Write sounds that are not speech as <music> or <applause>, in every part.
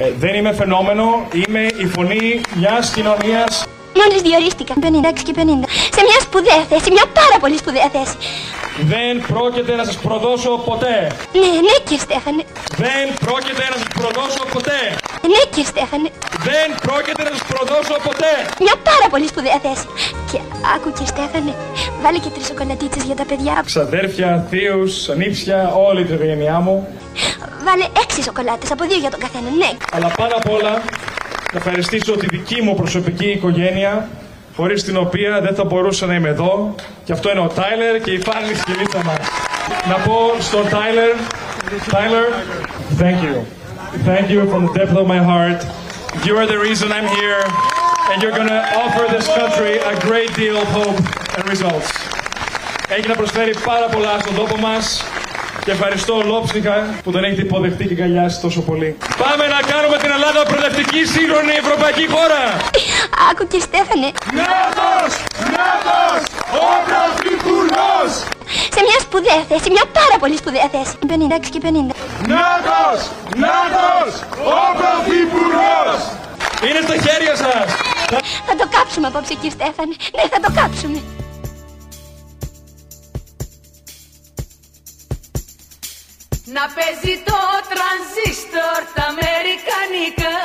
Ε, δεν είμαι φαινόμενο, είμαι η φωνή μιας κοινωνίας Μόλις διορίστηκα 56 και 50 σε μια σπουδαία θέση, μια πάρα πολύ σπουδαία θέση. Δεν πρόκειται να σας προδώσω ποτέ. Ναι, ναι κύριε Στέφανε. Δεν πρόκειται να σας προδώσω ποτέ. Ναι κύριε Στέφανε. Δεν πρόκειται να σας προδώσω ποτέ. Μια πάρα πολύ σπουδαία θέση. Και άκου κύριε Στέφανε, βάλε και τρεις σοκολατίτσες για τα παιδιά. Ξαδέρφια, θείους, ανήψια, όλη την οικογένειά μου. Βάλε έξι σοκολάτες από δύο για τον καθένα, ναι. Αλλά πάνω απ' όλα να ευχαριστήσω τη δική μου προσωπική οικογένεια, χωρίς την οποία δεν θα μπορούσα να είμαι εδώ. Και αυτό είναι ο Τάιλερ και η Φάνη σκηνίτσα μας. Να πω στον Τάιλερ, Tyler, thank you. Thank you from the depth of my heart. You are the reason I'm here, and you're going to offer this country a great deal of hope and results. Έχει να προσφέρει πάρα πολλά στον τόπο μας και ευχαριστώ ολόψυχα που τον έχετε υποδεχτεί και καλιάσει τόσο πολύ. Πάμε να κάνουμε την Ελλάδα προοδευτική σύγχρονη ευρωπαϊκή χώρα! Άκου και Στέφανε. Νάτος! Νάτος! Ο Πρωθυπουργός! Σε μια σπουδαία θέση, μια πάρα πολύ σπουδαία θέση. 56 και 50. Νάτος! Νάτος! Ο Πρωθυπουργός! Είναι στα χέρια σας! Θα το κάψουμε απόψε κύριε Στέφανε. Ναι, θα το κάψουμε. Να παίζει το τρανζίστορ τα αμερικανικά.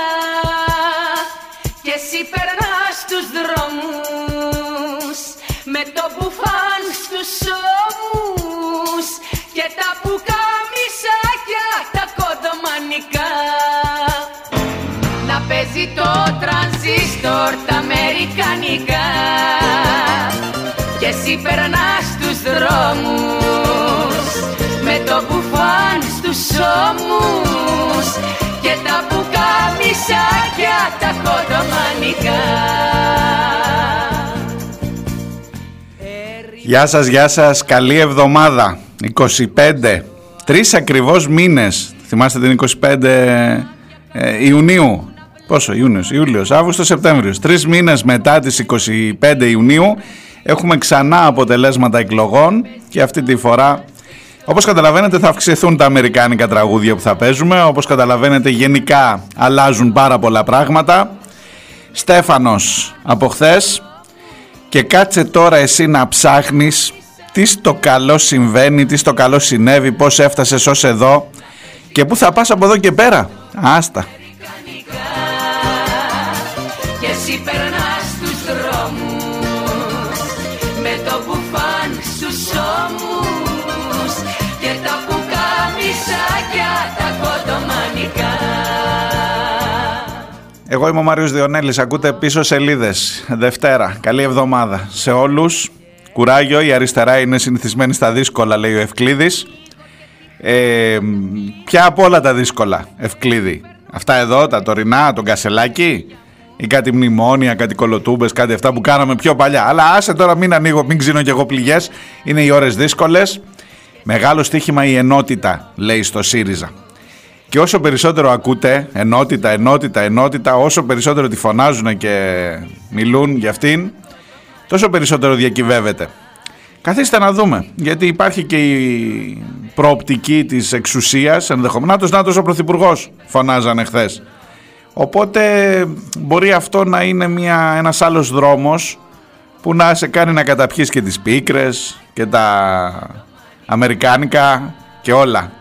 Και εσύ περνάς τους δρόμους Με το μπουφάν στους ώμους Και τα πουκαμισάκια τα κοντομανικά. Να παίζει το τρανζίστορ τα αμερικανικά. Και εσύ περνάς τους δρόμους με το μπουφάν στους ώμους και τα πουκαμισάκια τα κοντομανικά. Γεια σας, γεια σας, καλή εβδομάδα. 25, τρεις ακριβώς μήνες. Θυμάστε την 25 ε, Ιουνίου. Πόσο, Ιούνιος, Ιούλιος, Αύγουστος, Σεπτέμβριος. Τρεις μήνες μετά τις 25 Ιουνίου Έχουμε ξανά αποτελέσματα εκλογών Και αυτή τη φορά όπως καταλαβαίνετε θα αυξηθούν τα αμερικάνικα τραγούδια που θα παίζουμε. Όπως καταλαβαίνετε γενικά αλλάζουν πάρα πολλά πράγματα. Στέφανος από χθες. Και κάτσε τώρα εσύ να ψάχνεις τι στο καλό συμβαίνει, τι στο καλό συνέβη, πώς έφτασες ως εδώ και πού θα πας από εδώ και πέρα. Άστα. Εγώ είμαι ο Μάριος Διονέλης, ακούτε πίσω σελίδες, Δευτέρα, καλή εβδομάδα σε όλους. Κουράγιο, η αριστερά είναι συνηθισμένη στα δύσκολα, λέει ο Ευκλήδης. Ε, ποια από όλα τα δύσκολα, Ευκλήδη. Αυτά εδώ, τα τωρινά, τον Κασελάκη ή κάτι μνημόνια, κάτι κολοτούμπες, κάτι αυτά που κάναμε πιο παλιά. Αλλά άσε τώρα μην ανοίγω, μην ξύνω κι εγώ πληγές. Είναι οι ώρες δύσκολες. Μεγάλο στοίχημα η ενότητα, λέει στο ΣΥΡΙΖΑ. Και όσο περισσότερο ακούτε ενότητα, ενότητα, ενότητα, όσο περισσότερο τη φωνάζουν και μιλούν για αυτήν, τόσο περισσότερο διακυβεύεται. Καθίστε να δούμε, γιατί υπάρχει και η προοπτική της εξουσίας, ενδεχομένως, νάτος ο Πρωθυπουργός φωνάζανε χθες. Οπότε μπορεί αυτό να είναι μια, ένας άλλος δρόμος που να σε κάνει να καταπιείς και τις πίκρες και τα αμερικάνικα και όλα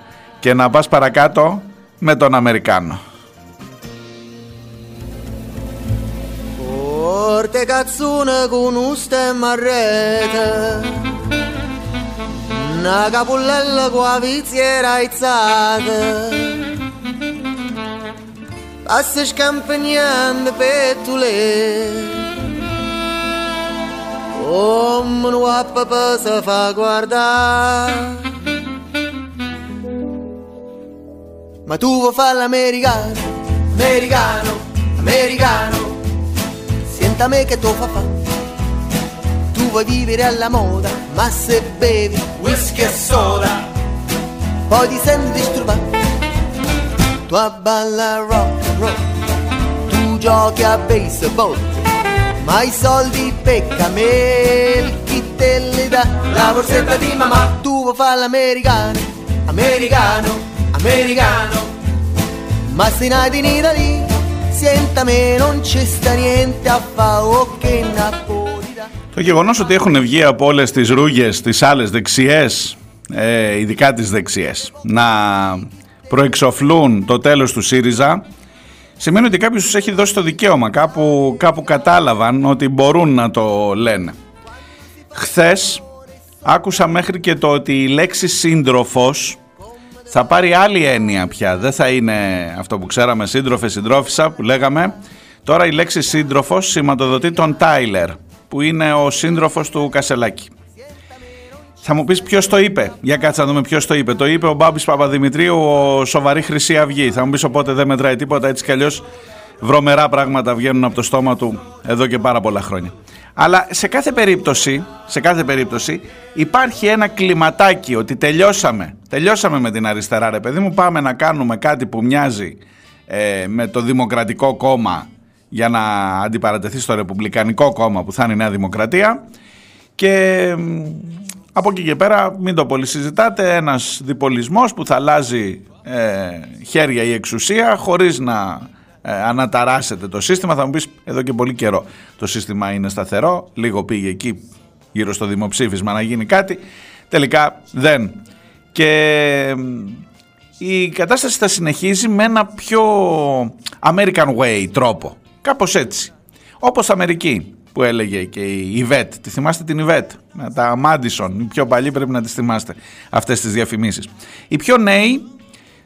και να πας παρακάτω με τον Αμερικάνο. Forte cazzone con un stemma a rete Una capullella con la viziera aizzata Passa scampagnando pettule Come un papà si fa guardare Ma tu vuoi fare l'americano, americano, americano. Senta me che tu fa fa. Tu vuoi vivere alla moda Ma se bevi whisky e soda Poi ti senti disturbato. Tu abballa rock and roll Tu giochi a baseball Ma i soldi pecca me Chi te li dà La borsetta di mamma. Tu vuoi fare l'americano Americano, americano Ma se nati in Italia, senta me non c'è sta niente a fa o che Napolita. Το γεγονός ότι έχουν βγει από όλες τις ρούγες, τις άλλες δεξιές, ε, ειδικά τις δεξιές, να προεξοφλούν το τέλος του ΣΥΡΙΖΑ, σημαίνει ότι κάποιος τους έχει δώσει το δικαίωμα, κάπου, κάπου κατάλαβαν ότι μπορούν να το λένε. Χθες άκουσα μέχρι και το ότι η λέξη σύντροφος θα πάρει άλλη έννοια πια. Δεν θα είναι αυτό που ξέραμε σύντροφε, συντρόφισσα που λέγαμε. Τώρα η λέξη σύντροφος σηματοδοτεί τον Τάιλερ που είναι ο σύντροφος του Κασελάκη. Θα μου πεις ποιος το είπε; Για κάτσε να δούμε ποιος το είπε. Το είπε ο Μπάμπης Παπαδημητρίου, ο σοβαρή Χρυσή Αυγή. Θα μου πεις οπότε δεν μετράει τίποτα έτσι κι αλλιώς βρωμερά πράγματα βγαίνουν από το στόμα του εδώ και πάρα πολλά χρόνια. Αλλά σε κάθε περίπτωση, σε κάθε περίπτωση υπάρχει ένα κλιματάκι ότι τελειώσαμε. Τελειώσαμε με την αριστερά ρε παιδί μου. Πάμε να κάνουμε κάτι που μοιάζει ε, με το Δημοκρατικό Κόμμα για να αντιπαρατεθεί στο Ρεπουμπλικανικό Κόμμα που θα είναι η Νέα Δημοκρατία. Και από εκεί και πέρα μην το πολύ συζητάτε. Ένας διπολισμός που θα αλλάζει ε, χέρια η εξουσία χωρίς να ε, αναταράσετε το σύστημα. Θα μου πεις εδώ και πολύ καιρό το σύστημα είναι σταθερό, λίγο πήγε εκεί γύρω στο δημοψήφισμα να γίνει κάτι, τελικά δεν. Και η κατάσταση θα συνεχίζει με ένα πιο American way τρόπο, κάπως έτσι. Όπως Αμερική που έλεγε και η Ιβέτ. Τη θυμάστε την Ιβέτ. Με τα Μάντισον. Οι πιο παλιοί πρέπει να τις θυμάστε αυτές τις διαφημίσεις. Οι πιο νέοι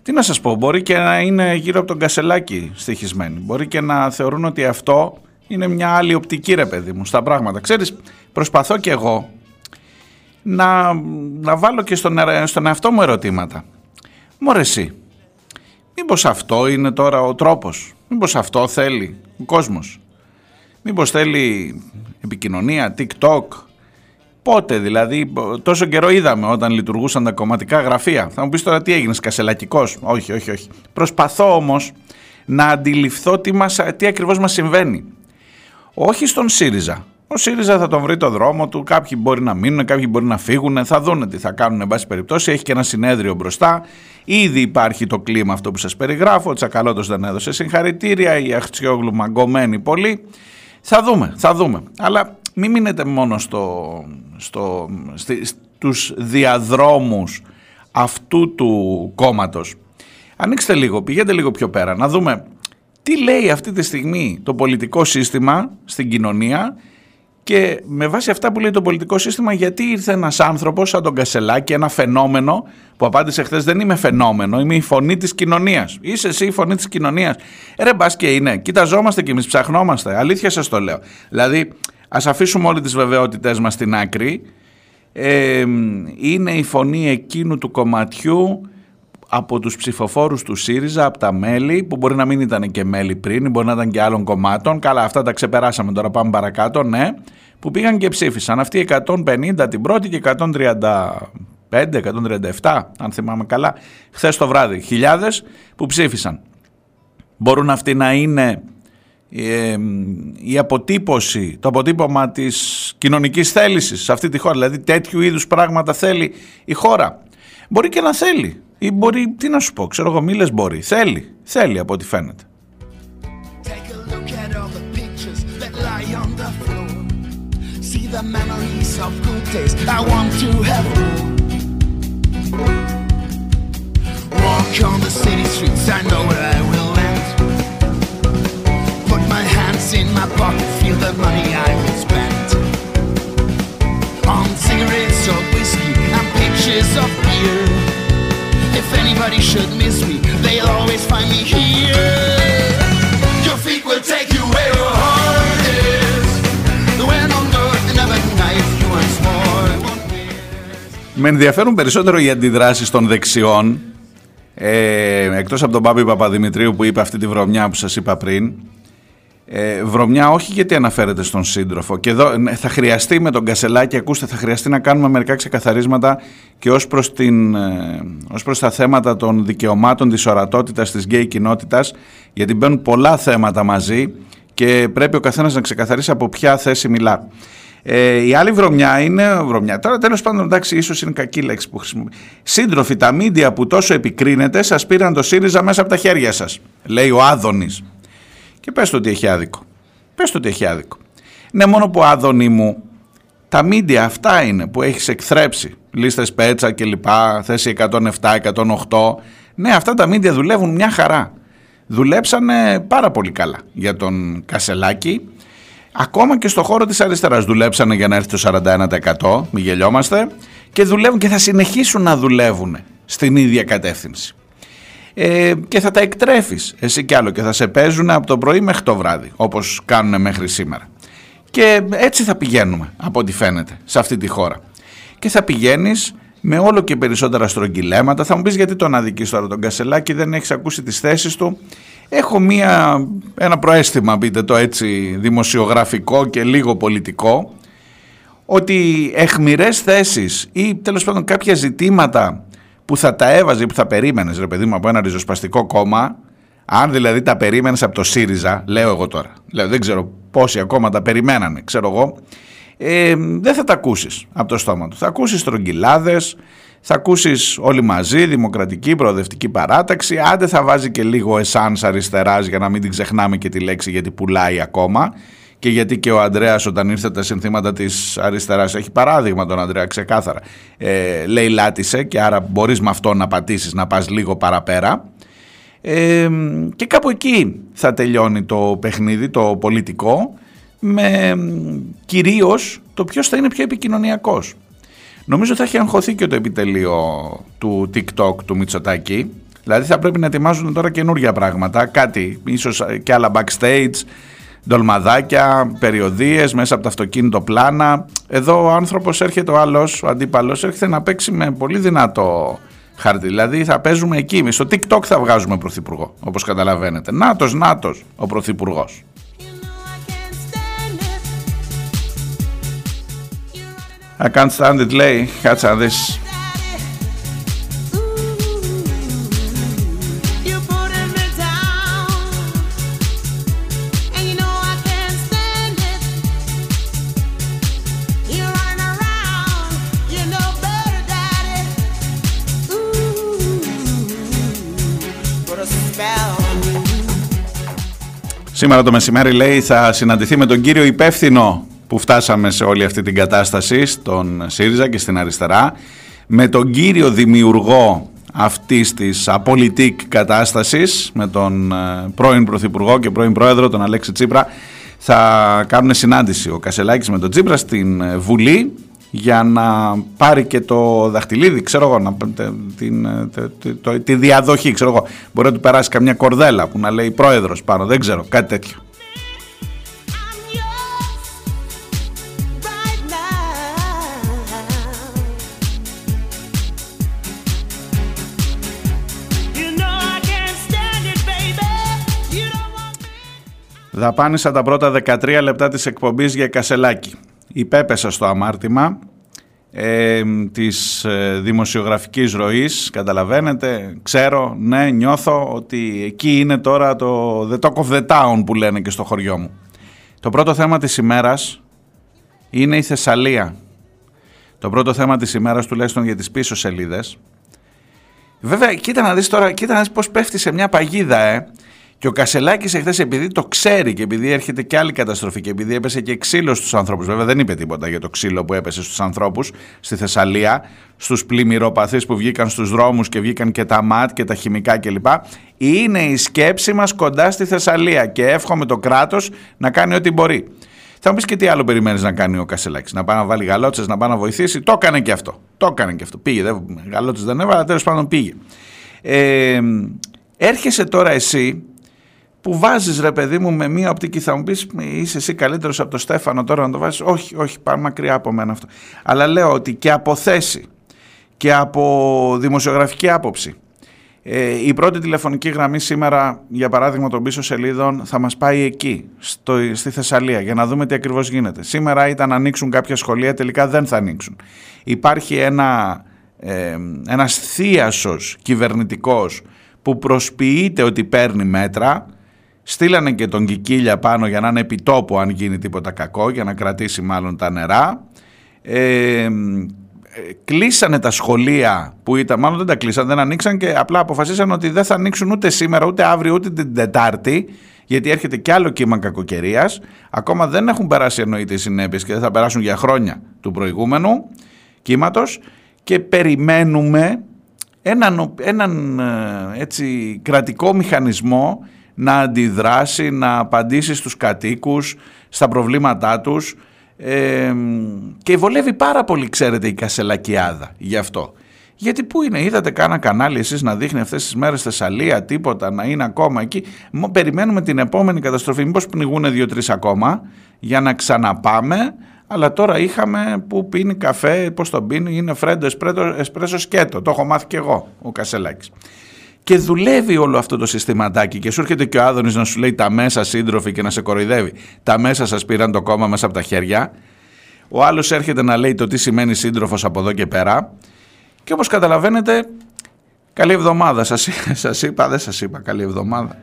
τι να σας πω, μπορεί και να είναι γύρω από τον κασελάκι στοιχισμένοι. Μπορεί και να θεωρούν ότι αυτό είναι μια άλλη οπτική ρε παιδί μου στα πράγματα. Ξέρεις, προσπαθώ και εγώ να, να βάλω και στον, στον εαυτό μου ερωτήματα. Μωρέ εσύ, μήπως αυτό είναι τώρα ο τρόπος, μήπως αυτό θέλει ο κόσμος, μήπως θέλει επικοινωνία, TikTok, Πότε δηλαδή, τόσο καιρό είδαμε όταν λειτουργούσαν τα κομματικά γραφεία. Θα μου πεις τώρα τι έγινε, κασελακικό. Όχι, όχι, όχι. Προσπαθώ όμως να αντιληφθώ τι, μας, τι ακριβώς μας συμβαίνει. Όχι στον ΣΥΡΙΖΑ. Ο ΣΥΡΙΖΑ θα τον βρει το δρόμο του, κάποιοι μπορεί να μείνουν, κάποιοι μπορεί να φύγουν, θα δουν τι θα κάνουν εν πάση περιπτώσει, έχει και ένα συνέδριο μπροστά, ήδη υπάρχει το κλίμα αυτό που σας περιγράφω, ο Τσακαλώτος δεν έδωσε συγχαρητήρια, η Αχτσιόγλου μαγκωμένη πολύ, θα δούμε, θα δούμε. Αλλά μην μείνετε μόνο στο, στο, στους διαδρόμους αυτού του κόμματος. Ανοίξτε λίγο, πηγαίνετε λίγο πιο πέρα, να δούμε τι λέει αυτή τη στιγμή το πολιτικό σύστημα στην κοινωνία και με βάση αυτά που λέει το πολιτικό σύστημα, γιατί ήρθε ένας άνθρωπος σαν τον Κασελάκη, ένα φαινόμενο που απάντησε χθες: Δεν είμαι φαινόμενο, είμαι η φωνή της κοινωνίας. Είσαι εσύ η φωνή της κοινωνίας. Ρε, μπας και είναι. Κοιταζόμαστε κι εμείς, ψαχνόμαστε. Αλήθεια σας το λέω. Δηλαδή, ας αφήσουμε όλε τις βεβαιότητές μας στην άκρη. Ε, είναι η φωνή εκείνου του κομματιού από τους ψηφοφόρους του ΣΥΡΙΖΑ, από τα μέλη, που μπορεί να μην ήταν και μέλη πριν, μπορεί να ήταν και άλλων κομμάτων, καλά αυτά τα ξεπεράσαμε, τώρα πάμε παρακάτω, ναι, που πήγαν και ψήφισαν. Αυτοί 150 την πρώτη και 135, 137, αν θυμάμαι καλά, χθες το βράδυ, χιλιάδες που ψήφισαν. Μπορούν αυτοί να είναι ε, η αποτύπωση, το αποτύπωμα της κοινωνικής θέλησης σε αυτή τη χώρα, δηλαδή τέτοιου είδους πράγματα θέλει η χώρα. Μπορεί και να θέλει, ή μπορεί, τι να σου πω, ξέρω εγώ, μίλες μπορεί. Θέλει, θέλει από ό,τι φαίνεται. the memories of good days I want to have Walk on the city streets, I know where I will land Put my hands in my pocket, feel the money I will spend On cigarettes or whiskey and pictures of beer If anybody should miss me, they'll always find me here. Your feet will take you where your heart is. The wind on earth, another knife you once more. Με ενδιαφέρουν περισσότερο οι αντιδράσεις των δεξιών ε, εκτός από τον Πάπη Παπαδημητρίου που είπε αυτή τη βρωμιά που σας είπα πριν ε, βρωμιά όχι γιατί αναφέρεται στον σύντροφο και εδώ ναι, θα χρειαστεί με τον Κασελάκη ακούστε θα χρειαστεί να κάνουμε μερικά ξεκαθαρίσματα και ως προς, την, ε, ως προς τα θέματα των δικαιωμάτων της ορατότητας της γκέι κοινότητας γιατί μπαίνουν πολλά θέματα μαζί και πρέπει ο καθένας να ξεκαθαρίσει από ποια θέση μιλά Ε, η άλλη βρωμιά είναι βρωμιά. Τώρα τέλος πάντων εντάξει ίσως είναι κακή λέξη που χρησιμοποιεί. Σύντροφοι, τα μίντια που τόσο επικρίνεται σας πήραν το ΣΥΡΙΖΑ μέσα από τα χέρια σας. Λέει ο Άδωνης. Και πες το ότι έχει άδικο. Πες το ότι έχει άδικο. Είναι μόνο που Άδωνη μου τα μίντια αυτά είναι που έχεις εκθρέψει. Λίστες Πέτσα και λοιπά, θέση 107, 108. Ναι, αυτά τα μίντια δουλεύουν μια χαρά. Δουλέψανε πάρα πολύ καλά για τον Κασελάκη. Ακόμα και στο χώρο της αριστεράς δουλέψανε για να έρθει το 41%, μην γελιόμαστε, και δουλεύουν και θα συνεχίσουν να δουλεύουν στην ίδια κατεύθυνση. Ε, και θα τα εκτρέφεις εσύ κι άλλο και θα σε παίζουν από το πρωί μέχρι το βράδυ, όπως κάνουν μέχρι σήμερα. Και έτσι θα πηγαίνουμε, από ό,τι φαίνεται, σε αυτή τη χώρα. Και θα πηγαίνεις με όλο και περισσότερα στρογγυλέματα. Θα μου πεις γιατί τον αδικείς τώρα τον Κασελάκη, δεν έχεις ακούσει τις θέσεις του. Έχω μία, ένα προέστημα, πείτε το έτσι, δημοσιογραφικό και λίγο πολιτικό, ότι εχμηρές θέσεις ή τέλος πάντων κάποια ζητήματα που θα τα έβαζε, που θα περίμενες ρε παιδί μου από ένα ριζοσπαστικό κόμμα, αν δηλαδή τα περίμενες από το ΣΥΡΙΖΑ, λέω εγώ τώρα, λέω, δεν ξέρω πόσοι ακόμα τα περιμένανε, ξέρω εγώ, ε, δεν θα τα ακούσεις από το στόμα του. Θα ακούσεις τρογγυλάδες, θα ακούσεις όλοι μαζί, δημοκρατική, προοδευτική παράταξη, άντε θα βάζει και λίγο εσάνς αριστεράς για να μην την ξεχνάμε και τη λέξη γιατί πουλάει ακόμα και γιατί και ο Ανδρέας όταν ήρθε τα συνθήματα της αριστεράς έχει παράδειγμα τον Ανδρέα ξεκάθαρα ε, λέει λάτισε και άρα μπορείς με αυτό να πατήσεις να πας λίγο παραπέρα ε, και κάπου εκεί θα τελειώνει το παιχνίδι το πολιτικό με κυρίως το ποιος θα είναι πιο επικοινωνιακός. Νομίζω θα έχει αγχωθεί και το επιτελείο του TikTok του Μητσοτάκη. Δηλαδή θα πρέπει να ετοιμάζουν τώρα καινούργια πράγματα, κάτι, ίσως και άλλα backstage, ντολμαδάκια, περιοδίες μέσα από το αυτοκίνητο πλάνα. Εδώ ο άνθρωπος έρχεται, ο άλλος, ο αντίπαλος, έρχεται να παίξει με πολύ δυνατό χάρτη. Δηλαδή θα παίζουμε εκεί, στο TikTok θα βγάζουμε πρωθυπουργό, όπως καταλαβαίνετε. Νάτος, νάτος ο πρωθυπουργός. I can't stand it λέει, κάτσα να δεις. Σήμερα το μεσημέρι λέει θα συναντηθεί με τον κύριο υπεύθυνο που φτάσαμε σε όλη αυτή την κατάσταση στον ΣΥΡΙΖΑ και στην αριστερά με τον κύριο δημιουργό αυτής της απολυτικ κατάστασης με τον ε, πρώην Πρωθυπουργό και πρώην Πρόεδρο τον Αλέξη Τσίπρα. Θα κάνουν συνάντηση ο Κασελάκης με τον Τσίπρα στην ε, Βουλή για να πάρει και το δαχτυλίδι, ξέρω εγώ, να, την, το, τη διαδοχή, ξέρω εγώ. Μπορεί να του περάσει καμιά κορδέλα που να λέει πρόεδρος πάνω, δεν ξέρω, κάτι τέτοιο. Δαπάνησα τα πρώτα 13 λεπτά της εκπομπής για κασελάκι. Υπέπεσα στο αμάρτημα ε, της ε, δημοσιογραφικής ροής, καταλαβαίνετε, ξέρω, ναι, νιώθω ότι εκεί είναι τώρα το the talk of the town που λένε και στο χωριό μου. Το πρώτο θέμα της ημέρας είναι η Θεσσαλία. Το πρώτο θέμα της ημέρας τουλάχιστον για τις πίσω σελίδες. Βέβαια, κοίτα να δεις τώρα, κοίτα να δεις πώς πέφτει σε μια παγίδα, ε. Και ο Κασελάκης εχθές, επειδή το ξέρει και επειδή έρχεται και άλλη καταστροφή και επειδή έπεσε και ξύλος στους ανθρώπους, βέβαια δεν είπε τίποτα για το ξύλο που έπεσε στους ανθρώπους στη Θεσσαλία, στους πλημμυροπαθείς που βγήκαν στους δρόμους και βγήκαν και τα ΜΑΤ και τα χημικά κλπ. Είναι η σκέψη μας κοντά στη Θεσσαλία και εύχομαι το κράτος να κάνει ό,τι μπορεί. Θα μου πεις και τι άλλο περιμένεις να κάνει ο Κασελάκης. Να πάει να βάλει γαλότσες, να πάει να βοηθήσει. Το έκανε και αυτό. Το έκανε και αυτό. Πήγε. Γαλότσες δεν έβαλε, τέλος πάντων πήγε. Ε, έρχεσαι τώρα εσύ που βάζεις ρε παιδί μου με μία οπτική. Θα μου πεις, είσαι εσύ καλύτερος από τον Στέφανο τώρα να το βάζεις. Όχι, όχι, πάμε μακριά από μένα αυτό. Αλλά λέω ότι και από θέση και από δημοσιογραφική άποψη. Ε, η πρώτη τηλεφωνική γραμμή σήμερα, για παράδειγμα των πίσω σελίδων, θα μας πάει εκεί, στο, στη Θεσσαλία, για να δούμε τι ακριβώς γίνεται. Σήμερα ήταν να ανοίξουν κάποια σχολεία, τελικά δεν θα ανοίξουν. Υπάρχει ένα, ε, ένας θίασος κυβερνητικός που προσποιείται ότι παίρνει μέτρα, Στείλανε και τον Κικίλια πάνω για να είναι επιτόπου αν γίνει τίποτα κακό, για να κρατήσει μάλλον τα νερά. Ε, κλείσανε τα σχολεία που ήταν, μάλλον δεν τα κλείσαν, δεν ανοίξαν και απλά αποφασίσαν ότι δεν θα ανοίξουν ούτε σήμερα, ούτε αύριο, ούτε την Τετάρτη, γιατί έρχεται κι άλλο κύμα κακοκαιρίας. Ακόμα δεν έχουν περάσει εννοείται οι συνέπειες και δεν θα περάσουν για χρόνια του προηγούμενου κύματος και περιμένουμε έναν, έναν ε, έτσι, κρατικό μηχανισμό να αντιδράσει, να απαντήσει στους κατοίκους, στα προβλήματά τους ε, και βολεύει πάρα πολύ ξέρετε η Κασελακιάδα γι' αυτό. Γιατί πού είναι, είδατε κάνα κανάλι εσείς να δείχνει αυτές τις μέρες Θεσσαλία, τίποτα, να είναι ακόμα εκεί. Περιμένουμε την επόμενη καταστροφή, μήπως πνιγούν δύο-τρεις ακόμα για να ξαναπάμε. Αλλά τώρα είχαμε που πίνει καφέ, πώς τον πίνει, είναι φρέντο εσπρέσο σκέτο. Το έχω μάθει και εγώ ο Κασελάκης. Και δουλεύει όλο αυτό το συστηματάκι και σου έρχεται και ο Άδωνης να σου λέει τα μέσα σύντροφοι και να σε κοροϊδεύει. Τα μέσα σας πήραν το κόμμα μέσα από τα χέρια. Ο άλλος έρχεται να λέει το τι σημαίνει σύντροφος από εδώ και πέρα. Και όπως καταλαβαίνετε, καλή εβδομάδα. Σας, <laughs> σας είπα, δεν σας είπα καλή εβδομάδα.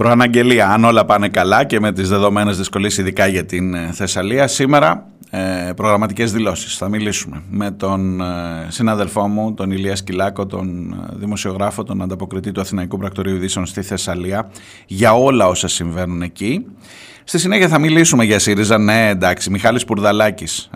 Προαναγγελία, αν όλα πάνε καλά και με τις δεδομένες δυσκολίες ειδικά για την ε, Θεσσαλία, σήμερα ε, προγραμματικές δηλώσεις. Θα μιλήσουμε με τον ε, συναδελφό μου, τον Ηλία Σκυλάκο, τον ε, δημοσιογράφο, τον ανταποκριτή του Αθηναϊκού Πρακτορείου Ειδήσεων στη Θεσσαλία, για όλα όσα συμβαίνουν εκεί. Στη συνέχεια θα μιλήσουμε για ΣΥΡΙΖΑ. Ναι, εντάξει, Μιχάλης Πουρδαλάκης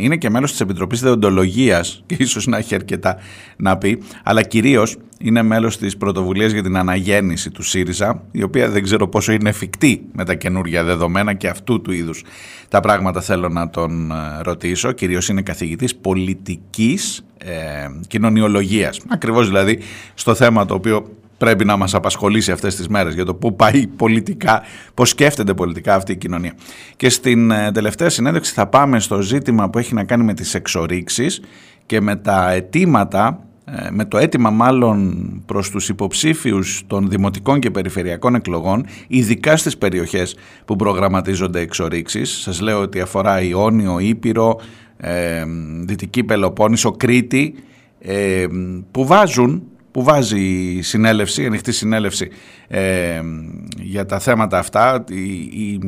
είναι και μέλος της Επιτροπής Δεοντολογίας και ίσως να έχει αρκετά να πει, αλλά κυρίως είναι μέλος της πρωτοβουλίας για την αναγέννηση του ΣΥΡΙΖΑ, η οποία δεν ξέρω πόσο είναι εφικτή με τα καινούργια δεδομένα και αυτού του είδους τα πράγματα θέλω να τον ε, ρωτήσω. Κυρίως είναι καθηγητής πολιτικής ε, κοινωνιολογίας. Ακριβώς δηλαδή στο θέμα το οποίο πρέπει να μας απασχολήσει αυτές τις μέρες για το πού πάει πολιτικά, πώς σκέφτεται πολιτικά αυτή η κοινωνία. Και στην ε, τελευταία συνέντευξη θα πάμε στο ζήτημα που έχει να κάνει με τις εξορίξεις και με τα αιτήματα ε, με το αίτημα μάλλον προς τους υποψήφιους των δημοτικών και περιφερειακών εκλογών, ειδικά στις περιοχές που προγραμματίζονται εξορίξεις. Σας λέω ότι αφορά Ιόνιο, Ήπειρο, ε, Δυτική Πελοπόννησο, Κρήτη, ε, που βάζουν που βάζει η συνέλευση, η ανοιχτή συνέλευση ε, για τα θέματα αυτά, η,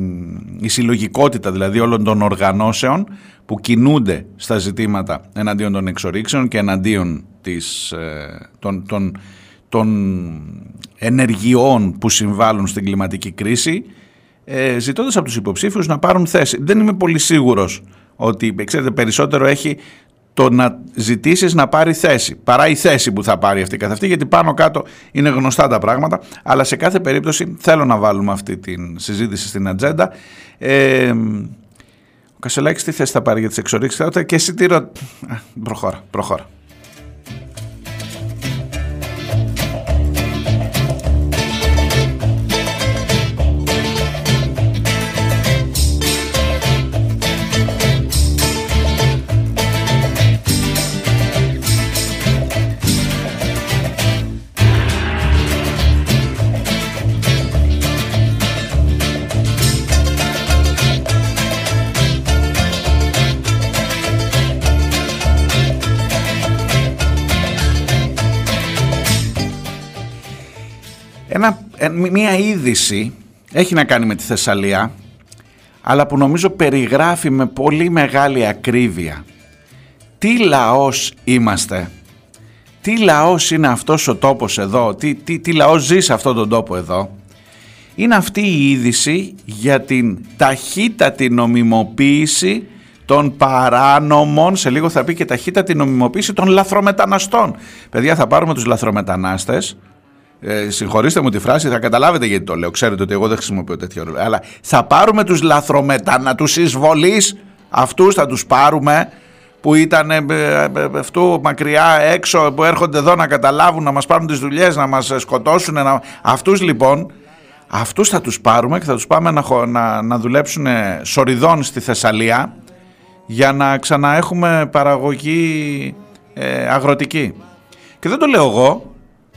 η, συλλογικότητα δηλαδή όλων των οργανώσεων που κινούνται στα ζητήματα εναντίον των εξορίξεων και εναντίον της, ε, των, των, των ενεργειών που συμβάλλουν στην κλιματική κρίση, ε, ζητώντας από τους υποψήφιους να πάρουν θέση. Δεν είμαι πολύ σίγουρος ότι ξέρετε, περισσότερο έχει το να ζητήσεις να πάρει θέση. Παρά η θέση που θα πάρει αυτή καθ' αυτή γιατί πάνω κάτω είναι γνωστά τα πράγματα. Αλλά σε κάθε περίπτωση θέλω να βάλουμε αυτή τη συζήτηση στην ατζέντα. Ε, ο Κασελάκης τι θέση θα πάρει για τις εξορίξεις; Και εσύ τι ρω... προχώρα, προχώρα μία είδηση έχει να κάνει με τη Θεσσαλία αλλά που νομίζω περιγράφει με πολύ μεγάλη ακρίβεια τι λαός είμαστε; Τι λαός είναι αυτός ο τόπος εδώ; Τι, τι, τι λαός ζει σε αυτόν τον τόπο εδώ; Είναι αυτή η είδηση για την ταχύτατη νομιμοποίηση των παράνομων, σε λίγο θα πει και ταχύτατη νομιμοποίηση των λαθρομεταναστών. Παιδιά θα πάρουμε τους λαθρομετανάστες ε, συγχωρήστε μου τη φράση, θα καταλάβετε γιατί το λέω. Ξέρετε ότι εγώ δεν χρησιμοποιώ τέτοιο όρο. Αλλά θα πάρουμε τους λαθρομετάνα, τους εισβολείς, αυτούς θα τους πάρουμε που ήταν ε, ε, ε, αυτού μακριά έξω που έρχονται εδώ να καταλάβουν, να μας πάρουν τις δουλειές, να μας σκοτώσουν. Να... Αυτούς λοιπόν, αυτούς θα τους πάρουμε και θα τους πάμε να, να, να δουλέψουν σοριδών στη Θεσσαλία για να ξαναέχουμε παραγωγή αγροτική. Και δεν το λέω εγώ,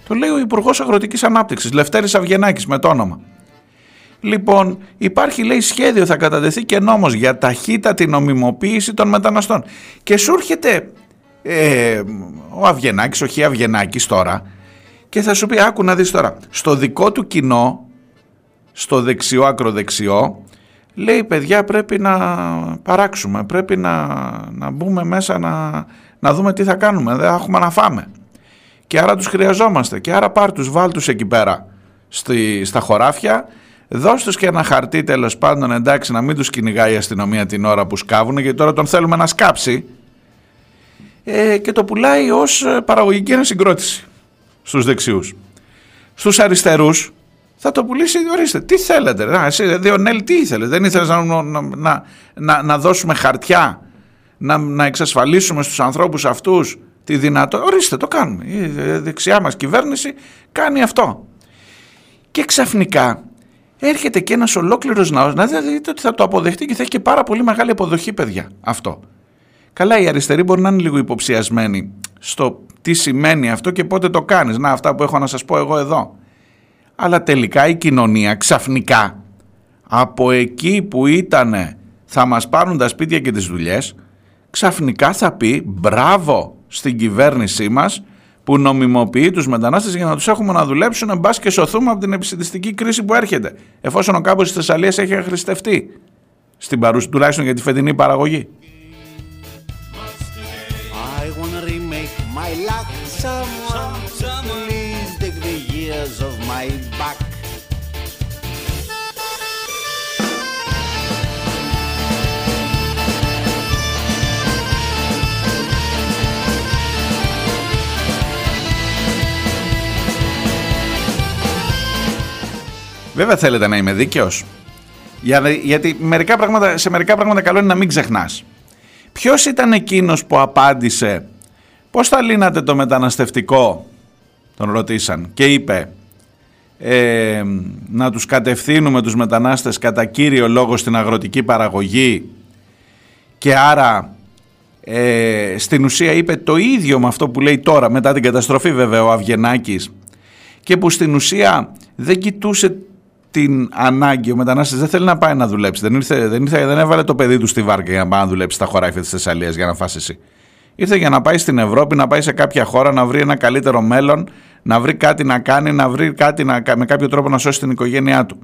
το λέει ο Υπουργός Αγροτικής Ανάπτυξης, Λευτέρης Αυγενάκης με το όνομα. Λοιπόν, υπάρχει λέει σχέδιο, θα κατατεθεί και νόμος για ταχύτατη νομιμοποίηση των μεταναστών. Και σου έρχεται ε, ο Αυγενάκης, ο Χ. Αυγενάκης τώρα και θα σου πει άκου να δεις τώρα, στο δικό του κοινό, στο δεξιό ακροδεξιό, λέει παιδιά πρέπει να παράξουμε, πρέπει να, να μπούμε μέσα να, να δούμε τι θα κάνουμε, δεν έχουμε να φάμε. Και άρα τους χρειαζόμαστε. Και άρα πάρ τους, βάλ τους εκεί πέρα στη, στα χωράφια. Δώσ' τους και ένα χαρτί τέλος πάντων εντάξει να μην τους κυνηγάει η αστυνομία την ώρα που σκάβουν γιατί τώρα τον θέλουμε να σκάψει. Ε, και το πουλάει ως ε, παραγωγική ανασυγκρότηση στους δεξιούς. Στους αριστερούς θα το πουλήσει, ορίστε, τι θέλετε, να, εσύ Διονέλη τι ήθελες, δεν ήθελες να, να, να, να δώσουμε χαρτιά, να, να εξασφαλίσουμε στους ανθρώπους αυτούς τη δυνατότητα, ορίστε το κάνουμε, η δεξιά μας κυβέρνηση κάνει αυτό. Και ξαφνικά έρχεται και ένας ολόκληρος ναός, να δείτε ότι θα το αποδεχτεί και θα έχει και πάρα πολύ μεγάλη αποδοχή παιδιά αυτό. Καλά οι αριστεροί μπορεί να είναι λίγο υποψιασμένοι στο τι σημαίνει αυτό και πότε το κάνεις. Να αυτά που έχω να σας πω εγώ εδώ. Αλλά τελικά η κοινωνία ξαφνικά από εκεί που ήταν θα μας πάρουν τα σπίτια και τις δουλειές ξαφνικά θα πει μπράβο στην κυβέρνησή μας που νομιμοποιεί τους μετανάστες για να τους έχουμε να δουλέψουν, μπα και σωθούμε από την επιστημιστική κρίση που έρχεται. Εφόσον ο κάμπο της Θεσσαλίας έχει αχρηστευτεί, στην παρούση, τουλάχιστον για τη φετινή παραγωγή. Βέβαια θέλετε να είμαι δίκαιος. Για, γιατί μερικά πράγματα, σε μερικά πράγματα καλό είναι να μην ξεχνάς. Ποιος ήταν εκείνος που απάντησε πώς θα λύνατε το μεταναστευτικό, τον ρωτήσαν και είπε ε, να τους κατευθύνουμε τους μετανάστες κατά κύριο λόγο στην αγροτική παραγωγή και άρα ε, στην ουσία είπε το ίδιο με αυτό που λέει τώρα μετά την καταστροφή βέβαια ο Αυγενάκης και που στην ουσία δεν κοιτούσε την ανάγκη. Ο μετανάστης δεν θέλει να πάει να δουλέψει. Δεν, ήρθε, δεν, ήρθε, δεν έβαλε το παιδί του στη βάρκα για να πάει να δουλέψει στα χωράφια της Θεσσαλίας για να φάσει εσύ. Ήρθε για να πάει στην Ευρώπη, να πάει σε κάποια χώρα, να βρει ένα καλύτερο μέλλον, να βρει κάτι να κάνει, να βρει κάτι να, με κάποιο τρόπο να σώσει την οικογένειά του.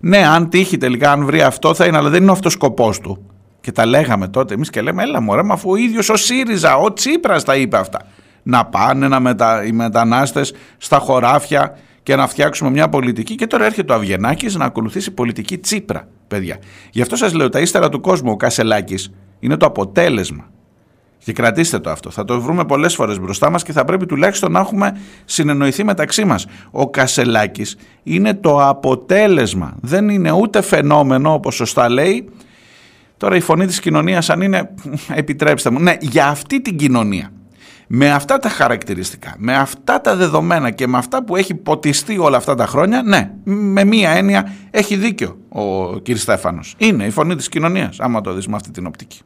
Ναι, αν τύχει τελικά, αν βρει αυτό θα είναι, αλλά δεν είναι αυτός ο σκοπός του. Και τα λέγαμε τότε εμείς και λέμε, έλα μωρέ, μα αφού ο ίδιος ο ΣΥΡΙΖΑ, ο Τσίπρας τα είπε αυτά. Να πάνε να μετα... οι μετανάστες στα χωράφια και να φτιάξουμε μια πολιτική. Και τώρα έρχεται ο Αυγενάκης να ακολουθήσει πολιτική τσίπρα, παιδιά. Γι' αυτό σας λέω, τα ύστερα του κόσμου ο Κασελάκης είναι το αποτέλεσμα. Και κρατήστε το αυτό. Θα το βρούμε πολλές φορές μπροστά μας και θα πρέπει τουλάχιστον να έχουμε συνεννοηθεί μεταξύ μας. Ο Κασελάκης είναι το αποτέλεσμα. Δεν είναι ούτε φαινόμενο, όπως σωστά λέει. Τώρα η φωνή της κοινωνίας αν είναι, <laughs> επιτρέψτε μου, ναι, για αυτή την κοινωνία με αυτά τα χαρακτηριστικά, με αυτά τα δεδομένα και με αυτά που έχει ποτιστεί όλα αυτά τα χρόνια, ναι, με μία έννοια έχει δίκιο ο κ. Στέφανος. Είναι η φωνή της κοινωνίας, άμα το δεις με αυτή την οπτική.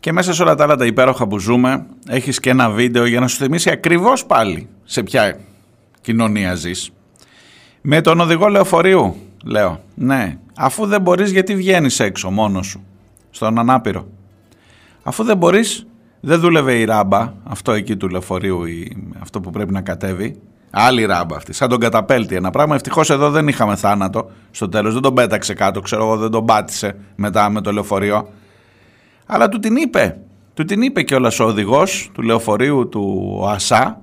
Και μέσα σε όλα τα άλλα τα υπέροχα που ζούμε, έχεις και ένα βίντεο για να σου θυμίσει ακριβώς πάλι σε ποια κοινωνία ζεις. Με τον οδηγό λεωφορείου, λέω. Ναι, Αφού δεν μπορείς γιατί βγαίνεις έξω μόνος σου, στον ανάπηρο; Αφού δεν μπορείς, δεν δούλευε η ράμπα, αυτό εκεί του λεωφορείου, αυτό που πρέπει να κατέβει. Άλλη ράμπα αυτή, σαν τον καταπέλτη ένα πράγμα. Ευτυχώς εδώ δεν είχαμε θάνατο στο τέλος, δεν τον πέταξε κάτω, ξέρω εγώ, δεν τον πάτησε μετά με το λεωφορείο. Αλλά του την είπε, του την είπε κιόλας ο οδηγός του λεωφορείου του ΑΣΑ,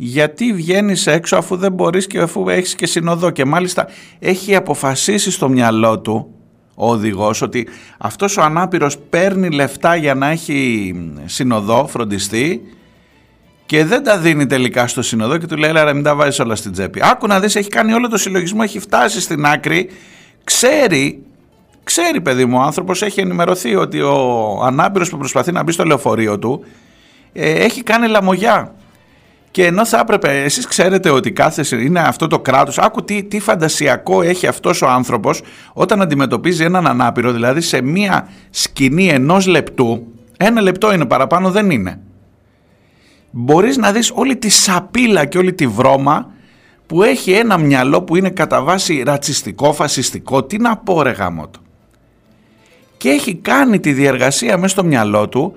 γιατί βγαίνεις έξω αφού δεν μπορείς και αφού έχεις και συνοδό και μάλιστα έχει αποφασίσει στο μυαλό του ο οδηγός ότι αυτός ο ανάπηρος παίρνει λεφτά για να έχει συνοδό, φροντιστή και δεν τα δίνει τελικά στο σύνοδο και του λέει έλα μην τα βάζεις όλα στην τσέπη. Άκου να δεις έχει κάνει όλο το συλλογισμό, έχει φτάσει στην άκρη, ξέρει, ξέρει παιδί μου ο άνθρωπος έχει ενημερωθεί ότι ο ανάπηρος που προσπαθεί να μπει στο λεωφορείο του ε, έχει κάνει λαμογιά. Και ενώ θα έπρεπε, εσείς ξέρετε ότι κάθε είναι αυτό το κράτος, άκου τι, τι φαντασιακό έχει αυτός ο άνθρωπος όταν αντιμετωπίζει έναν ανάπηρο, δηλαδή σε μία σκηνή ενός λεπτού, ένα λεπτό είναι παραπάνω δεν είναι. Μπορείς να δεις όλη τη σαπίλα και όλη τη βρώμα που έχει ένα μυαλό που είναι κατά βάση ρατσιστικό, φασιστικό, τι να πω ρε γάμοτο. Και έχει κάνει τη διεργασία μέσα στο μυαλό του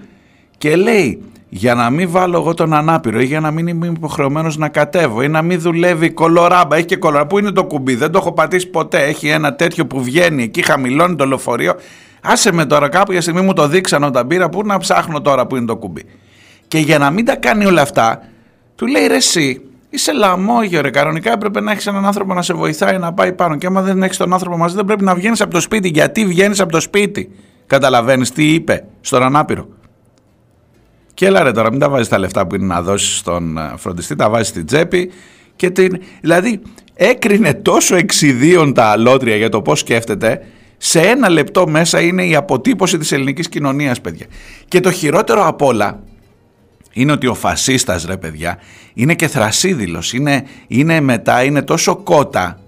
και λέει για να μην βάλω εγώ τον ανάπηρο ή για να μην είμαι υποχρεωμένος να κατέβω ή να μην δουλεύει κολοράμπα. Έχει και κολοράμπα. Πού είναι το κουμπί, δεν το έχω πατήσει ποτέ. Έχει ένα τέτοιο που βγαίνει εκεί, χαμηλώνει το λεωφορείο. Άσε με τώρα κάποια στιγμή μου το δείξαν όταν πήρα. Πού να ψάχνω τώρα που είναι το κουμπί; Και για να μην τα κάνει όλα αυτά, του λέει ρε, εσύ είσαι λαμόγιο ρε. Κανονικά έπρεπε να έχεις έναν άνθρωπο να σε βοηθάει να πάει πάνω. Και άμα δεν έχεις τον άνθρωπο μαζί, δεν πρέπει να βγαίνεις από το σπίτι. Γιατί βγαίνεις από το σπίτι; Καταλαβαίνεις τι είπε στον ανάπηρο; Και έλα ρε τώρα, μην τα βάζεις τα λεφτά που είναι να δώσεις στον ε, φροντιστή, τα βάζεις στην τσέπη. Και την... Δηλαδή, έκρινε τόσο εξιδίων τα αλότρια για το πώς σκέφτεται. Σε ένα λεπτό μέσα είναι η αποτύπωση της ελληνικής κοινωνίας, παιδιά. Και το χειρότερο απ' όλα είναι ότι ο φασίστας, ρε παιδιά, είναι και θρασίδηλος. Είναι, είναι μετά, είναι τόσο κότα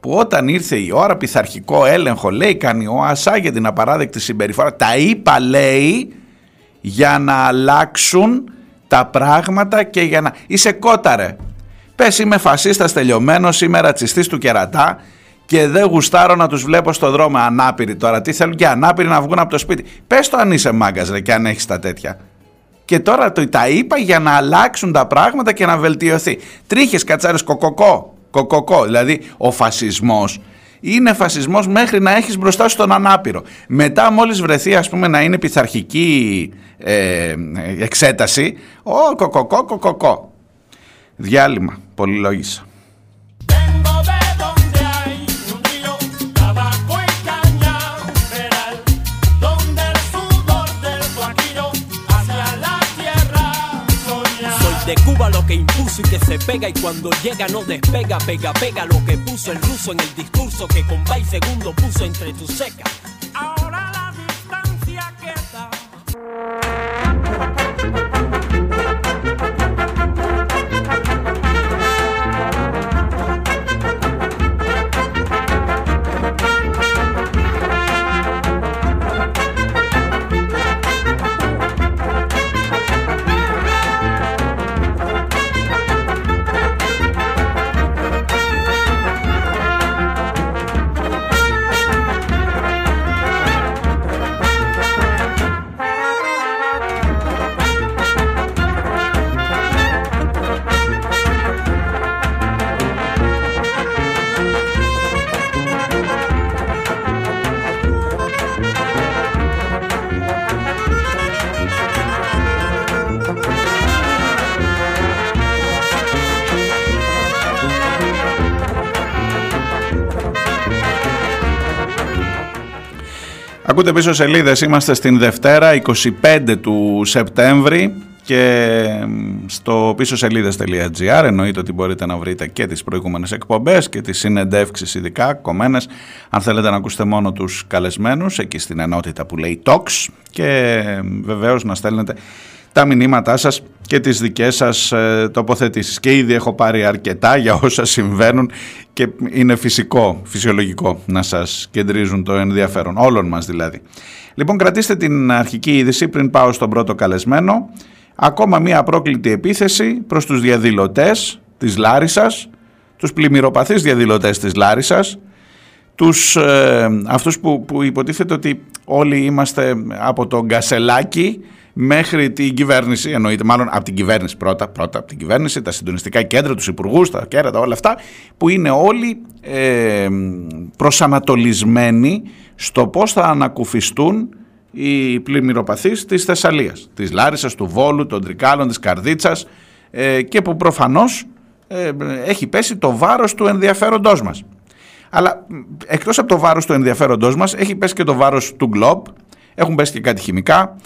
που όταν ήρθε η ώρα πειθαρχικό έλεγχο, λέει, κάνει ο ΑΣΑ για την απαράδεκτη συμπεριφορά. Τα είπα, λέει, για να αλλάξουν τα πράγματα και για να... Είσαι κόταρε. Πες είμαι φασίστας τελειωμένος, είμαι ρατσιστής του κερατά και δεν γουστάρω να τους βλέπω στο δρόμο ανάπηροι τώρα. Τι θέλουν και ανάπηροι να βγουν από το σπίτι. Πες το αν είσαι μάγκας ρε και αν έχεις τα τέτοια. Και τώρα το, τα είπα για να αλλάξουν τα πράγματα και να βελτιωθεί. Τρίχες κατσάρες κοκοκό. Κοκοκό. Δηλαδή ο φασισμός είναι φασισμός μέχρι να έχεις μπροστά σου τον ανάπηρο. Μετά μόλις βρεθεί ας πούμε να είναι πειθαρχική ε, εξέταση, ο κοκοκό κοκοκό. Διάλειμμα, πολυλόγησα. De Cuba lo que impuso y que se pega y cuando llega no despega, pega, pega lo que puso el ruso en el discurso que con segundo puso entre tus secas. Ακούτε πίσω σελίδες, είμαστε στην Δευτέρα 25 του Σεπτέμβρη και στο πίσω σελίδες.gr εννοείται ότι μπορείτε να βρείτε και τις προηγούμενες εκπομπές και τις συνεντεύξεις ειδικά κομμένες. Αν θέλετε να ακούσετε μόνο τους καλεσμένους εκεί στην ενότητα που λέει Talks και βεβαίως να στέλνετε τα μηνύματά σας και τις δικές σας ε, τοποθετήσεις. Και ήδη έχω πάρει αρκετά για όσα συμβαίνουν και είναι φυσικό, φυσιολογικό να σας κεντρίζουν το ενδιαφέρον, όλων μας δηλαδή. Λοιπόν, κρατήστε την αρχική είδηση πριν πάω στον πρώτο καλεσμένο. Ακόμα μία απρόκλητη επίθεση προς τους διαδηλωτές της Λάρισας, τους πλημμυροπαθείς διαδηλωτές της Λάρισας, τους, ε, αυτούς που, που υποτίθεται ότι όλοι είμαστε από τον Γκασελάκι μέχρι την κυβέρνηση, εννοείται μάλλον από την κυβέρνηση πρώτα, πρώτα από την κυβέρνηση, τα συντονιστικά κέντρα, τους υπουργούς, τα κέρατα, όλα αυτά, που είναι όλοι ε, προσανατολισμένοι στο πώς θα ανακουφιστούν οι πλημμυροπαθείς της Θεσσαλίας, της Λάρισας, του Βόλου, των Τρικάλων, της Καρδίτσας ε, και που προφανώς ε, έχει πέσει το βάρος του ενδιαφέροντός μας. Αλλά εκτός από το βάρος του ενδιαφέροντός μας έχει πέσει και το βάρος του Γκλόπ, έχουν πέσει και κάτι χημικά,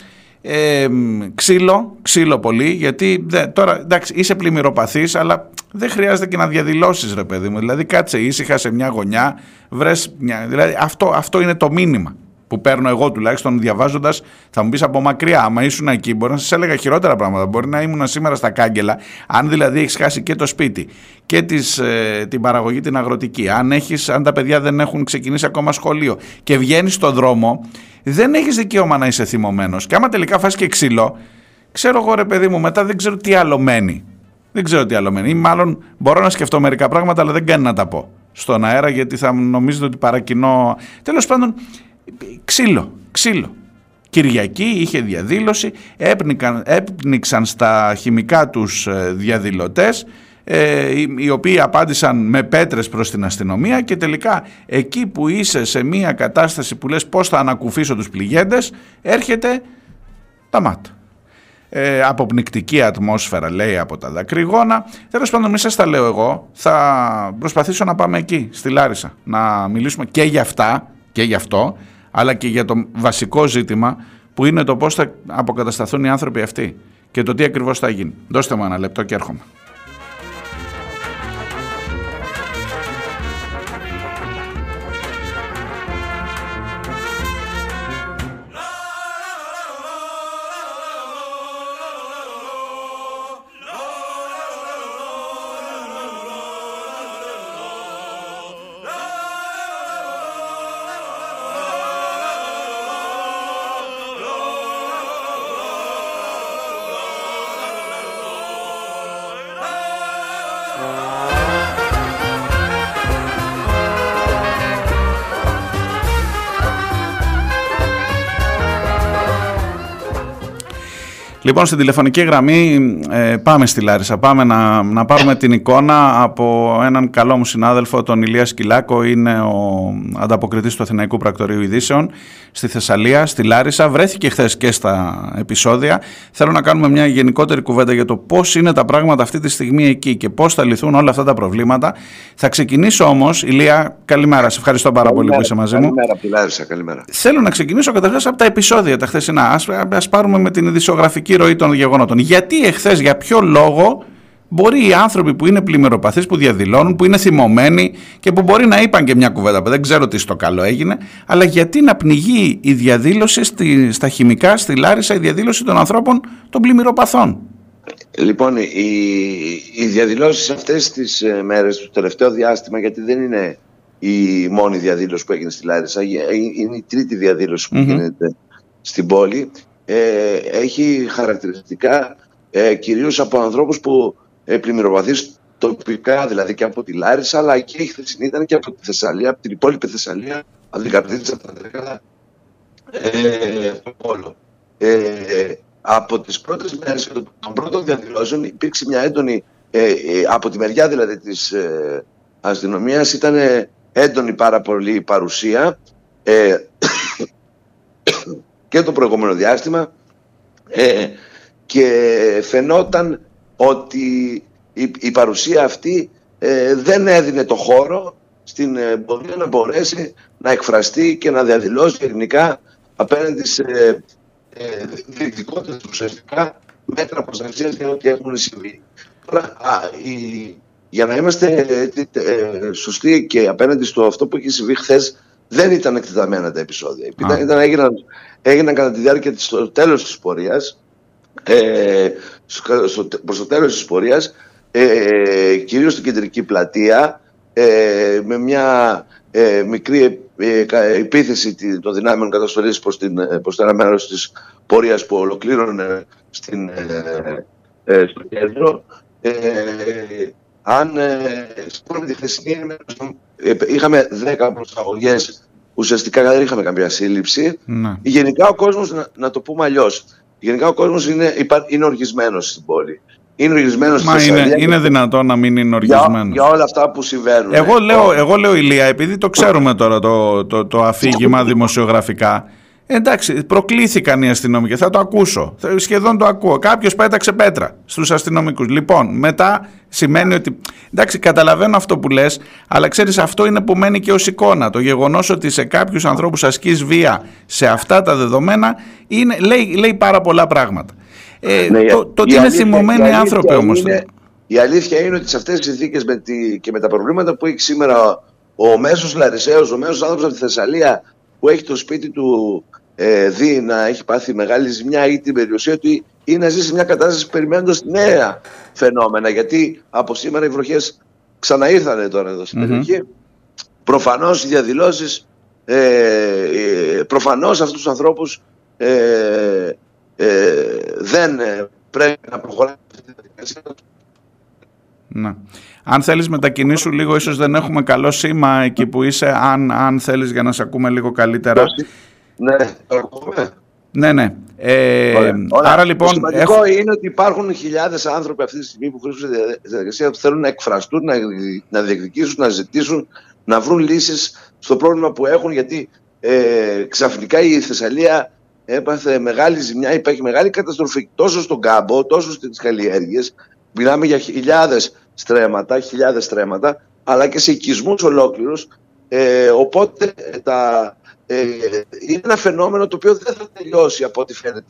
Ε, ξύλο, ξύλο πολύ, γιατί δε, τώρα εντάξει είσαι πλημμυροπαθής αλλά δεν χρειάζεται και να διαδηλώσεις ρε παιδί μου. Δηλαδή κάτσε ήσυχα σε μια γωνιά, βρες μια, δηλαδή αυτό, αυτό είναι το μήνυμα που παίρνω εγώ τουλάχιστον διαβάζοντας, θα μου πεις από μακριά. Άμα ήσουν εκεί, μπορεί να σας έλεγα χειρότερα πράγματα. Μπορεί να ήμουν σήμερα στα κάγκελα. Αν δηλαδή έχεις χάσει και το σπίτι και τις, ε, την παραγωγή την αγροτική, αν, έχεις, αν τα παιδιά δεν έχουν ξεκινήσει ακόμα σχολείο και βγαίνεις στον δρόμο, δεν έχεις δικαίωμα να είσαι θυμωμένος. Και άμα τελικά φας και ξύλο, ξέρω εγώ ρε παιδί μου, μετά δεν ξέρω τι άλλο μένει. Δεν ξέρω τι άλλο μένει. Ή μάλλον μπορώ να σκεφτώ μερικά πράγματα, αλλά δεν κάνει να τα πω στον αέρα γιατί θα νομίζετε ότι παρακινώ. Τέλος πάντων, ξύλο, ξύλο. Κυριακή είχε διαδήλωση, έπνιξαν, έπνιξαν στα χημικά τους ε, διαδηλωτές ε, οι οποίοι απάντησαν με πέτρες προς την αστυνομία και τελικά εκεί που είσαι σε μια κατάσταση που λες πώς θα ανακουφίσω τους πληγέντες έρχεται τα μάτα. Ε, αποπνικτική ατμόσφαιρα λέει από τα δακρυγόνα. Τέλος πάντων, μη σας τα λέω εγώ. Θα προσπαθήσω να πάμε εκεί, στη Λάρισα, να μιλήσουμε και για αυτά και γι' αυτό, αλλά και για το βασικό ζήτημα που είναι το πώς θα αποκατασταθούν οι άνθρωποι αυτοί και το τι ακριβώς θα γίνει. Δώστε μου ένα λεπτό και έρχομαι. Λοιπόν, στην τηλεφωνική γραμμή ε, πάμε στη Λάρισα. Πάμε να, να πάρουμε την εικόνα από έναν καλό μου συνάδελφο, τον Ηλίας Σκυλάκο. Είναι ο ανταποκριτής του Αθηναϊκού Πρακτορείου Ειδήσεων στη Θεσσαλία, στη Λάρισα. Βρέθηκε χθες και στα επεισόδια. Θέλω να κάνουμε μια γενικότερη κουβέντα για το πώς είναι τα πράγματα αυτή τη στιγμή εκεί και πώς θα λυθούν όλα αυτά τα προβλήματα. Θα ξεκινήσω όμως, Ηλία, καλημέρα. Σε ευχαριστώ πάρα πολύ που είσαι μαζί μου. Καλημέρα από τη Λάρισα, καλημέρα. Θέλω να ξεκινήσω καταρχάς από τα επεισόδια τα χθεσινά. Α πάρουμε με την ειδησιογραφική ροή των γεγονότων. Γιατί εχθές, για ποιο λόγο μπορεί οι άνθρωποι που είναι πλημμυροπαθείς, που διαδηλώνουν, που είναι θυμωμένοι και που μπορεί να είπαν και μια κουβέντα, δεν ξέρω τι στο καλό έγινε, αλλά γιατί να πνιγεί η διαδήλωση στη, στα χημικά, στη Λάρισα, η διαδήλωση των ανθρώπων των πλημμυροπαθών; Λοιπόν, οι, οι διαδηλώσεις αυτές τις ε, μέρες, το τελευταίο διάστημα, γιατί δεν είναι η μόνη διαδήλωση που έγινε στη Λάρισα, ε, είναι η τρίτη διαδήλωση που γίνεται στην πόλη, ε, έχει χαρακτηριστικά ε, κυρίως από ανθρώπους που ε, πλημμυροβαθείς τοπικά, δηλαδή και από τη Λάρισα, αλλά και η χθεσινή ήταν και από τη Θεσσαλία, από την υπόλοιπη Θεσσαλία, από την Καρδίτσα, από τα Τρέκατα, ε, Πόλο. Ε, από τις πρώτες μέρες των πρώτων διαδηλώσεων υπήρξε μια έντονη, ε, ε, από τη μεριά δηλαδή της ε, αστυνομίας ήταν έντονη πάρα πολύ παρουσία ε, και το προηγούμενο διάστημα ε, και φαινόταν ότι η, παρουσία αυτή ε, δεν έδινε το χώρο στην ε, πορεία να μπορέσει να εκφραστεί και να διαδηλώσει ελληνικά απέναντι σε ε, διεκδικότητες ουσιαστικά μέτρα προστασίας για ό,τι έχουν συμβεί. Τώρα, για να είμαστε ε, σωστοί και απέναντι στο αυτό που έχει συμβεί χθες, δεν ήταν εκτεταμένα τα επεισόδια. Ήταν, έγιναν, έγιναν κατά τη διάρκεια της, στο τέλος της πορείας, ε, στο, προς το τέλος της πορείας, ε, κυρίως στην κεντρική πλατεία, ε, με μια ε, μικρή ε, επίθεση των δυνάμεων καταστολής προς, την, ε, προς το ένα μέρος της πορείας που ολοκλήρωνε στην, στο κέντρο. αν ε, τη χθεσινή είχαμε 10 προσαγωγές ουσιαστικά δεν είχαμε καμία σύλληψη. Ναι. Γενικά ο κόσμος, να, να το πούμε αλλιώς. γενικά ο κόσμος είναι, είναι οργισμένος στην πόλη. Είναι οργισμένος Μα είναι, είναι, είναι δυνατόν να μην είναι οργισμένος. Για, για όλα αυτά που συμβαίνουν. Εγώ λέω, εγώ λέω Ηλία, επειδή το ξέρουμε τώρα το, το, το αφήγημα δημοσιογραφικά, Εντάξει, προκλήθηκαν οι αστυνομικοί. Θα το ακούσω. Θα- Σχεδόν το ακούω. Κάποιος πέταξε πέτρα στους αστυνομικούς. Λοιπόν, μετά σημαίνει ότι. Εντάξει, καταλαβαίνω αυτό που λες, αλλά ξέρεις, αυτό είναι που μένει και ως εικόνα. Το γεγονός ότι σε κάποιους ανθρώπους ασκείς βία σε αυτά τα δεδομένα είναι, λέει, λέει πάρα πολλά πράγματα. Ε, Ναι, το, το η ότι είναι αλήθεια- θυμωμένοι η αλήθεια άνθρωποι όμως. είναι- Η αλήθεια είναι ότι σε αυτές τις συνθήκες με τη, και με τα προβλήματα που έχει σήμερα ο μέσος Λαρισαίος, ο μέσος άνθρωπος από τη Θεσσαλία που έχει το σπίτι του ε, δει να έχει πάθει μεγάλη ζημιά ή την περιουσία του ή, ή να ζει σε μια κατάσταση περιμένοντας νέα φαινόμενα γιατί από σήμερα οι βροχές ξαναήρθανε τώρα εδώ στην Μμμ. περιοχή. Προφανώς οι διαδηλώσεις ε, ε, προφανώς αυτούς τους ανθρώπους ε, ε, δεν ε, πρέπει να προχωράνε αυτή τη διαδικασία. Ναι. Αν θέλεις μετακινήσου λίγο, ίσως δεν έχουμε καλό σήμα εκεί που είσαι, αν, αν θέλεις για να σε ακούμε λίγο καλύτερα. Ναι, το ακούμε. Ναι, ναι. Ε, Ωραία. Ωραία. άρα Το λοιπόν, σημαντικό έχω... είναι ότι υπάρχουν χιλιάδες άνθρωποι αυτή τη στιγμή που βρίσκονται στη διαδικασία που θέλουν να εκφραστούν, να, να διεκδικήσουν, να ζητήσουν, να βρουν λύσεις στο πρόβλημα που έχουν γιατί ε, ξαφνικά η Θεσσαλία έπαθε μεγάλη ζημιά, υπάρχει μεγάλη καταστροφή τόσο στον κάμπο, τόσο στις καλλιέργειες. Μιλάμε για χιλιάδες στρέμματα, χιλιάδες στρέμματα, αλλά και σε οικισμούς ολόκληρους. Ε, οπότε ε, τα, ε, είναι ένα φαινόμενο το οποίο δεν θα τελειώσει από ό,τι φαίνεται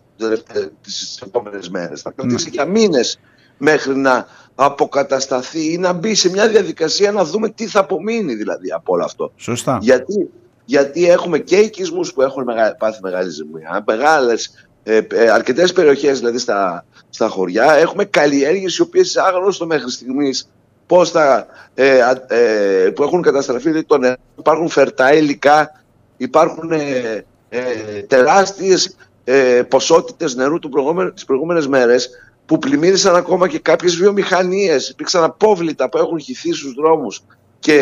τις επόμενες μέρες. Θα κρατήσει για μήνες μέχρι να αποκατασταθεί ή να μπει σε μια διαδικασία να δούμε τι θα απομείνει δηλαδή από όλο αυτό. Σωστά. Γιατί, γιατί έχουμε και οικισμούς που έχουν μεγα, πάθει μεγάλη ζημιά, μεγάλες, ε, ε, αρκετές περιοχές δηλαδή στα, στα χωριά, έχουμε καλλιέργειες οι οποίες άγνωστο μέχρι στιγμής πώς θα, ε, α- ε, που έχουν καταστραφεί δηλαδή, το νερό, υπάρχουν φερτά υλικά, υπάρχουν ε, ε, τεράστιες ε, ποσότητες νερού του προηγούμενου, τις προηγούμενες μέρες που πλημμύρισαν ακόμα και κάποιες βιομηχανίες, υπήρξαν απόβλητα που έχουν χυθεί στους δρόμους και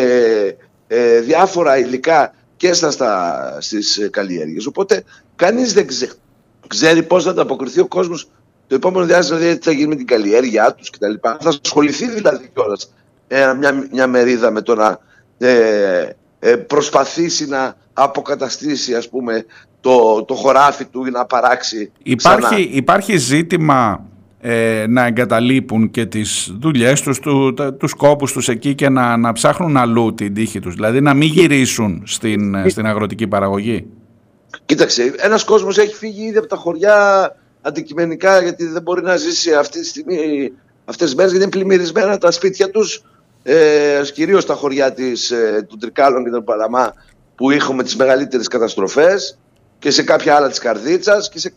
ε, διάφορα υλικά και στα, στα, στις ε, καλλιέργειες. Οπότε κανείς δεν ξε- ξέρει πώς θα ανταποκριθεί ο κόσμος το επόμενο διάστημα, δηλαδή τι θα γίνει με την καλλιέργειά τους κτλ. Θα ασχοληθεί δηλαδή κιόλας ε, μια, μια μερίδα με το να ε, ε, προσπαθήσει να αποκαταστήσει ας πούμε το, το χωράφι του ή να παράξει Υπάρχει, ξανά. υπάρχει ζήτημα ε, να εγκαταλείπουν και τις δουλειές τους, του, τα- τους κόπους τους εκεί και να, να ψάχνουν αλλού την τύχη τους. Δηλαδή να μην γυρίσουν στην, ε, στην αγροτική παραγωγή. Κοίταξε, ένας κόσμος έχει φύγει ήδη από τα χωριά αντικειμενικά γιατί δεν μπορεί να ζήσει αυτή τη στιγμή, αυτές τις μέρες γιατί είναι πλημμυρισμένα τα σπίτια τους ε, κυρίως τα χωριά της, ε, του Τρικάλων και των Παλαμά που είχαμε τις μεγαλύτερες καταστροφές και σε κάποια άλλα της Καρδίτσας και σε,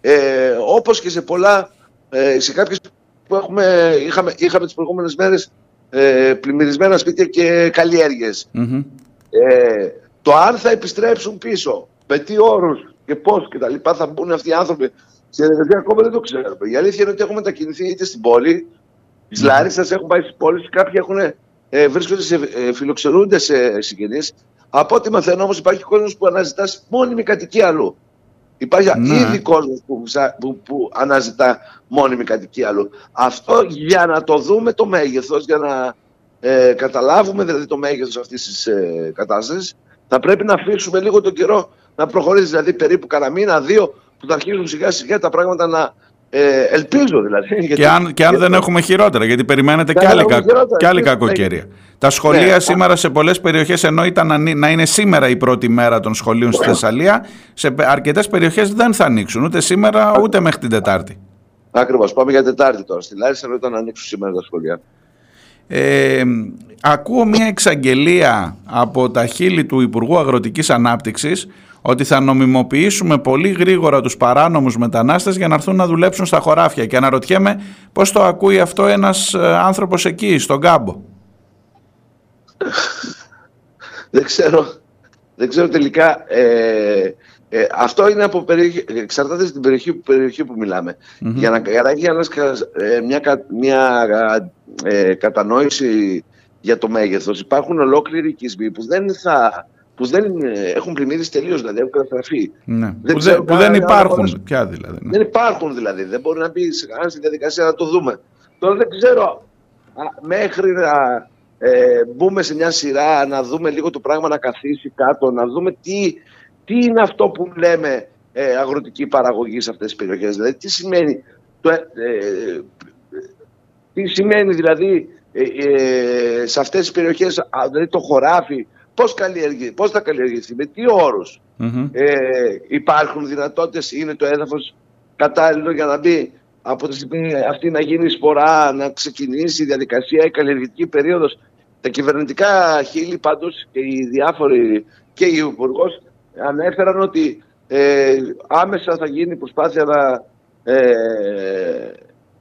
ε, όπως και σε πολλά ε, σε κάποιες που έχουμε, είχαμε, είχαμε τις προηγούμενες μέρες ε, πλημμυρισμένα σπίτια και καλλιέργειες. Μμμ. Ε, το αν θα επιστρέψουν πίσω, με τι όρους και πώς και τα λοιπά θα μπουν αυτοί οι άνθρωποι στη διαδικασία ακόμα δεν το ξέρουμε. Η αλήθεια είναι ότι έχουμε μετακινηθεί είτε στην πόλη, τη Λάρισας έχουν πάει στις πόλεις, κάποιοι έχουν, ε, βρίσκονται σε, ε, φιλοξενούνται σε συγγενείς. Από ό,τι μαθαίνω όμως υπάρχει κόσμος που αναζητά μόνιμη κατοικία αλλού. Υπάρχει Ναι. ήδη κόσμος που, ψα- που, που αναζητά μόνιμη κατοικία αλλού. Αυτό για να το δούμε το μέγεθος, για να ε, καταλάβουμε δηλαδή το μέγεθος αυτής της ε, κατάστασης, θα πρέπει να αφήσουμε λίγο τον καιρό να προχωρήσεις, δηλαδή περίπου κανένα μήνα, δύο, που θα αρχίσουν σιγά σιγά τα πράγματα να ε, ελπίζω δηλαδή. <laughs> γιατί- Και αν, και αν γιατί- δεν έχουμε χειρότερα, γιατί περιμένετε Και και αν άλλη, δεν έχουμε κα- χειρότερα, και άλλη ναι, κακοκαιρία. Τα σχολεία Ναι. σήμερα σε πολλές περιοχές, ενώ ήταν να, νι- να είναι σήμερα η πρώτη μέρα των σχολείων στη Θεσσαλία, σε πε- αρκετές περιοχές δεν θα ανοίξουν ούτε σήμερα ούτε μέχρι την Τετάρτη. Ακριβώς, πάμε για Τετάρτη τώρα. Στη Λάρισα ενώ ήταν να ανοίξουν σήμερα τα σχολεία. Ε, ακούω μια εξαγγελία από τα χείλη του Υπουργού Αγροτικής Ανάπτυξης ότι θα νομιμοποιήσουμε πολύ γρήγορα τους παράνομους μετανάστες για να έρθουν να δουλέψουν στα χωράφια και αναρωτιέμαι πώς το ακούει αυτό ένας ε, άνθρωπος εκεί στον κάμπο. <laughs> δεν ξέρω, δεν ξέρω τελικά. Ε, ε, αυτό είναι από περιοχή, εξαρτάται στην περιοχή, περιοχή που μιλάμε. Για να, για να έχει ένας κα- ε, μια, κα- μια ε, κατανόηση για το μέγεθος υπάρχουν ολόκληροι οικισμοί που δεν, θα, που δεν ε, έχουν πλημμύρίσει τελείως, δηλαδή έχουν καταστραφεί. Ναι. Δεν που, ξέρω δεν, που δεν καν αν υπάρχουν μπορείς- πια δηλαδή. ναι. Δεν υπάρχουν δηλαδή. Δεν μπορεί να μπει σε κανένα στη διαδικασία να το δούμε. Τώρα δεν ξέρω α, μέχρι να ε, μπούμε σε μια σειρά, να δούμε λίγο το πράγμα να καθίσει κάτω, να δούμε τι, τι είναι αυτό που λέμε ε, αγροτική παραγωγή σε αυτές τις περιοχές. Δηλαδή τι σημαίνει, το, ε, ε, τι σημαίνει δηλαδή ε, ε, σε αυτές τις περιοχές, α, δηλαδή το χωράφι, πώς, καλλιεργεί, πώς θα καλλιεργηθεί, με τι όρους. Μμμ. Ε, υπάρχουν δυνατότητες, είναι το έδαφος κατάλληλο για να μπει από τη στιγμή αυτή να γίνει σπορά, να ξεκινήσει η διαδικασία, η καλλιεργητική περίοδος. Τα κυβερνητικά χείλη πάντως και οι διάφοροι και οι υπουργός ανέφεραν ότι ε, άμεσα θα γίνει προσπάθεια να ε,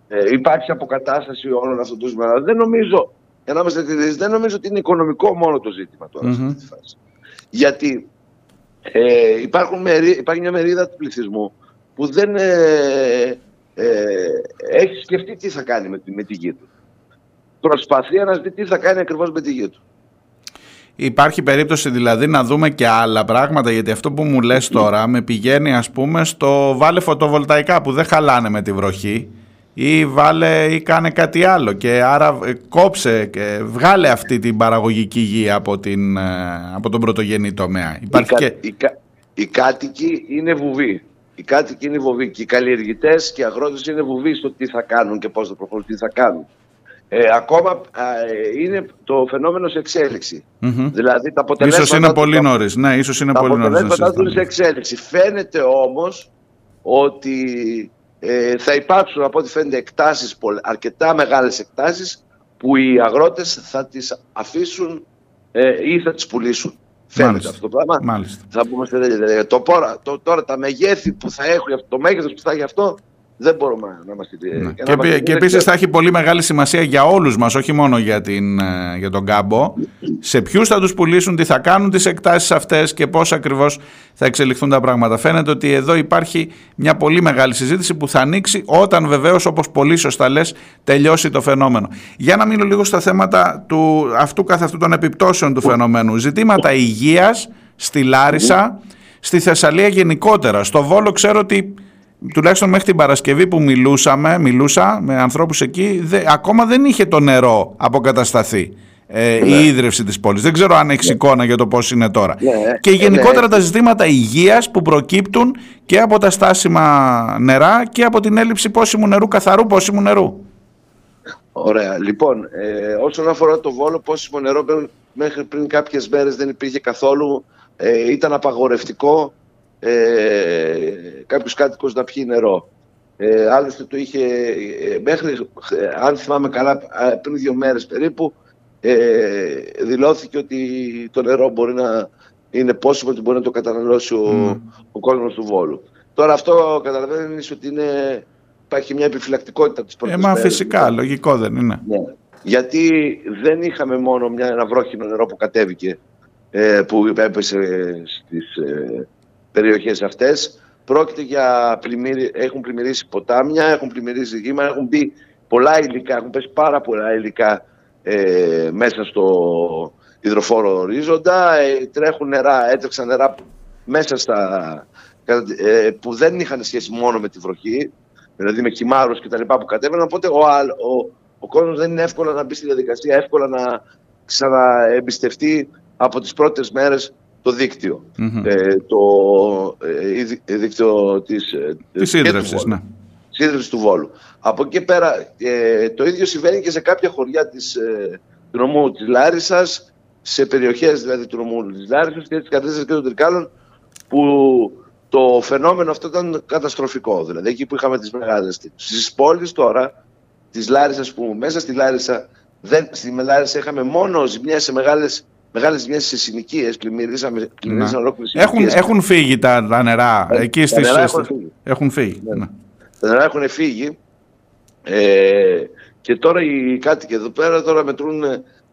ε, υπάρξει αποκατάσταση όλων αυτών των ζητημάτων. Δεν νομίζω, για να είμαστε ειλικρινείς, δεν νομίζω ότι είναι οικονομικό μόνο το ζήτημα τώρα σε Μμμ. αυτή τη φάση. Γιατί ε, υπάρχουν μερί, υπάρχει μια μερίδα του πληθυσμού που δεν ε, ε, έχει σκεφτεί τι θα κάνει με, τη- με τη γη του. Προσπαθεί να δει τι θα κάνει ακριβώς με τη γη του. Υπάρχει περίπτωση δηλαδή να δούμε και άλλα πράγματα γιατί αυτό που μου λες τώρα με πηγαίνει ας πούμε στο βάλε φωτοβολταϊκά που δεν χαλάνε με τη βροχή ή βάλε ή κάνε κάτι άλλο και άρα ε, κόψε και βγάλε αυτή την παραγωγική γη από, την, ε, από τον πρωτογενή τομέα. Υπάρχει οι, κα- και... οι, κα- οι κάτοικοι είναι βουβοί. Οι κάτοικοι είναι βουβοί και οι καλλιεργητές και οι αγρότες είναι βουβοί στο τι θα κάνουν και πώς θα προχωρούν, τι θα κάνουν. Ε, ακόμα α, ε, είναι το φαινόμενο σε εξέλιξη. Μμμ. Δηλαδή τα αποτελέσματα. Ίσως είναι του- πολύ τα- νωρίς. Ναι, ίσως είναι τα πολύ νωρίς. να αποτελέσματά του είναι σε συζητάμε. εξέλιξη. Φαίνεται όμως ότι ε, θα υπάρξουν από ό,τι φαίνεται εκτάσεις, πολλ- αρκετά μεγάλες εκτάσεις που οι αγρότες θα τις αφήσουν ε, ή θα τις πουλήσουν. Φαίνεται Μάλιστα. αυτό το πράγμα. Μάλιστα. Θα πούμε σε τέτοια διαδικασία. Το, πόρα- το, τώρα τα μεγέθη που θα έχουν, το μέγεθος που θα έχει αυτό, δεν μπορούμε να είμαστε... Ναι. για να Και, είμαστε επί- και ειλικρινείς, επίσης θα έχει πολύ μεγάλη σημασία για όλους μας, όχι μόνο για, την, ε, για τον κάμπο, σε ποιους θα τους πουλήσουν, τι θα κάνουν τις εκτάσεις αυτές και πώς ακριβώς θα εξελιχθούν τα πράγματα. Φαίνεται ότι εδώ υπάρχει μια πολύ μεγάλη συζήτηση που θα ανοίξει όταν βεβαίως, όπως πολύ σωστά λες, τελειώσει το φαινόμενο. Για να μείνω λίγο στα θέματα του, αυτού καθ' αυτού των επιπτώσεων του φαινομένου. Ζητήματα υγείας στη Λάρισα, στη Θεσσαλία γενικότερα. Στο Βόλο ξέρω ότι τουλάχιστον μέχρι την Παρασκευή που μιλούσαμε, μιλούσα με ανθρώπους εκεί, δε, ακόμα δεν είχε το νερό αποκατασταθεί. Ε, Ναι. η ίδρυυση της πόλης. Δεν ξέρω αν έχει εικόνα για το πώς είναι τώρα. Ναι, και ε, γενικότερα ναι. τα ζητήματα υγείας που προκύπτουν και από τα στάσιμα νερά και από την έλλειψη πόσιμου νερού, καθαρού πόσιμου νερού. Ωραία. Λοιπόν, ε, όσον αφορά το Βόλο, πόσιμο νερό πριν- μέχρι πριν κάποιες μέρες δεν υπήρχε καθόλου. Ε, ήταν απαγορευτικό ε, κάποιος κάτοικος να πιει νερό. Ε, άλλωστε το είχε, ε, μέχρι, ε, αν θυμάμαι καλά, α, πριν δύο μέρες περίπου, ε, δηλώθηκε ότι το νερό μπορεί να είναι πόσιμο, ότι μπορεί να το καταναλώσει ο, Μμ. ο κόσμος του Βόλου. Τώρα αυτό καταλαβαίνεις ότι είναι, υπάρχει μια επιφυλακτικότητα της Ε, πρώτης μα μέρες. φυσικά, λογικό δεν είναι. Ναι. Γιατί δεν είχαμε μόνο μια, ένα βρόχινο νερό που κατέβηκε, ε, που έπεσε στις ε, περιοχές αυτές. Πρόκειται για πλημμύρι, έχουν πλημμυρίσει ποτάμια, έχουν πλημμυρίσει γήμα, έχουν μπει πολλά υλικά, έχουν πέσει πάρα πολλά υλικά ε, μέσα στο υδροφόρο ορίζοντα. Ε, τρέχουν νερά, έτρεξαν νερά μέσα στα, ε, που δεν είχαν σχέση μόνο με τη βροχή, δηλαδή με χυμάρους και τα λοιπά που κατέβαιναν, οπότε ο, άλλ- ο, ο κόσμος δεν είναι εύκολο να μπει στη διαδικασία, εύκολα να ξαναεμπιστευτεί από τις πρώτες μέρες το δίκτυο. Μμμ. Ε, το ε, η- η δίκτυο της, ε, Της και του ίδρυυσης, Βόλου. ναι. Σύνδρευση του Βόλου. Από εκεί πέρα ε, το ίδιο συμβαίνει και σε κάποια χωριά της, ε, του νομού της Λάρισας, σε περιοχές δηλαδή του νομού της Λάρισας και της Καρδίτσας και των Τρικάλων που το φαινόμενο αυτό ήταν καταστροφικό. Δηλαδή εκεί που είχαμε τις μεγάλες τύπους. Στις πόλεις τώρα της Λάρισας που μέσα στη Λάρισα, δεν, στη Λάρισα είχαμε μόνο ζημιές σε μεγάλες, μεγάλες ζημιές σε συνοικίες, πλημμυρίσαμε, πλημμυρίσαμε ολόκληρες Έχουν, συνοικίες. έχουν φύγει τα, τα νερά Ε, εκεί τα στις... νερά στις- έχουν φύγει. Έχουν φύγει. Ναι. ναι. τα νερά έχουν φύγει ε, και τώρα οι κάτοικοι εδώ πέρα τώρα μετρούν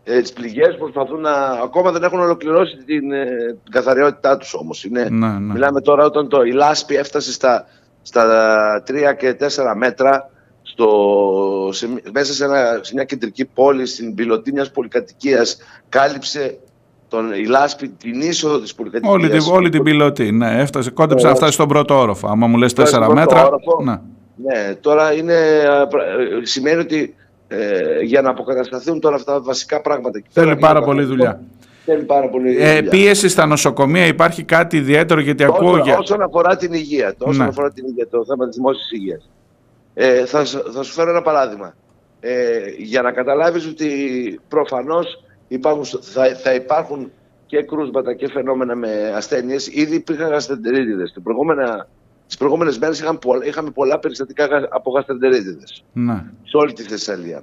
ε, τις πληγές, προσπαθούν να... Ακόμα δεν έχουν ολοκληρώσει την, ε, την καθαριότητά τους όμως. Είναι, Ναι, ναι. Μιλάμε τώρα όταν το, η λάσπη έφτασε στα, στα 3 και 4 μέτρα στο, σε, μέσα σε, ένα, σε μια κεντρική πόλη στην πιλωτή μιας πολυκατοικίας κάλυψε τον, η λάσπη την είσοδο της πολυκατοικίας. Όλη, την, όλη την πιλωτή, ναι, έφτασε, κόντεψε Ναι. να φτάσει στον πρώτο όροφο. Άμα μου λες Φτάσει τέσσερα στον πρώτο μέτρα, όροφο. ναι. Ναι, τώρα είναι, α, πρα- ε, σημαίνει ότι ε, για να αποκατασταθούν τώρα αυτά τα βασικά πράγματα. εκεί Θέλει πέρα, πάρα είναι πολύ πραγματικό. δουλειά. θέλει πάρα πολύ Ε, δουλειά. πίεση στα νοσοκομεία υπάρχει κάτι ιδιαίτερο γιατί ακούω Όσον, για... όσον αφορά την υγεία, το, όσον Ναι. αφορά την υγεία, το θέμα της δημόσιας υγείας. Ε, θα, σου- θα σου φέρω ένα παράδειγμα. Ε, για να καταλάβεις ότι προφανώς υπάρχουν, θα, θα υπάρχουν και κρούσματα και φαινόμενα με ασθένειες. Ήδη υπήρχαν γαστεντερίτιδες. Τις προηγούμενα- Τις προηγούμενες μέρες είχαμε, πολλα- είχαμε πολλά περιστατικά γα- από γαστεντερίτιδες Ναι. σε όλη τη Θεσσαλία.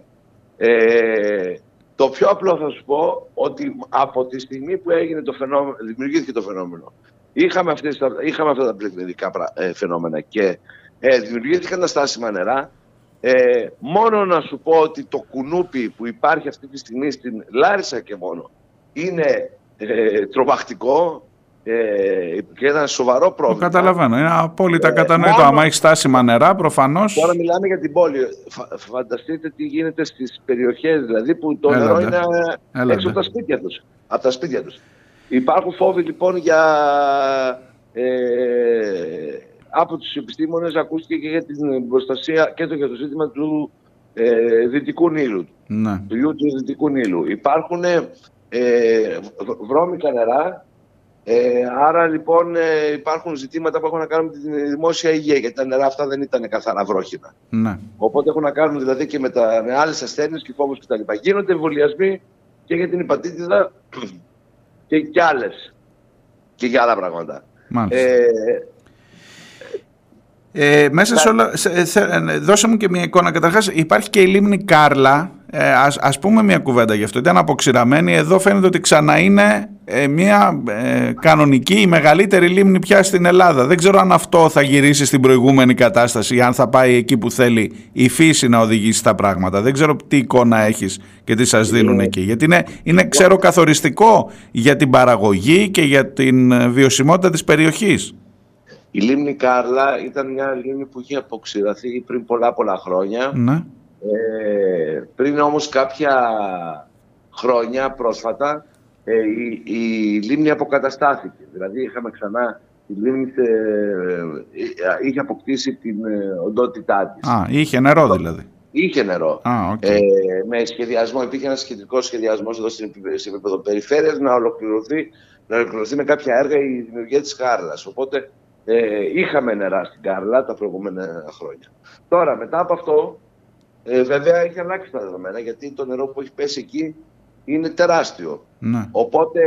Ε, το πιο απλό θα σου πω ότι από τη στιγμή που έγινε το φαινόμενο, δημιουργήθηκε το φαινόμενο, είχαμε, αυτές, τα- είχαμε αυτά τα πληθυντικά πρα- ε, φαινόμενα και ε, δημιουργήθηκαν τα στάσιμα νερά. Ε, μόνο να σου πω ότι το κουνούπι που υπάρχει αυτή τη στιγμή στην Λάρισα και μόνο είναι ε, τρομακτικό ε, και ένα σοβαρό Το πρόβλημα. καταλαβαίνω. Είναι απόλυτα Ε, κατανοητό. μόνο- Άμα έχει στάσιμα νερά, προφανώς. Τώρα μιλάμε για την πόλη. Φα- φανταστείτε τι γίνεται στις περιοχές δηλαδή που το Έλατε. νερό είναι Έλατε. έξω από τα σπίτια τους. Από τα σπίτια τους. Υπάρχουν φόβοι λοιπόν για... Ε, από τους επιστήμονες ακούστηκε και για την προστασία και το, για το ζήτημα του ε, Δυτικού Νείλου. Ναι. Του ιού του Δυτικού Νείλου. Υπάρχουν ε, β- βρώμικα νερά ε, άρα λοιπόν ε, υπάρχουν ζητήματα που έχουν να κάνουν με τη δημόσια υγεία γιατί τα νερά αυτά δεν ήταν καθαρά βρόχινα. ναι. Οπότε έχουν να κάνουν δηλαδή και με, τα, με άλλες ασθένειες και φόβους κτλ. Γίνονται εμβολιασμοί και για την υπατήτηδα <clears throat> και για άλλες και για άλλα πράγματα. Μάλιστα. Ε, Ε, μέσα σε όλα, σε- θε- ε, δώσε μου και μια εικόνα. Καταρχάς υπάρχει και η λίμνη Κάρλα. Ε, ας, ας πούμε μια κουβέντα γι' αυτό. Ήταν αποξηραμένη. Εδώ φαίνεται ότι ξανά είναι ε, μια ε, κανονική, η μεγαλύτερη λίμνη πια στην Ελλάδα. Δεν ξέρω αν αυτό θα γυρίσει στην προηγούμενη κατάσταση ή αν θα πάει εκεί που θέλει η φύση να οδηγήσει τα πράγματα. Δεν ξέρω τι εικόνα έχεις και τι σας δίνουν εκεί. Γιατί είναι, είναι ξέρω καθοριστικό για την παραγωγή και για την ε, βιωσιμότητα της περιοχής. Η λίμνη Κάρλα ήταν μια λίμνη που είχε αποξηραθεί πριν πολλά πολλά χρόνια. Ναι. Ε, πριν όμως κάποια χρόνια πρόσφατα ε, η, η λίμνη αποκαταστάθηκε. Δηλαδή είχαμε ξανά η λίμνη σε, ε, είχε αποκτήσει την ε, οντότητά της. Α, είχε νερό δηλαδή. Είχε νερό. Α, οκ. Ε, με σχεδιασμό, υπήρχε ένας σχετικός σχεδιασμός εδώ στην επίπεδο- σε επίπεδο περιφέρειας να ολοκληρωθεί, να ολοκληρωθεί με κάποια έργα η δημιουργία της Κάρλας. Οπότε ε, είχαμε νερά στην Κάρλα τα προηγούμενα χρόνια. Τώρα, μετά από αυτό, ε, βέβαια έχει αλλάξει τα δεδομένα γιατί το νερό που έχει πέσει εκεί είναι τεράστιο. Ναι. Οπότε,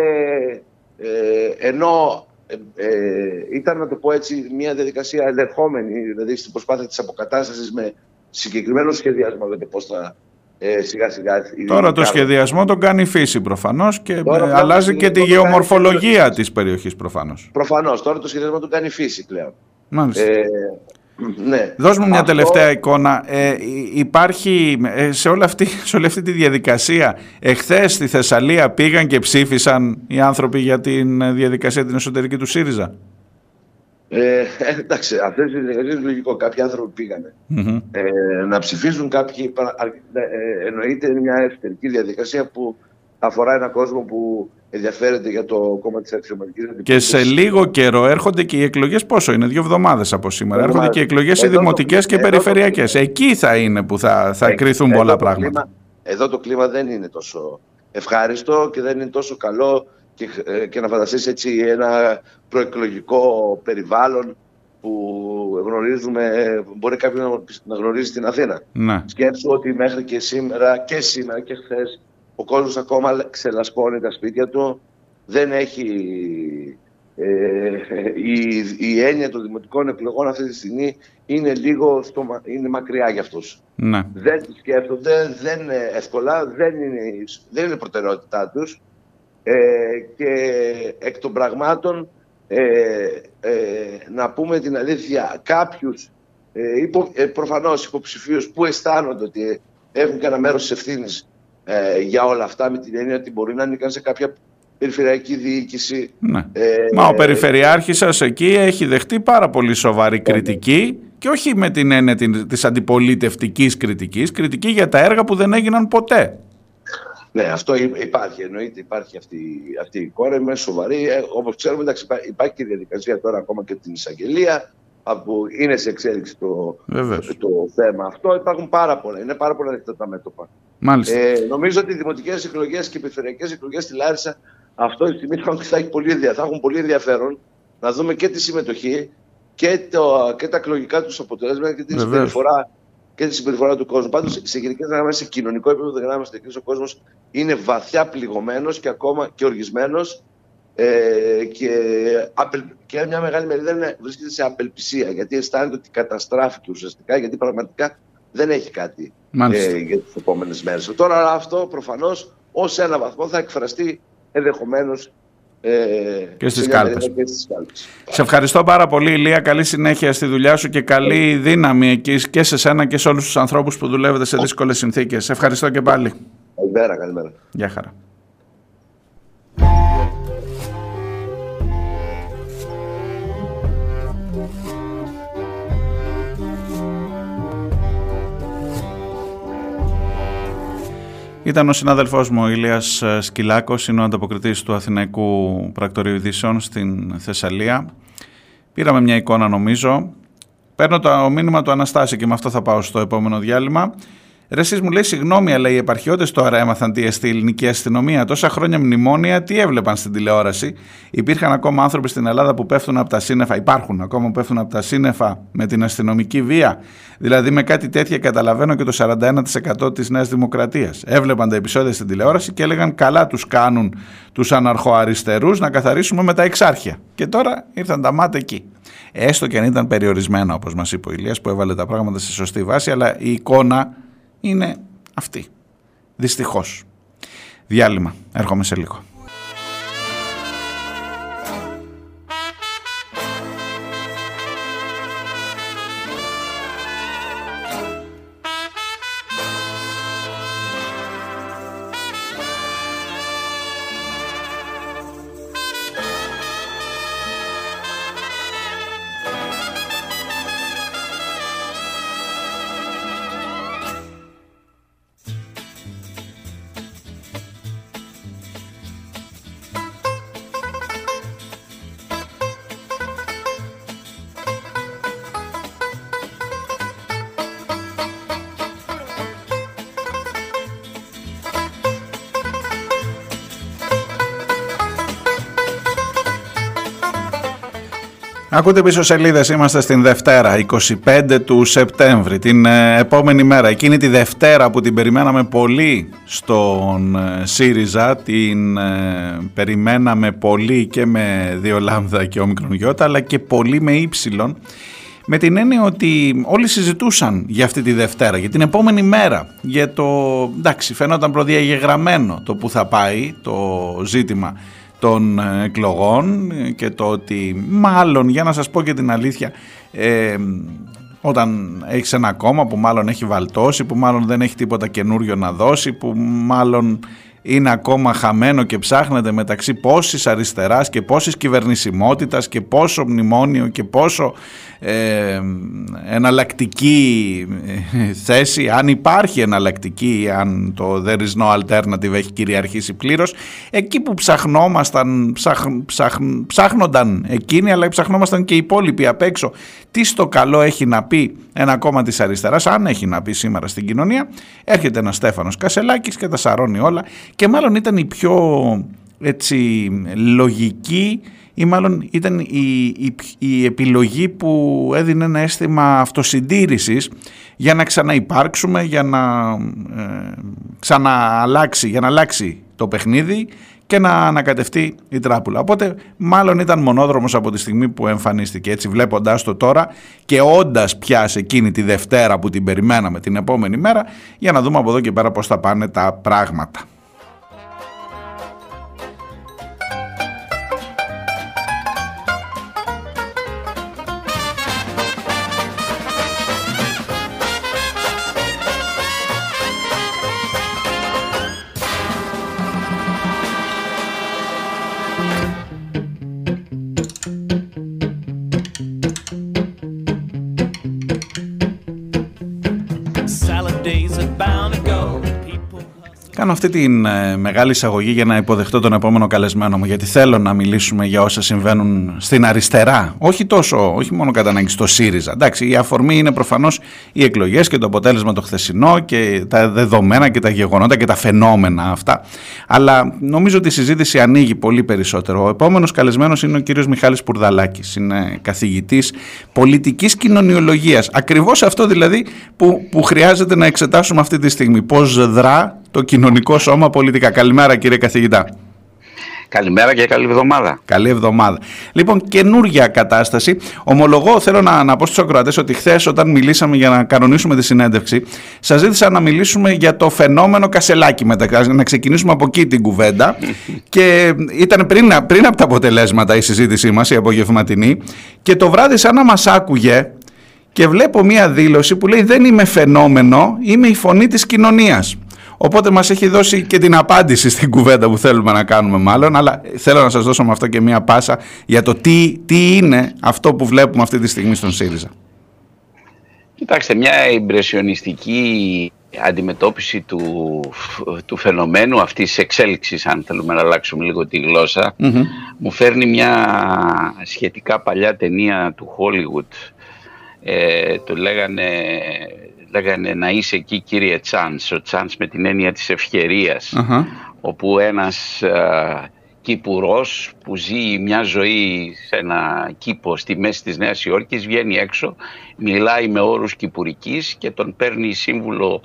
ε, ενώ ε, ε, ήταν, να το πω έτσι, μια διαδικασία ελεγχόμενη, δηλαδή στην προσπάθεια της αποκατάστασης με συγκεκριμένο σχεδιασμό, δηλαδή πώς θα ε, σιγά σιγά... Τώρα το κάνουμε. σχεδιασμό τον κάνει η φύση προφανώς και Τώρα ε, το αλλάζει και τη σχεδιασμό τον κάνει η γεωμορφολογία φύση. της περιοχής προφανώς. Προφανώς, τώρα το σχεδιασμό του κάνει η φύση πλέον. Μάλιστα. Ε, ναι. Δώσ' μου μια Αυτό- τελευταία εικόνα. Ε, υ- υπάρχει ε, σε, όλη αυτή, <laughs> σε όλη αυτή τη διαδικασία, εχθές στη Θεσσαλία πήγαν και ψήφισαν οι άνθρωποι για την ε, διαδικασία την εσωτερική του ΣΥΡΙΖΑ; Ε, εντάξει, αυτές οι διαδικασίες λογικό. Κάποιοι άνθρωποι πήγανε. Μμμ. Ε, να ψηφίσουν κάποιοι, παρα- α- ε, εννοείται είναι μια εσωτερική διαδικασία που αφορά έναν κόσμο που ενδιαφέρεται για το κόμμα της αξιωματικής Και σε λίγο καιρό έρχονται και οι εκλογές πόσο είναι, δύο εβδομάδες από σήμερα. Εβδομάδες. Έρχονται και οι εκλογές οι Εδώ το- δημοτικές και εδώ το- περιφερειακές. Εκεί θα είναι που θα, θα Ε, κρυθούν εδώ πολλά το πράγματα. κλίμα- εδώ το κλίμα δεν είναι τόσο ευχάριστο και δεν είναι τόσο καλό και, ε, και να φανταστείς έτσι ένα προεκλογικό περιβάλλον που γνωρίζουμε, μπορεί κάποιος να, να γνωρίζει στην Αθήνα. Ναι. Σκέψου ότι μέχρι και σήμερα και σήμερα και χθες ο κόσμος ακόμα ξελασπώνει τα σπίτια του. Δεν έχει... Ε, η, η έννοια των δημοτικών εκλογών αυτή τη στιγμή είναι λίγο στο, μα- είναι μακριά για αυτούς. ναι. Δεν τις σκέφτονται, δεν είναι εύκολα, δεν είναι, δεν είναι προτεραιότητά τους ε, και εκ των πραγμάτων ε, ε, να πούμε την αλήθεια κάποιους ε, υπο, ε, προφανώς υποψηφίους που αισθάνονται ότι έχουν και ένα μέρος της ευθύνης ε, για όλα αυτά με την έννοια ότι μπορεί να ανήκαν σε κάποια περιφερειακή διοίκηση Ναι. ε, Μα ο Περιφερειάρχης σας εκεί έχει δεχτεί πάρα πολύ σοβαρή κριτική και όχι με την έννοια την- της αντιπολίτευτικής κριτικής, κριτική για τα έργα που δεν έγιναν ποτέ. Ναι, αυτό υ- υπάρχει. Εννοείται υπάρχει αυτή, αυτή η εικόνα. Είναι σοβαρή. Ε, Όπως ξέρουμε, εντάξει, υπά- υπάρχει και η διαδικασία τώρα ακόμα και την εισαγγελία. που είναι σε εξέλιξη το, Βεβαίως. το θέμα αυτό. Υπάρχουν πάρα πολλά. Είναι πάρα πολλά ανοιχτά τα μέτωπα. Μάλιστα. Ε, νομίζω ότι οι δημοτικές εκλογές και οι περιφερειακές εκλογές στη Λάρισα αυτό η στιγμή θα, έχει πολύ, θα έχουν πολύ ενδιαφέρον να δούμε και τη συμμετοχή και, το, και τα εκλογικά τους αποτελέσματα και τη συμπεριφορά και τη συμπεριφορά του κόσμου. Πάντως, σε γενικές γραμμές, σε κοινωνικό επίπεδο, δεν γράφει ο κόσμος είναι βαθιά πληγωμένος και ακόμα και οργισμένος ε, και, και μια μεγάλη μερίδα βρίσκεται σε απελπισία γιατί αισθάνεται ότι καταστράφηκε ουσιαστικά γιατί πραγματικά δεν έχει κάτι ε, για τις επόμενες μέρες. Τώρα αυτό προφανώς ως ένα βαθμό θα εκφραστεί ενδεχομένως ε, και στις κάλπες. Σε ευχαριστώ πάρα πολύ Ηλία, καλή συνέχεια στη δουλειά σου και καλή δύναμη εκεί και σε σένα και σε όλους τους ανθρώπους που δουλεύετε σε δύσκολες συνθήκες. Σε ευχαριστώ και πάλι. Καλημέρα, καλημέρα. Γεια χαρά. Ήταν ο συνάδελφός μου ο Ηλίας ε, Σκυλάκος, είναι ο ανταποκριτής του Αθηναϊκού Πρακτορείου Ειδήσεων στην Θεσσαλία. Πήραμε μια εικόνα νομίζω. Παίρνω το μήνυμα του Αναστάση και με αυτό θα πάω στο επόμενο διάλειμμα. Ρε εσείς μου λέει συγγνώμη αλλά οι επαρχιώτες τώρα έμαθαν τι εστί η ελληνική αστυνομία. Τόσα χρόνια μνημόνια τι έβλεπαν στην τηλεόραση. Υπήρχαν ακόμα άνθρωποι στην Ελλάδα που πέφτουν από τα σύννεφα. Υπάρχουν ακόμα που πέφτουν από τα σύννεφα με την αστυνομική βία. Δηλαδή με κάτι τέτοια καταλαβαίνω και το 41% της Νέας Δημοκρατίας. Έβλεπαν τα επεισόδια στην τηλεόραση και έλεγαν καλά τους κάνουν τους αναρχοαριστερούς να καθαρίσουμε με τα εξάρχεια. Και τώρα ήρθαν τα μάτια εκεί. Έστω και αν ήταν περιορισμένα όπως μας είπε ο Ηλίας που έβαλε τα πράγματα στη σωστή βάση αλλά η εικόνα είναι αυτή. Δυστυχώς. Διάλειμμα. Έρχομαι σε λίγο. Ακούτε πίσω σελίδες, είμαστε στην Δευτέρα, 25 του Σεπτέμβρη, την ε, επόμενη μέρα. Εκείνη τη Δευτέρα που την περιμέναμε πολύ στον ε, ΣΥΡΙΖΑ, την ε, περιμέναμε πολύ και με δύο λάμδα και όμικρον γιώτα, αλλά και πολύ με ύψιλον, με την έννοια ότι όλοι συζητούσαν για αυτή τη Δευτέρα, για την επόμενη μέρα, για το, εντάξει, φαινόταν προδιαγεγραμμένο το που θα πάει το ζήτημα των ε, εκλογών και το ότι μάλλον για να σας πω και την αλήθεια ε, όταν έχεις ένα κόμμα που μάλλον έχει βαλτώσει, που μάλλον δεν έχει τίποτα καινούριο να δώσει, που μάλλον είναι ακόμα χαμένο και ψάχνεται μεταξύ πόσης αριστεράς και πόσης κυβερνησιμότητας και πόσο μνημόνιο και πόσο ε, εναλλακτική ε, θέση, αν υπάρχει εναλλακτική, αν το there is no alternative έχει κυριαρχήσει πλήρως, εκεί που ψαχνόμασταν, ψαχ, ψαχ, ψάχνονταν εκείνοι, αλλά ψαχνόμασταν και οι υπόλοιποι απ' έξω, τι στο καλό έχει να πει ένα κόμμα της αριστεράς, αν έχει να πει σήμερα στην κοινωνία, έρχεται ένας Στέφανος Κασελάκης και τα σαρώνει όλα. Και μάλλον ήταν η πιο έτσι, λογική ή μάλλον ήταν η, η, επιλογή που έδινε ένα αίσθημα αυτοσυντήρησης για να ξαναυπάρξουμε, για να ε, ξανααλλάξει, για να αλλάξει το παιχνίδι και να ανακατευτεί η τράπουλα. Οπότε μάλλον ήταν μονόδρομος από τη στιγμή που εμφανίστηκε έτσι βλέποντάς το τώρα και όντας πια σε εκείνη τη Δευτέρα που την περιμέναμε την επόμενη μέρα για να δούμε από εδώ και πέρα πώς θα πάνε τα πράγματα. Αυτή τη ε, μεγάλη εισαγωγή για να υποδεχτώ τον επόμενο καλεσμένο μου, γιατί θέλω να μιλήσουμε για όσα συμβαίνουν στην αριστερά. Όχι τόσο, όχι μόνο κατά ανάγκη στο ΣΥΡΙΖΑ. Εντάξει, η αφορμή είναι προφανώς οι εκλογές και το αποτέλεσμα το χθεσινό και τα δεδομένα και τα γεγονότα και τα φαινόμενα αυτά. Αλλά νομίζω ότι η συζήτηση ανοίγει πολύ περισσότερο. Ο επόμενος καλεσμένος είναι ο κύριος Μιχάλης Πουρδαλάκης. Είναι καθηγητής πολιτικής κοινωνιολογίας. Ακριβώς αυτό δηλαδή που, που χρειάζεται να εξετάσουμε αυτή τη στιγμή. Πώς δρά το κοινωνικό σώμα πολιτικά. Καλημέρα κύριε καθηγητά. Καλημέρα και καλή εβδομάδα. Καλή εβδομάδα. Λοιπόν, καινούργια κατάσταση. Ομολογώ, θέλω να, να πω στους ακροατές ότι χθες, όταν μιλήσαμε για να κανονίσουμε τη συνέντευξη, σας ζήτησα να μιλήσουμε για το φαινόμενο Κασελάκη μετά. Να ξεκινήσουμε από εκεί την κουβέντα. <laughs> και ήταν πριν, πριν από τα αποτελέσματα η συζήτησή μας, η απογευματινή. Και το βράδυ, σαν να μας άκουγε, και βλέπω μία δήλωση που λέει «Δεν είμαι φαινόμενο, είμαι η φωνή της κοινωνίας». Οπότε μας έχει δώσει και την απάντηση στην κουβέντα που θέλουμε να κάνουμε μάλλον, αλλά θέλω να σας δώσω με αυτό και μία πάσα για το τι, τι είναι αυτό που βλέπουμε αυτή τη στιγμή στον ΣΥΡΙΖΑ. Κοιτάξτε, μια εμπρεσιονιστική αντιμετώπιση του, του φαινομένου αυτής της εξέλιξης, αν θέλουμε να αλλάξουμε λίγο τη γλώσσα, μου φέρνει μια σχετικά παλιά ταινία του Hollywood. Ε, το λέγανε λέγανε να είσαι εκεί κύριε Τσάνς, ο Τσάνς με την έννοια της ευκαιριας όπου ένας α, κυπουρός που ζει μια ζωή σε ένα κήπο στη μέση της Νέας Υόρκης βγαίνει έξω, μιλάει με όρους κυπουρικής και τον παίρνει σύμβουλο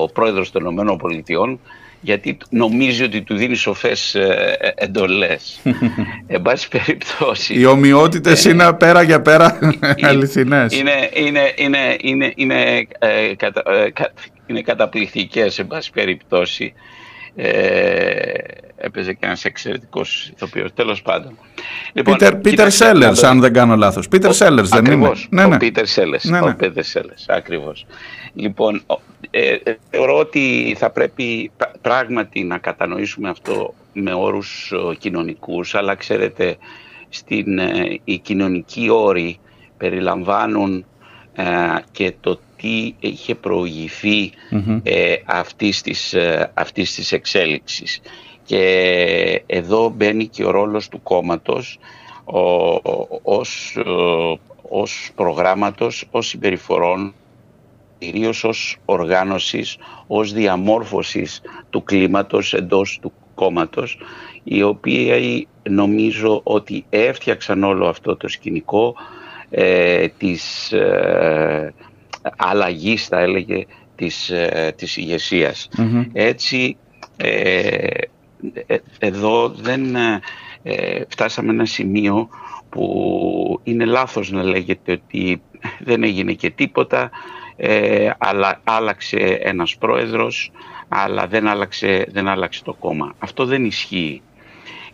ο πρόεδρος των ΗΠΑ γιατί νομίζει ότι του δίνει σοφές ε, ε, εντολές. <laughs> Εν πάση περιπτώσει... Οι ομοιότητες ε, είναι πέρα για πέρα αληθινές. Είναι, είναι, είναι, είναι, είναι, ε, κατα, ε, είναι καταπληκτικές, εν πάση περιπτώσει. Ε, έπαιζε και ένας εξαιρετικός ηθοποιός, τέλος πάντων. Λοιπόν, Πίτερ Σέλλερς, αν δεν κάνω λάθος. Πίτερ Σέλλερς δεν ακριβώς, είναι. Ναι, Ο Πίτερ Σέλλερς, ναι, ναι. ο Πίτερ Σέλλερς, ακριβώς. Λοιπόν, ε, ε, θεωρώ ότι θα πρέπει πράγματι να κατανοήσουμε αυτό με όρους κοινωνικούς, αλλά ξέρετε, στην, ε, οι κοινωνικοί όροι περιλαμβάνουν ε, και το τι είχε προηγηθεί ε, αυτής, της, αυτής της εξέλιξης. Και εδώ μπαίνει και ο ρόλος του κόμματος ο, ως, ως προγράμματος, ως συμπεριφορών κυρίως ως οργάνωσης, ως διαμόρφωσης του κλίματος εντός του κόμματος, οι οποίοι νομίζω ότι έφτιαξαν όλο αυτό το σκηνικό ε, της ε, αλλαγής, θα έλεγε, της, ε, της ηγεσια Έτσι, ε, ε, εδώ δεν φτάσαμε ένα σημείο που είναι λάθος να λέγεται ότι δεν έγινε και τίποτα, ε, αλλά άλλαξε ένας πρόεδρος, αλλά δεν άλλαξε, δεν άλλαξε το κόμμα. Αυτό δεν ισχύει.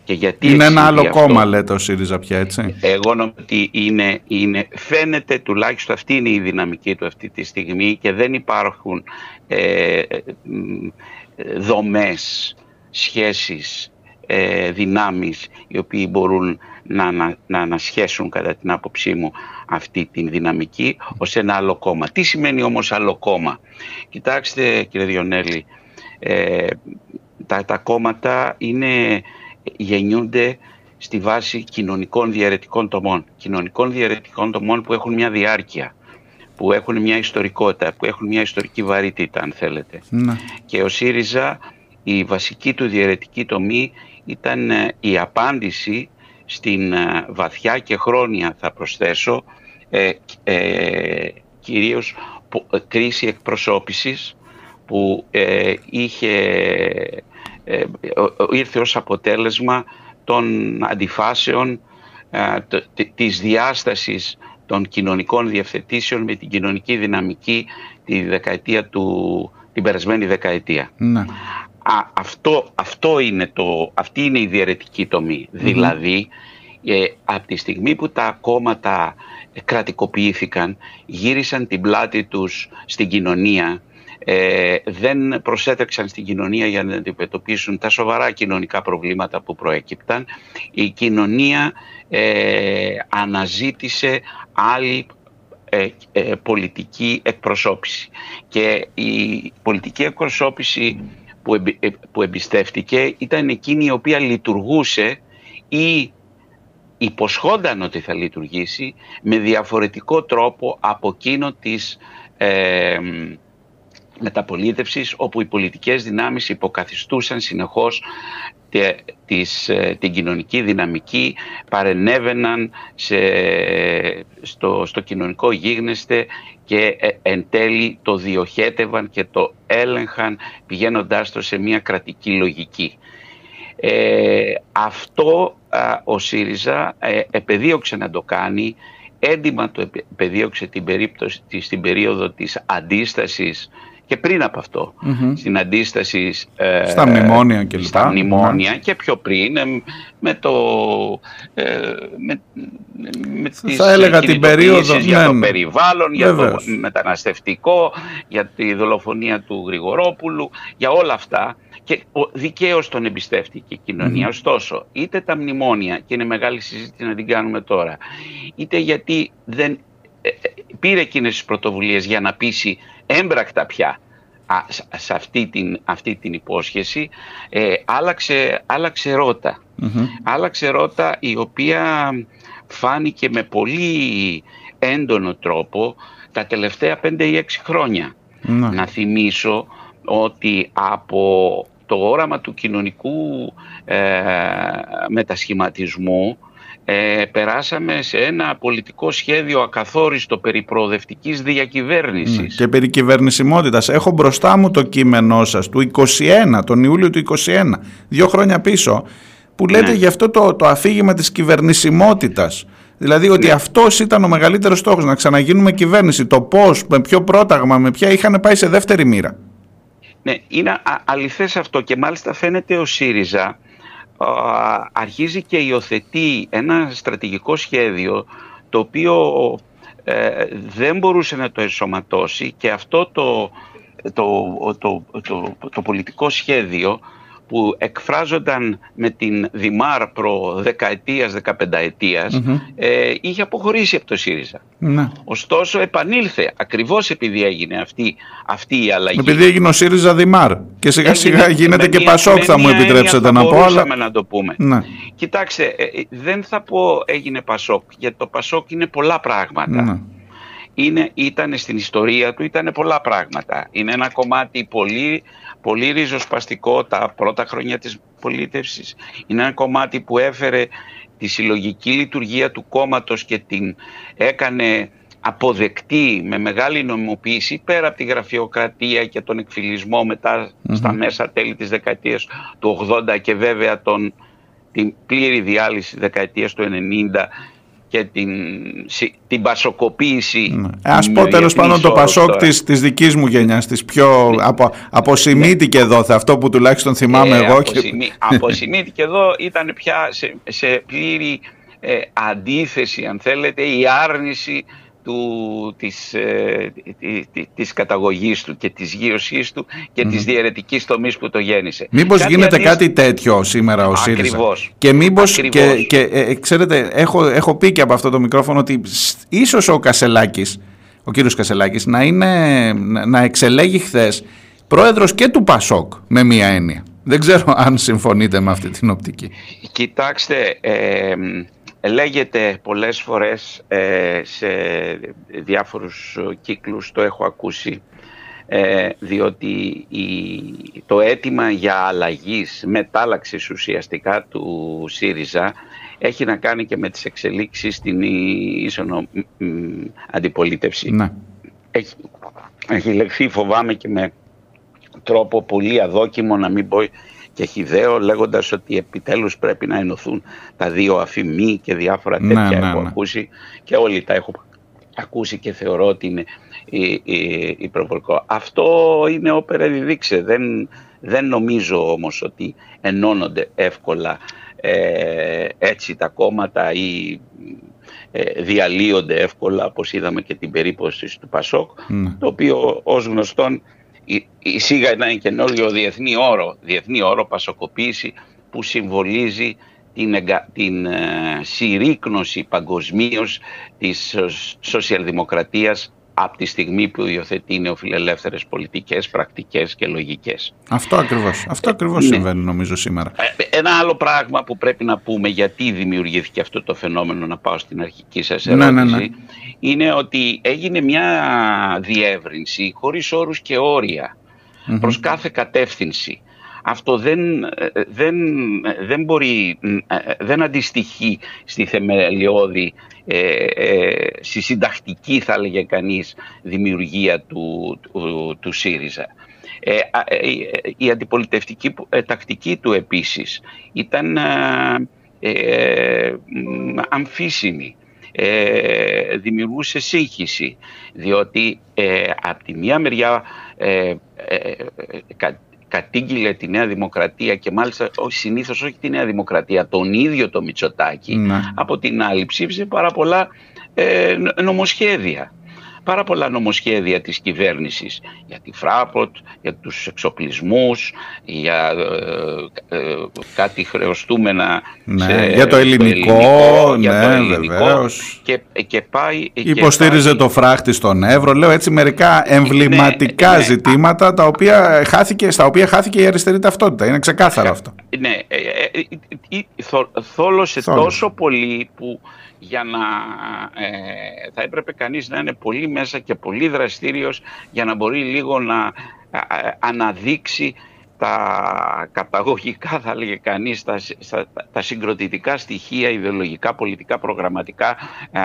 Και γιατί είναι ένα άλλο αυτό, κόμμα λέτε ο ΣΥΡΙΖΑ πια έτσι. Εγώ νομίζω ότι είναι, είναι, φαίνεται τουλάχιστον αυτή είναι η δυναμική του αυτή τη στιγμή και δεν υπάρχουν ε, δομές, σχέσεις, ε, δυνάμεις οι οποίοι μπορούν να, να, να ανασχέσουν κατά την άποψή μου αυτή την δυναμική ως ένα άλλο κόμμα. Τι σημαίνει όμως άλλο κόμμα; Κοιτάξτε κύριε Διονέλη, ε, τα, τα κόμματα είναι, γεννιούνται στη βάση κοινωνικών διαρετικών τομών. Κοινωνικών διαρετικών τομών που έχουν μια διάρκεια, που έχουν μια ιστορικότητα, που έχουν μια ιστορική βαρύτητα αν θέλετε. Ναι. Και ο ΣΥΡΙΖΑ η βασική του διαιρετική τομή ήταν ε, η απάντηση στην ε, βαθιά και χρόνια θα προσθέσω ε, ε, κυρίως ε, κρίση εκπροσώπησης που ε, είχε, ε, ήρθε ως αποτέλεσμα των αντιφάσεων της διάστασης των κοινωνικών διευθετήσεων με την κοινωνική δυναμική τη δεκαετία του, την περασμένη δεκαετία. Ναι. Α, αυτό, αυτό είναι το, αυτή είναι η διαιρετική Δηλαδή, ε, από τη στιγμή που τα κόμματα κρατικοποιήθηκαν, γύρισαν την πλάτη τους στην κοινωνία, ε, δεν προσέτρεξαν στην κοινωνία για να αντιμετωπίσουν τα σοβαρά κοινωνικά προβλήματα που προέκυπταν. Η κοινωνία ε, αναζήτησε άλλη ε, πολιτική εκπροσώπηση. Και η πολιτική εκπροσώπηση που, εμπι- ε, που εμπιστεύτηκε ήταν εκείνη η οποία λειτουργούσε ή υποσχόνταν ότι θα λειτουργήσει με διαφορετικό τρόπο από εκείνο της ε, μεταπολίτευσης όπου οι πολιτικές δυνάμεις υποκαθιστούσαν συνεχώς τε- της, ε, την κοινωνική δυναμική, παρενέβαιναν σε, στο, στο κοινωνικό γίγνεσθε και ε, εν τέλει το διοχέτευαν και το έλεγχαν πηγαίνοντάς το σε μια κρατική λογική. Ε, αυτό α, ο ΣΥΡΙΖΑ ε, επεδίωξε να το κάνει, έντιμα το επε- επεδίωξε την περίπτωση, της- στην περίοδο της αντίστασης και πριν από αυτό, στην αντίσταση ε, Στα μνημόνια κλπ. Στα μνημόνια και πιο πριν ε, με το... ε, με, με τις Θα έλεγα την κινητοποιήσεις περίοδο, για ναι, το ναι. περιβάλλον, για το Βεβαίως. μεταναστευτικό, για τη δολοφονία του Γρηγορόπουλου, για όλα αυτά και δικαίως τον εμπιστεύτηκε η κοινωνία. Ωστόσο, είτε τα μνημόνια, και είναι μεγάλη συζήτηση να την κάνουμε τώρα, είτε γιατί δεν ε, ε, πήρε εκείνες τις πρωτοβουλίες για να πείσει έμπρακτα πια α, σ- σε αυτή την, αυτή την υπόσχεση, ε, άλλαξε, άλλαξε ρότα. Άλλαξε ρότα η οποία φάνηκε με πολύ έντονο τρόπο τα τελευταία 5 ή 6 χρόνια. Ναι. Να θυμίσω ότι από το όραμα του κοινωνικού ε, μετασχηματισμού ε, περάσαμε σε ένα πολιτικό σχέδιο ακαθόριστο περί προοδευτικής διακυβέρνησης. Και περί κυβερνησιμότητας. Έχω μπροστά μου το κείμενό σας του 21, τον Ιούλιο του 21, δύο χρόνια πίσω, που λέτε Ναι. γι' αυτό το, το αφήγημα της κυβερνησιμότητας. Δηλαδή Ναι. ότι αυτός ήταν ο μεγαλύτερος στόχος, να ξαναγίνουμε κυβέρνηση. Το πώς, με ποιο πρόταγμα, με ποια είχαν πάει σε δεύτερη μοίρα. Ναι, είναι α- αληθές αυτό και μάλιστα φαίνεται ο ΣΥΡΙΖΑ α, αρχίζει και υιοθετεί ένα στρατηγικό σχέδιο το οποίο ε, δεν μπορούσε να το ενσωματώσει και αυτό το, το, το, το, το πολιτικό σχέδιο που εκφράζονταν με την Δημάρ προ δεκαετίας, δεκαπενταετίας, ε, είχε αποχωρήσει από το ΣΥΡΙΖΑ. Ναι. Ωστόσο επανήλθε ακριβώς επειδή έγινε αυτή, αυτή η αλλαγή. Επειδή έγινε ο ΣΥΡΙΖΑ Δημάρ και σιγά σιγά Έγινε γίνεται με και μία- Πασόκ με θα μου μία έννοια επιτρέψετε θα να πω. μπορούσαμε Αλλά... να το πούμε. Ναι. Κοιτάξτε, ε, ε, δεν θα πω έγινε Πασόκ, γιατί το Πασόκ είναι πολλά πράγματα. Ναι. Είναι, ήταν στην ιστορία του, ήταν πολλά πράγματα. Είναι ένα κομμάτι πολύ, πολύ ριζοσπαστικό τα πρώτα χρόνια της πολίτευσης. Είναι ένα κομμάτι που έφερε τη συλλογική λειτουργία του κόμματος και την έκανε αποδεκτή με μεγάλη νομιμοποίηση πέρα από τη γραφειοκρατία και τον εκφυλισμό μετά στα μέσα τέλη της δεκαετίας του 80 και βέβαια τον, την πλήρη διάλυση της δεκαετίας του 90 και την, συ- την πασοκοποίηση. Ναι. Ε, ας με πω τέλος διεθνείς πάντων το όρους Πασόκ τώρα. της, της δικής μου γενιάς, της πιο απο, αποσημίτηκε εδώ, αυτό που τουλάχιστον θυμάμαι Ε, εγώ. Και... αποσημεί- αποσημείθηκε εδώ ήταν πια σε, σε πλήρη ε, αντίθεση αν θέλετε η άρνηση του, της, ε, τη- τη- της καταγωγής του και της γύρωσής του και της διαιρετικής τομής που το γέννησε. Μήπως Κάτι γίνεται αντίστοιχο- κάτι τέτοιο σήμερα ο ΣΥΡΙΖΑ; Ακριβώς. Και μήπως, και, Ακριβώς. και ε, ξέρετε, έχω, έχω πει και από αυτό το μικρόφωνο ότι σ- ίσως ο Κασελάκης, ο κύριος Κασελάκης, να, είναι, να, να εξελέγει χθες πρόεδρος και του Πασόκ με μία έννοια. Δεν ξέρω αν συμφωνείτε με αυτή την οπτική. Κοιτάξτε, ε, λέγεται πολλές φορές ε, σε διάφορους κύκλους, το έχω ακούσει, ε, διότι η- το αίτημα για αλλαγής, μετάλλαξης ουσιαστικά του ΣΥΡΙΖΑ έχει να κάνει και με τις εξελίξεις στην ίσονο μ, μ, αντιπολίτευση. Ναι. Έχει, έχει λεχθεί φοβάμαι και με τρόπο πολύ αδόκιμο να μην πω και χιδαίο λέγοντας ότι επιτέλους πρέπει να ενωθούν τα δύο αφημί και διάφορα Ναι, τέτοια ναι, έχω ναι. ακούσει και όλοι τα έχω ακούσει και θεωρώ ότι είναι η- η- υπερβολικό. Αυτό είναι όπερα διδείξε. Δεν, δεν νομίζω όμως ότι ενώνονται εύκολα ε, έτσι τα κόμματα ή ε, διαλύονται εύκολα όπως είδαμε και την περίπτωση του Πασόκ Ναι. το οποίο ως γνωστόν η- εισήγα ένα καινούριο διεθνή όρο, διεθνή όρο πασοκοποίηση που συμβολίζει την, εγκα- την ε, συρρήκνωση παγκοσμίως της σο- σοσιαλδημοκρατίας από τη στιγμή που υιοθετεί νεοφιλελεύθερες πολιτικές, πρακτικές και λογικές. Αυτό ακριβώς, αυτό ακριβώς Ναι. συμβαίνει νομίζω σήμερα. Ε, Ένα άλλο πράγμα που πρέπει να πούμε γιατί δημιουργήθηκε αυτό το φαινόμενο, να πάω στην αρχική σας Ναι, ερώτηση, ναι, ναι. είναι ότι έγινε μια διεύρυνση χωρίς όρους και όρια προς κάθε κατεύθυνση. Αυτό δεν, ε, δεν, δεν μπορεί, ε, δεν αντιστοιχεί στη θεμελιώδη, ε, ε, στη συντακτική θα έλεγε κανείς δημιουργία του, του, του ΣΥΡΙΖΑ. Ε, α, ε, ε, η αντιπολιτευτική που- ε, τακτική του επίσης ήταν ε, ε, μ, αμφίσιμη. Ε, δημιουργούσε σύγχυση διότι ε, από τη μία μεριά ε, ε, ε, κα- κατήγγειλε τη Νέα Δημοκρατία και μάλιστα όχι, συνήθως όχι τη Νέα Δημοκρατία, τον ίδιο το Μητσοτάκη Ναι. από την άλλη ψήφισε πάρα πολλά ε, νο- νομοσχέδια. Πάρα πολλά νομοσχέδια της κυβέρνησης για τη Φράποτ, για τους εξοπλισμούς, για ε, ε, κάτι χρεωστούμενα Ναι, σε- για το στο ελληνικό, για ναι, το ελληνικό βεβαίως. και, και πάει, και Υποστήριζε πάει- το φράχτη στον Εύρο. Λέω έτσι μερικά εμβληματικά ναι, ναι. ζητήματα τα οποία χάθηκε, στα οποία χάθηκε η αριστερή ταυτότητα. Είναι ξεκάθαρο αυτό. Ναι, ε, ε, ε, ε, ε, θο- θόλωσε Θόλωσε. τόσο πολύ που για να ε, θα έπρεπε κανείς να είναι πολύ μέσα και πολύ δραστήριος για να μπορεί λίγο να ε, ε, αναδείξει τα καταγωγικά θα έλεγε κανείς τα, συ- στα- τα συγκροτητικά στοιχεία ιδεολογικά, πολιτικά, προγραμματικά α,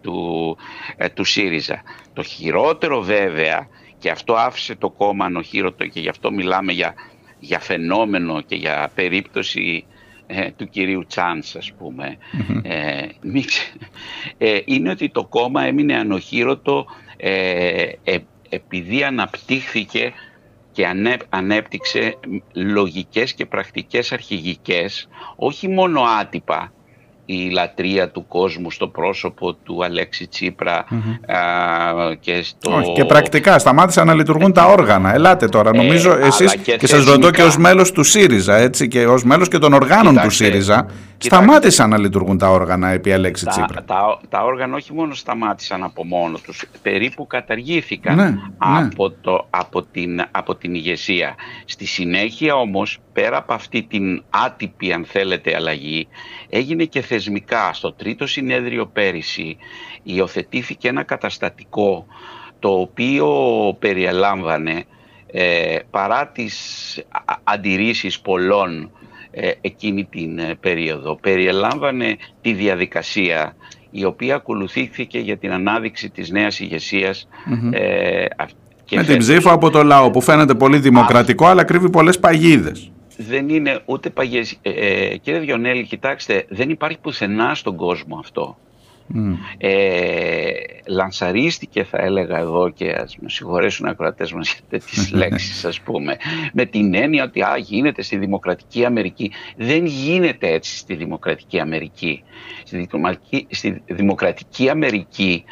του, ε, του ΣΥΡΙΖΑ. Το χειρότερο βέβαια και αυτό άφησε το κόμμα ανοχήρωτο και γι' αυτό μιλάμε για, για φαινόμενο και για περίπτωση ε, του κυρίου Τσάνς ας πούμε. Ε, μη ξε- ε, είναι ότι το κόμμα έμεινε ανοχήρωτο ε, ε, επειδή αναπτύχθηκε και ανέ- ανέπτυξε λογικές και πρακτικές αρχηγικές όχι μόνο άτυπα η λατρεία του κόσμου στο πρόσωπο του Αλέξη Τσίπρα, α, και στο... Όχι, και πρακτικά σταμάτησαν να λειτουργούν τα όργανα. Ελάτε τώρα. Ε, Νομίζω αλλά εσείς και και, σας ρωτώ θεσμικά. και ως μέλος του ΣΥΡΙΖΑ έτσι, και ως μέλος και των οργάνων του Κοιτάξτε, ΣΥΡΙΖΑ κοιτάξτε. σταμάτησαν να λειτουργούν τα όργανα επί Αλέξη τα, Τσίπρα. τα, τα όργανα όχι μόνο σταμάτησαν από μόνος τους, περίπου καταργήθηκαν Ναι, ναι. από, το, από, την, από την ηγεσία. Στη συνέχεια όμως, πέρα από αυτή την άτυπη αν θέλετε αλλαγή, έγινε και θεσμικά. Στο τρίτο συνέδριο πέρυσι υιοθετήθηκε ένα καταστατικό το οποίο περιελάμβανε ε, παρά τις α- α- αντιρρήσεις πολλών ε, εκείνη την ε, περίοδο. Περιελάμβανε τη διαδικασία η οποία ακολουθήθηκε για την ανάδειξη της νέας ηγεσίας, ε, αυ- και Με την φέτος. ψήφο από το λαό που φαίνεται πολύ δημοκρατικό αλλά κρύβει πολλές παγίδες. Δεν είναι ούτε παγιές. Ε, ε, κύριε Διονέλη, κοιτάξτε, δεν υπάρχει πουθενά στον κόσμο αυτό. Ε, λανσαρίστηκε θα έλεγα εδώ και ας με συγχωρέσουν οι ακροατές μας για τέτοιες <laughs> λέξεις ας πούμε με την έννοια ότι α, γίνεται στη Δημοκρατική Αμερική δεν γίνεται έτσι στη Δημοκρατική Αμερική στη Δημοκρατική, στη Δημοκρατική Αμερική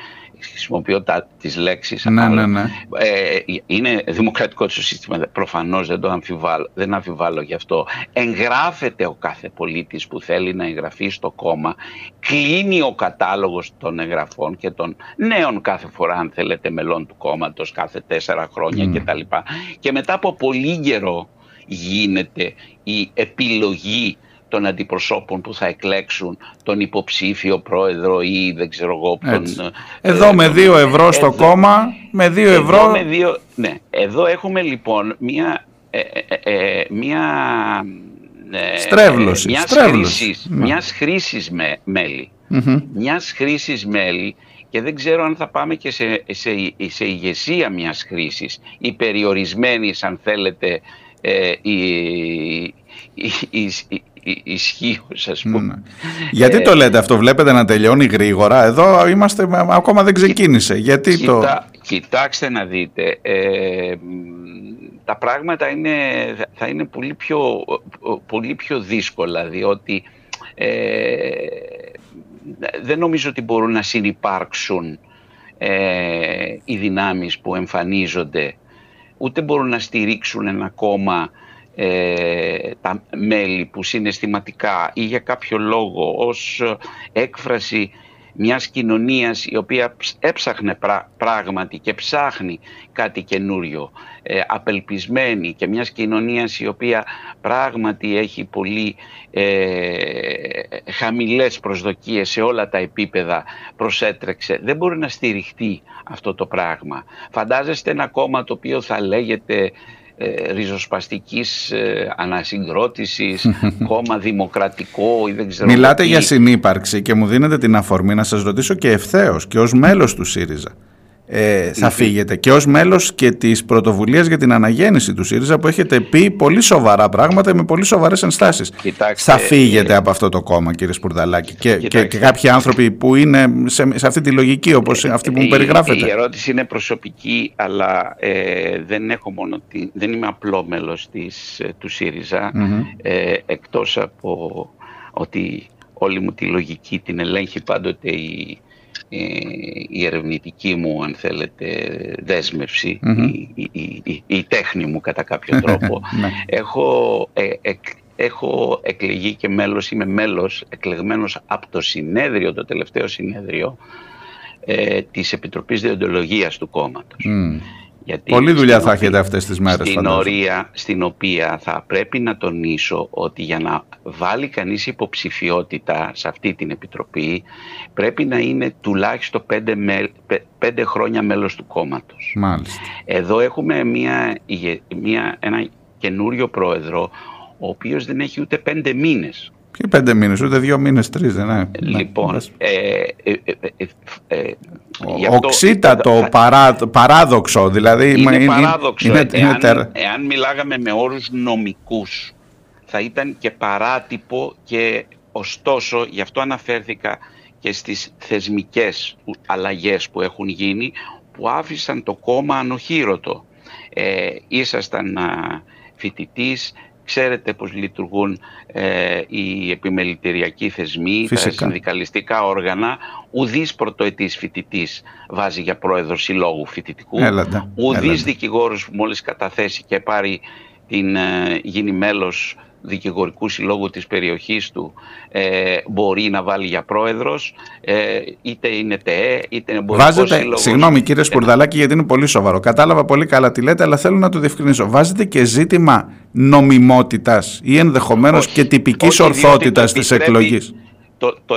χρησιμοποιώ τα, τις λέξεις Ναι, αλλά, ναι, ναι. ε, είναι δημοκρατικό το σύστημα, προφανώς δεν το αμφιβάλλω, δεν αμφιβάλλω γι' αυτό. Εγγράφεται ο κάθε πολίτης που θέλει να εγγραφεί στο κόμμα, κλείνει ο κατάλογος των εγγραφών και των νέων κάθε φορά αν θέλετε μελών του κόμματος κάθε τέσσερα χρόνια κτλ. Και μετά από πολύ καιρό γίνεται η επιλογή των αντιπροσώπων που θα εκλέξουν τον υποψήφιο πρόεδρο ή δεν ξέρω εγώ ποιον, Έτσι. ε, Εδώ με ε, 2 ευρώ στο εδώ- κόμμα, με 2 εδώ ευρώ. με δύο, ναι, εδώ έχουμε λοιπόν μία, ε, ε, ε, μία ε, Στρέβλωσης, ε, μιας στρέβλωσης, χρήσης, ναι. μιας χρήσης με, μέλη. Μιας χρήσης μέλη και δεν ξέρω αν θα πάμε και σε, σε, σε ηγεσία μιας χρήσης ή περιορισμένης αν θέλετε ε, η, η, η, η, η, ισχύως ας πούμε. Ναι. Γιατί Ε, το λέτε αυτό, βλέπετε να τελειώνει γρήγορα; Εδώ είμαστε, ακόμα δεν ξεκίνησε. Γιατί το. Κοιτά- Κοιτάξτε να δείτε, ε, μ, τα πράγματα είναι, θα είναι πολύ πιο, πολύ πιο δύσκολα διότι ε, δεν νομίζω ότι μπορούν να συνυπάρξουν ε, οι δυνάμεις που εμφανίζονται ούτε μπορούν να στηρίξουν ένα κόμμα ε, τα μέλη που συναισθηματικά ή για κάποιο λόγο ως έκφραση μιας κοινωνίας η οποία έψαχνε πράγματι και ψάχνει κάτι καινούριο, ε, απελπισμένη και μιας κοινωνίας η οποία πράγματι έχει πολύ ε, χαμηλές προσδοκίες σε όλα τα επίπεδα προσέτρεξε. Δεν μπορεί να στηριχτεί αυτό το πράγμα. Φαντάζεστε ένα κόμμα το οποίο θα λέγεται ε, ριζοσπαστικής ε, ανασυγκρότησης, <laughs> κόμμα δημοκρατικό ή δεν ξέρω Μιλάτε για συνύπαρξη και μου δίνετε την αφορμή να σας ρωτήσω και ευθέως και ως μέλος του ΣΥΡΙΖΑ ε, θα φύγετε. Και ως μέλος και της πρωτοβουλίας για την αναγέννηση του ΣΥΡΙΖΑ που έχετε πει πολύ σοβαρά πράγματα με πολύ σοβαρές ενστάσεις. Κοιτάξτε, θα φύγετε ε, από αυτό το κόμμα κύριε Σπουρδαλάκη. Και, και, και, κάποιοι άνθρωποι που είναι σε, σε αυτή τη λογική όπως ε, αυτή που μου περιγράφετε. Η, ερώτηση είναι προσωπική αλλά ε, δεν, έχω μόνο τη, δεν είμαι απλό μέλος της, ε, του ΣΥΡΙΖΑ mm ε, εκτός από ότι όλη μου τη λογική την ελέγχει πάντοτε η η ερευνητική μου, αν θέλετε, δεσμευση η, η, τέχνη μου κατά κάποιο <laughs> τρόπο. Ναι. έχω, ε, έχω εκλεγεί και μέλος, είμαι μέλος εκλεγμένος από το συνέδριο, το τελευταίο συνέδριο ε, της Επιτροπής Διοντολογίας του κόμματος. Γιατί Πολλή δουλειά θα έχετε αυτές τις μέρες. Στην, ορία, στην οποία θα πρέπει να τονίσω ότι για να βάλει κανείς υποψηφιότητα σε αυτή την επιτροπή πρέπει να είναι τουλάχιστον πέντε, πέντε χρόνια μέλος του κόμματος. Μάλιστα. Εδώ έχουμε μια, μια, ένα καινούριο πρόεδρο ο οποίος δεν έχει ούτε πέντε μήνες Ποιοι πέντε μήνες, ούτε δύο μήνες, τρεις δεν είναι. Λοιπόν. Ε, ε, ε, ε Οξύτατο παράδοξο, δηλαδή. Είναι, είναι παράδοξο. Είναι, εάν, εάν μιλάγαμε με όρους νομικούς, θα ήταν και παράτυπο και ωστόσο, γι' αυτό αναφέρθηκα και στις θεσμικές αλλαγές που έχουν γίνει, που άφησαν το κόμμα ανοχήρωτο. Ε, ήσασταν φοιτητής, Ξέρετε πώς λειτουργούν ε, οι επιμελητηριακοί θεσμοί, Φυσικά. τα συνδικαλιστικά όργανα. Ουδής πρωτοετής φοιτητής βάζει για πρόεδρο συλλόγου φοιτητικού. Έλατε, Ουδής δικηγόρος που μόλις καταθέσει και πάρει την, ε, γίνει μέλος δικηγορικού συλλόγου της περιοχής του ε, μπορεί να βάλει για πρόεδρος ε, είτε είναι ΤΕΕ είτε είναι εμπορικός Βάζετε, σύλλογος. Συγγνώμη κύριε Σπουρδαλάκη γιατί είναι πολύ σοβαρό. Κατάλαβα πολύ καλά τι λέτε αλλά θέλω να το διευκρινίσω. Βάζετε και ζήτημα νομιμότητας ή ενδεχομένως και τυπικής ορθότητας της εκλογής. Το, το,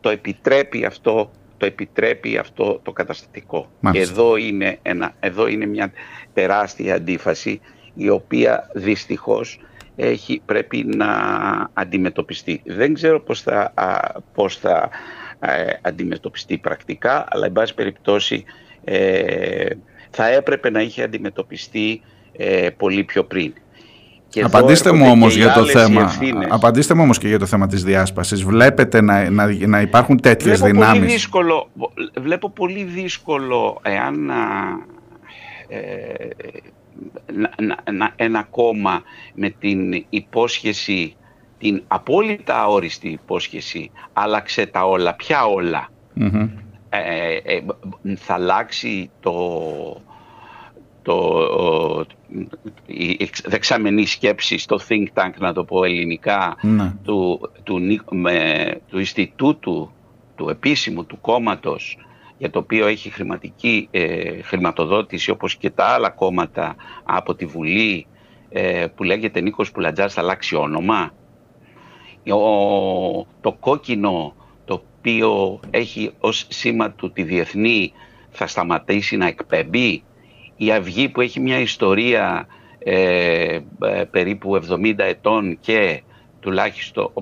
το επιτρέπει αυτό το επιτρέπει αυτό το καταστατικό. Εδώ είναι, ένα, εδώ είναι μια τεράστια αντίφαση η οποία δυστυχώς έχει, πρέπει να αντιμετωπιστεί. Δεν ξέρω πώς θα, πώς θα ε, αντιμετωπιστεί πρακτικά, αλλά εν πάση περιπτώσει ε, θα έπρεπε να είχε αντιμετωπιστεί ε, πολύ πιο πριν. Και απαντήστε μου όμως για το θέμα. Απαντήστε μου όμως και για το θέμα της διάσπασης. Βλέπετε να, να, να υπάρχουν τέτοιες βλέπω δυνάμεις; Πολύ δύσκολο, βλέπω πολύ δύσκολο εάν ε, ένα κόμμα με την υπόσχεση, την απόλυτα αόριστη υπόσχεση, άλλαξε τα όλα, πια ε, ε, θα αλλάξει το, το, η δεξαμενή σκέψη στο think tank, να το πω ελληνικά, ναι. του, του, του Ινστιτούτου, του επίσημου, του κόμματος, για το οποίο έχει χρηματική ε, χρηματοδότηση όπως και τα άλλα κόμματα από τη Βουλή ε, που λέγεται Νίκος Πουλατζάς θα αλλάξει όνομα. το κόκκινο το οποίο έχει ως σήμα του τη διεθνή θα σταματήσει να εκπέμπει. Η Αυγή που έχει μια ιστορία ε, περίπου 70 ετών και τουλάχιστον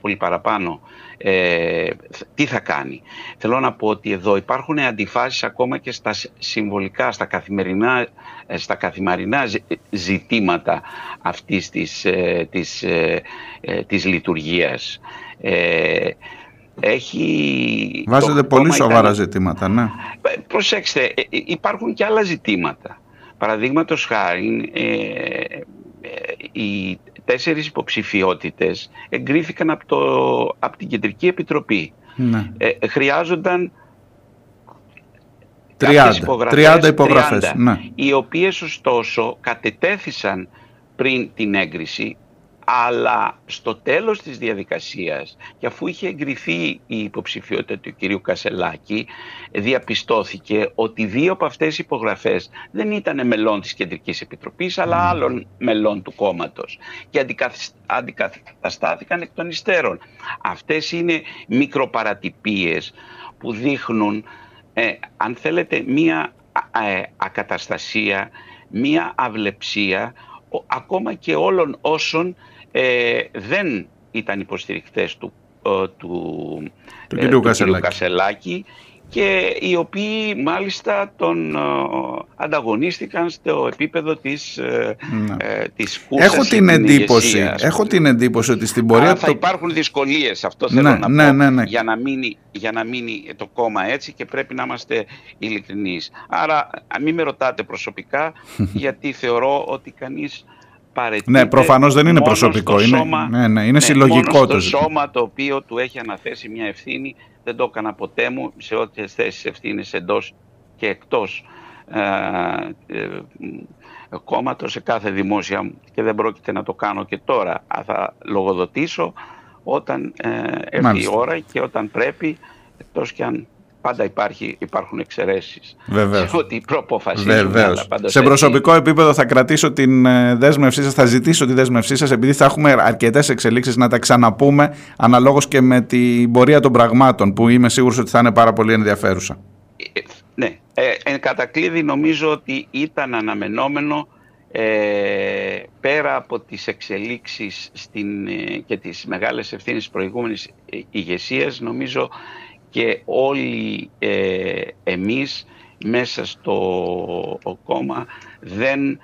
πολύ παραπάνω ε, τι θα κάνει. Θέλω να πω ότι εδώ υπάρχουν αντιφάσεις ακόμα και στα συμβολικά, στα καθημερινά, ε, στα καθημερινά ζητήματα αυτής της, ε, της, ε, της λειτουργίας. έχει... Βάζετε πολύ σοβαρά ζητήματα, ναι. Προσέξτε, υπάρχουν και άλλα ζητήματα. Παραδείγματος χάρη, η τέσσερις υποψηφιότητες εγκρίθηκαν από, το, από την Κεντρική Επιτροπή. Ναι. Ε, χρειάζονταν 30, υπογραφές, 30 υπογραφές 30, ναι. οι οποίες ωστόσο κατετέθησαν πριν την έγκριση αλλά στο τέλος της διαδικασίας και αφού είχε εγκριθεί η υποψηφιότητα του κυρίου Κασελάκη διαπιστώθηκε ότι δύο από αυτές οι υπογραφές δεν ήταν μελών της Κεντρικής Επιτροπής αλλά άλλων μελών του κόμματος και αντικαταστάθηκαν εκ των υστέρων. Αυτές είναι μικροπαρατυπίες που δείχνουν ε, αν θέλετε μία ε, ακαταστασία, μία αυλεψία ακόμα και όλων όσων ε, δεν ήταν υποστηρικτές του, ε, του, του, ε, του Κασελάκη και οι οποίοι μάλιστα τον ανταγωνίστηκαν στο επίπεδο της, ναι. της έχω την, εντύπωση, έχω την εντύπωση ότι στην πορεία... Αλλά θα υπάρχουν δυσκολίες, αυτό θέλω ναι, να ναι, πω, ναι, ναι. Για, να μείνει, για να μείνει το κόμμα έτσι και πρέπει να είμαστε ειλικρινείς. Άρα μην με ρωτάτε προσωπικά <laughs> γιατί θεωρώ ότι κανείς ναι, προφανώς δεν είναι προσωπικό, είναι, σώμα, ναι, ναι, είναι ναι, συλλογικό μόνος το στο σώμα το οποίο του έχει αναθέσει μια ευθύνη, δεν το έκανα ποτέ μου σε ό,τι θέσεις ευθύνης εντός και εκτός ε, ε, κόμματος σε κάθε δημόσια και δεν πρόκειται να το κάνω και τώρα. Θα λογοδοτήσω όταν ε, έρθει η ώρα και όταν πρέπει, εκτός και αν πάντα υπάρχει, υπάρχουν εξαιρέσεις. Βεβαίως. Ότι προποφασίζουν. Σε προσωπικό επίπεδο θα κρατήσω την ε, δέσμευσή σας, θα ζητήσω τη δέσμευσή σας, επειδή θα έχουμε αρκετές εξελίξεις να τα ξαναπούμε, αναλόγως και με την πορεία των πραγμάτων, που είμαι σίγουρος ότι θα είναι πάρα πολύ ενδιαφέρουσα. Ε, ναι. Ε, εν κατακλείδη νομίζω ότι ήταν αναμενόμενο ε, πέρα από τις εξελίξεις στην, ε, και τις μεγάλες ευθύνες προηγούμενης ηγεσίας, νομίζω και όλοι ε, εμείς μέσα στο κόμμα δεν,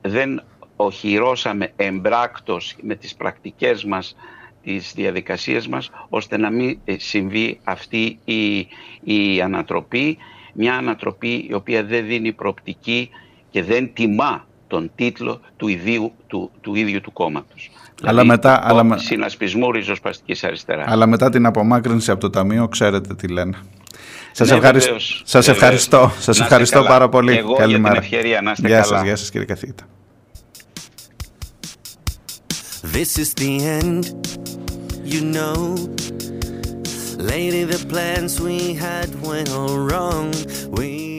δεν οχυρώσαμε εμπράκτος με τις πρακτικές μας τις διαδικασίες μας ώστε να μην ε, συμβεί αυτή η, η ανατροπή μια ανατροπή η οποία δεν δίνει προοπτική και δεν τιμά τον τίτλο του ίδιου του, του, ίδιου του κόμματος. Αλλά δηλαδή, μετά, αλλά... συνασπισμού ριζοσπαστικής αριστεράς. Αλλά μετά την απομάκρυνση από το Ταμείο ξέρετε τι λένε. Σας, ναι, ευχαριστώ, σας ευχαριστώ, σας ευχαριστώ πάρα πολύ. Εγώ Καλημέρα. για την ευκαιρία να είστε γεια καλά. Σας, γεια σας κύριε καθηγήτα. This is the end, you know. Lately the plans we had went all wrong. We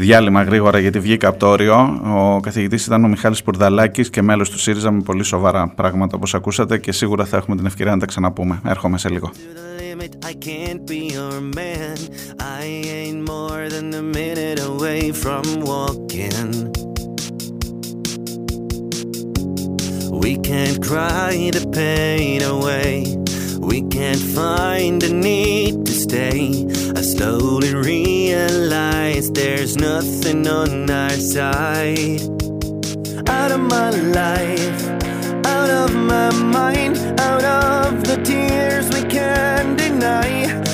Διάλειμμα γρήγορα γιατί βγήκα από το όριο. Ο καθηγητής ήταν ο Μιχάλης Πουρδαλάκης και μέλος του ΣΥΡΙΖΑ με πολύ σοβαρά πράγματα όπως ακούσατε και σίγουρα θα έχουμε την ευκαιρία να τα ξαναπούμε. Έρχομαι σε λίγο. We can't cry the pain away. We can't find the need to stay. I slowly realize there's nothing on our side. Out of my life, out of my mind, out of the tears we can't deny.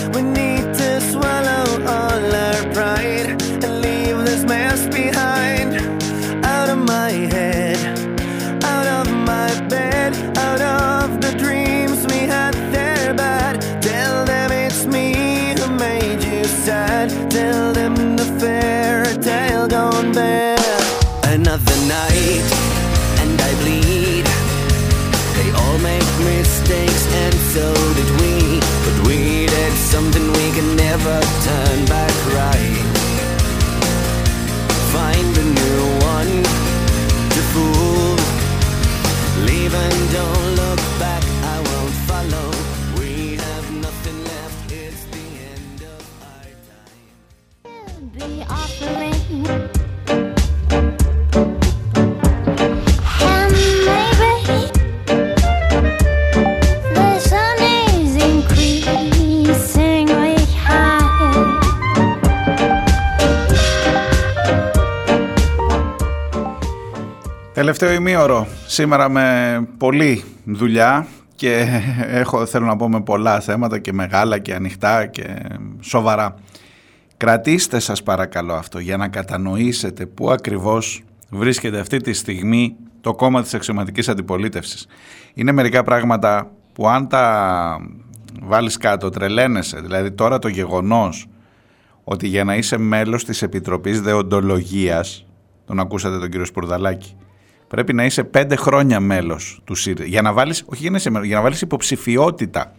Another night, and I bleed. They all make mistakes, and so did we. But we did something we can never turn back right. Τελευταίο ημίωρο. Σήμερα με πολλή δουλειά και <laughs> έχω, θέλω να πω με πολλά θέματα και μεγάλα και ανοιχτά και σοβαρά. Κρατήστε σας παρακαλώ αυτό για να κατανοήσετε πού ακριβώς βρίσκεται αυτή τη στιγμή το κόμμα της αξιωματικής αντιπολίτευσης. Είναι μερικά πράγματα που αν τα βάλεις κάτω τρελαίνεσαι. Δηλαδή τώρα το γεγονός ότι για να είσαι μέλος της Επιτροπής Δεοντολογίας, τον ακούσατε τον κύριο Σπουρδαλάκη, Πρέπει να είσαι πέντε χρόνια μέλος του ΣΥΡΙΖΑ. Για να βάλεις, όχι για να, είσαι μέλος, για να βάλεις υποψηφιότητα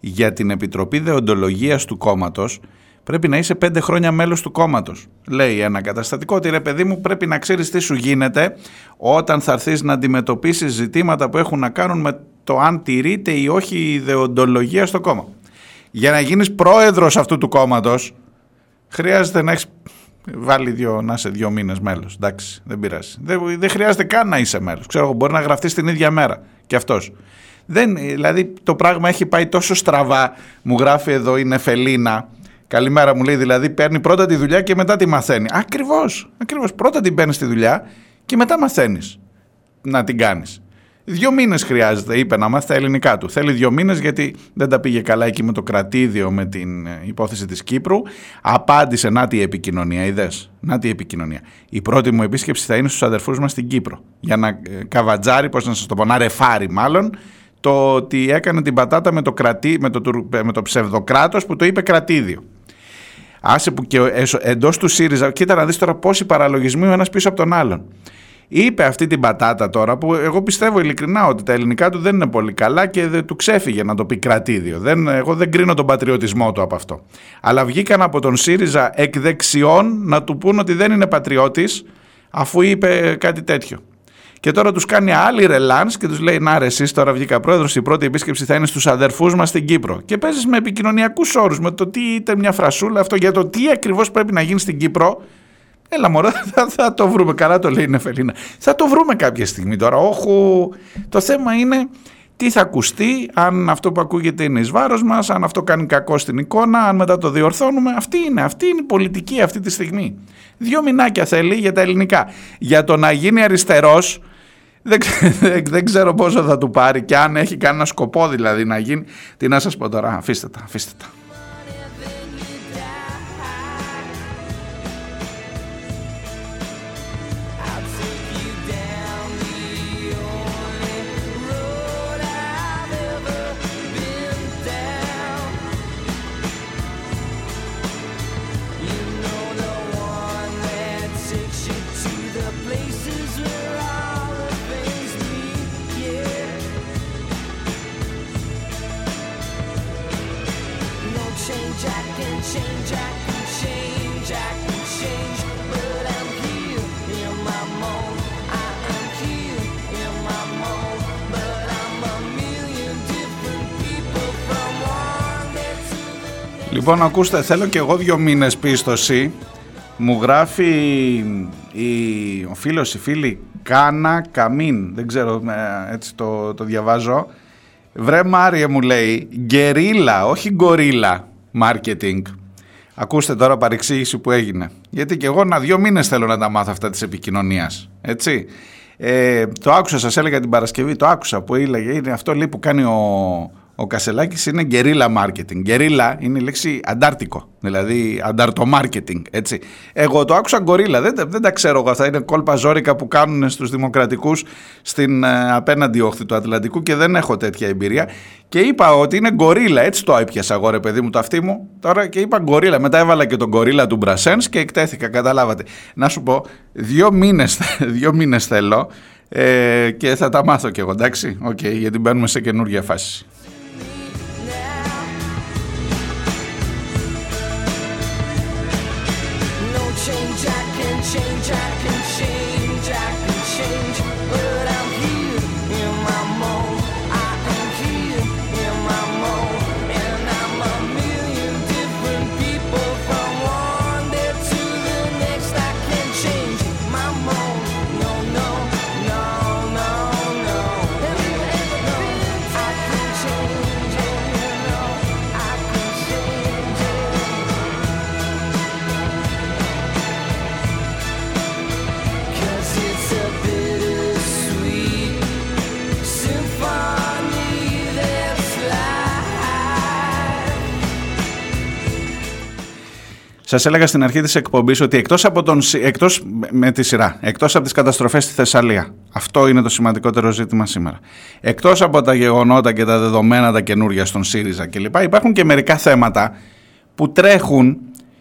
για την Επιτροπή Δεοντολογίας του κόμματος, πρέπει να είσαι πέντε χρόνια μέλος του κόμματος. Λέει ένα καταστατικό ότι ρε παιδί μου, πρέπει να ξέρεις τι σου γίνεται όταν θα έρθεις να αντιμετωπίσεις ζητήματα που έχουν να κάνουν με το αν τηρείται ή όχι η δεοντολογία στο κόμμα. Για να γίνεις πρόεδρος αυτού του κόμματος, χρειάζεται να έχεις βάλει δύο, να είσαι δύο μήνες μέλος. Εντάξει, δεν πειράζει. Δεν, δεν χρειάζεται καν να είσαι μέλος. Ξέρω, μπορεί να γραφτεί την ίδια μέρα κι αυτός. Δεν, δηλαδή το πράγμα έχει πάει τόσο στραβά. Μου γράφει εδώ η Νεφελίνα. Καλημέρα μου λέει, δηλαδή παίρνει πρώτα τη δουλειά και μετά τη μαθαίνει. Ακριβώς. Ακριβώς. Πρώτα την παίρνεις τη δουλειά και μετά μαθαίνεις να την κάνεις. Δύο μήνες χρειάζεται, είπε να μάθει τα ελληνικά του. Θέλει δύο μήνες γιατί δεν τα πήγε καλά εκεί με το κρατήδιο με την ε, υπόθεση της Κύπρου. Απάντησε, να τη επικοινωνία, είδες; Να τη επικοινωνία. Η πρώτη μου επίσκεψη θα είναι στους αδερφούς μας στην Κύπρο. Για να ε, καβατζάρει, πώς να σας το πω, να ρεφάρει μάλλον, το ότι έκανε την πατάτα με το, κρατή, με το, με το ψευδοκράτος που το είπε κρατήδιο. Άσε που και εντός του ΣΥΡΙΖΑ, κοίτα να δεις τώρα πόσοι παραλογισμοί ο ένας πίσω από τον άλλον. Είπε αυτή την πατάτα τώρα που εγώ πιστεύω ειλικρινά ότι τα ελληνικά του δεν είναι πολύ καλά και δεν του ξέφυγε να το πει κρατήδιο. Δεν, εγώ δεν κρίνω τον πατριωτισμό του από αυτό. Αλλά βγήκαν από τον ΣΥΡΙΖΑ εκ δεξιών να του πούν ότι δεν είναι πατριώτης αφού είπε κάτι τέτοιο. Και τώρα τους κάνει άλλη ρελάνς και τους λέει: Να, ρε, εσείς τώρα βγήκα πρόεδρος. Η πρώτη επίσκεψη θα είναι στους αδερφούς μας στην Κύπρο. Και παίζεις με επικοινωνιακούς όρους, με το τι είτε μια φρασούλα αυτό για το τι ακριβώς πρέπει να γίνει στην Κύπρο. Έλα μωρό, <laughs> θα, θα το βρούμε. Καλά το λέει η Νεφελίνα. Θα το βρούμε κάποια στιγμή τώρα. Όχου. Το θέμα είναι τι θα ακουστεί, αν αυτό που ακούγεται είναι εις βάρος μας, αν αυτό κάνει κακό στην εικόνα, αν μετά το διορθώνουμε. Αυτή είναι, αυτή είναι η πολιτική αυτή τη στιγμή. Δύο μηνάκια θέλει για τα ελληνικά. Για το να γίνει αριστερός, <laughs> δεν, δεν, ξέρω πόσο θα του πάρει και αν έχει κανένα σκοπό δηλαδή να γίνει. Τι να σας πω τώρα, αφήστε τα, αφήστε τα. Λοιπόν, ακούστε, θέλω και εγώ δύο μήνες πίστοση. Μου γράφει η, ο φίλος, η φίλη Κάνα Καμίν, δεν ξέρω, ε, έτσι το, το διαβάζω. Βρε Μάριε μου λέει, γκερίλα, όχι γκορίλα, marketing. Ακούστε τώρα παρεξήγηση που έγινε. Γιατί και εγώ να δύο μήνες θέλω να τα μάθω αυτά της επικοινωνίας. Έτσι. Ε, το άκουσα, σας έλεγα την Παρασκευή, το άκουσα που έλεγε, είναι αυτό λέει που κάνει ο, ο Κασελάκης είναι γκερίλα marketing. Γκερίλα είναι η λέξη αντάρτικο, δηλαδή ανταρτομάρκετινγκ. Έτσι. Εγώ το άκουσα γκορίλα, δεν, δεν τα ξέρω εγώ. Αυτά είναι κόλπα ζώρικα που κάνουν στους δημοκρατικούς στην ε, απέναντι όχθη του Ατλαντικού και δεν έχω τέτοια εμπειρία. Και είπα ότι είναι γκορίλα, έτσι το έπιασα εγώ ρε παιδί μου το αυτί μου. Τώρα και είπα γκορίλα. Μετά έβαλα και τον γκορίλα του Μπρασένς και εκτέθηκα, καταλάβατε. Να σου πω, δύο μήνες <laughs> δύο μήνες θέλω. Ε, και θα τα μάθω κι εγώ, εντάξει, okay, γιατί μπαίνουμε σε καινούργια φάση. Σας έλεγα στην αρχή της εκπομπής ότι εκτός από τον. Εκτός, με τη σειρά. Εκτός από τις καταστροφές στη Θεσσαλία. Αυτό είναι το σημαντικότερο ζήτημα σήμερα. Εκτός από τα γεγονότα και τα δεδομένα τα καινούργια στον ΣΥΡΙΖΑ κλπ. Υπάρχουν και μερικά θέματα που τρέχουν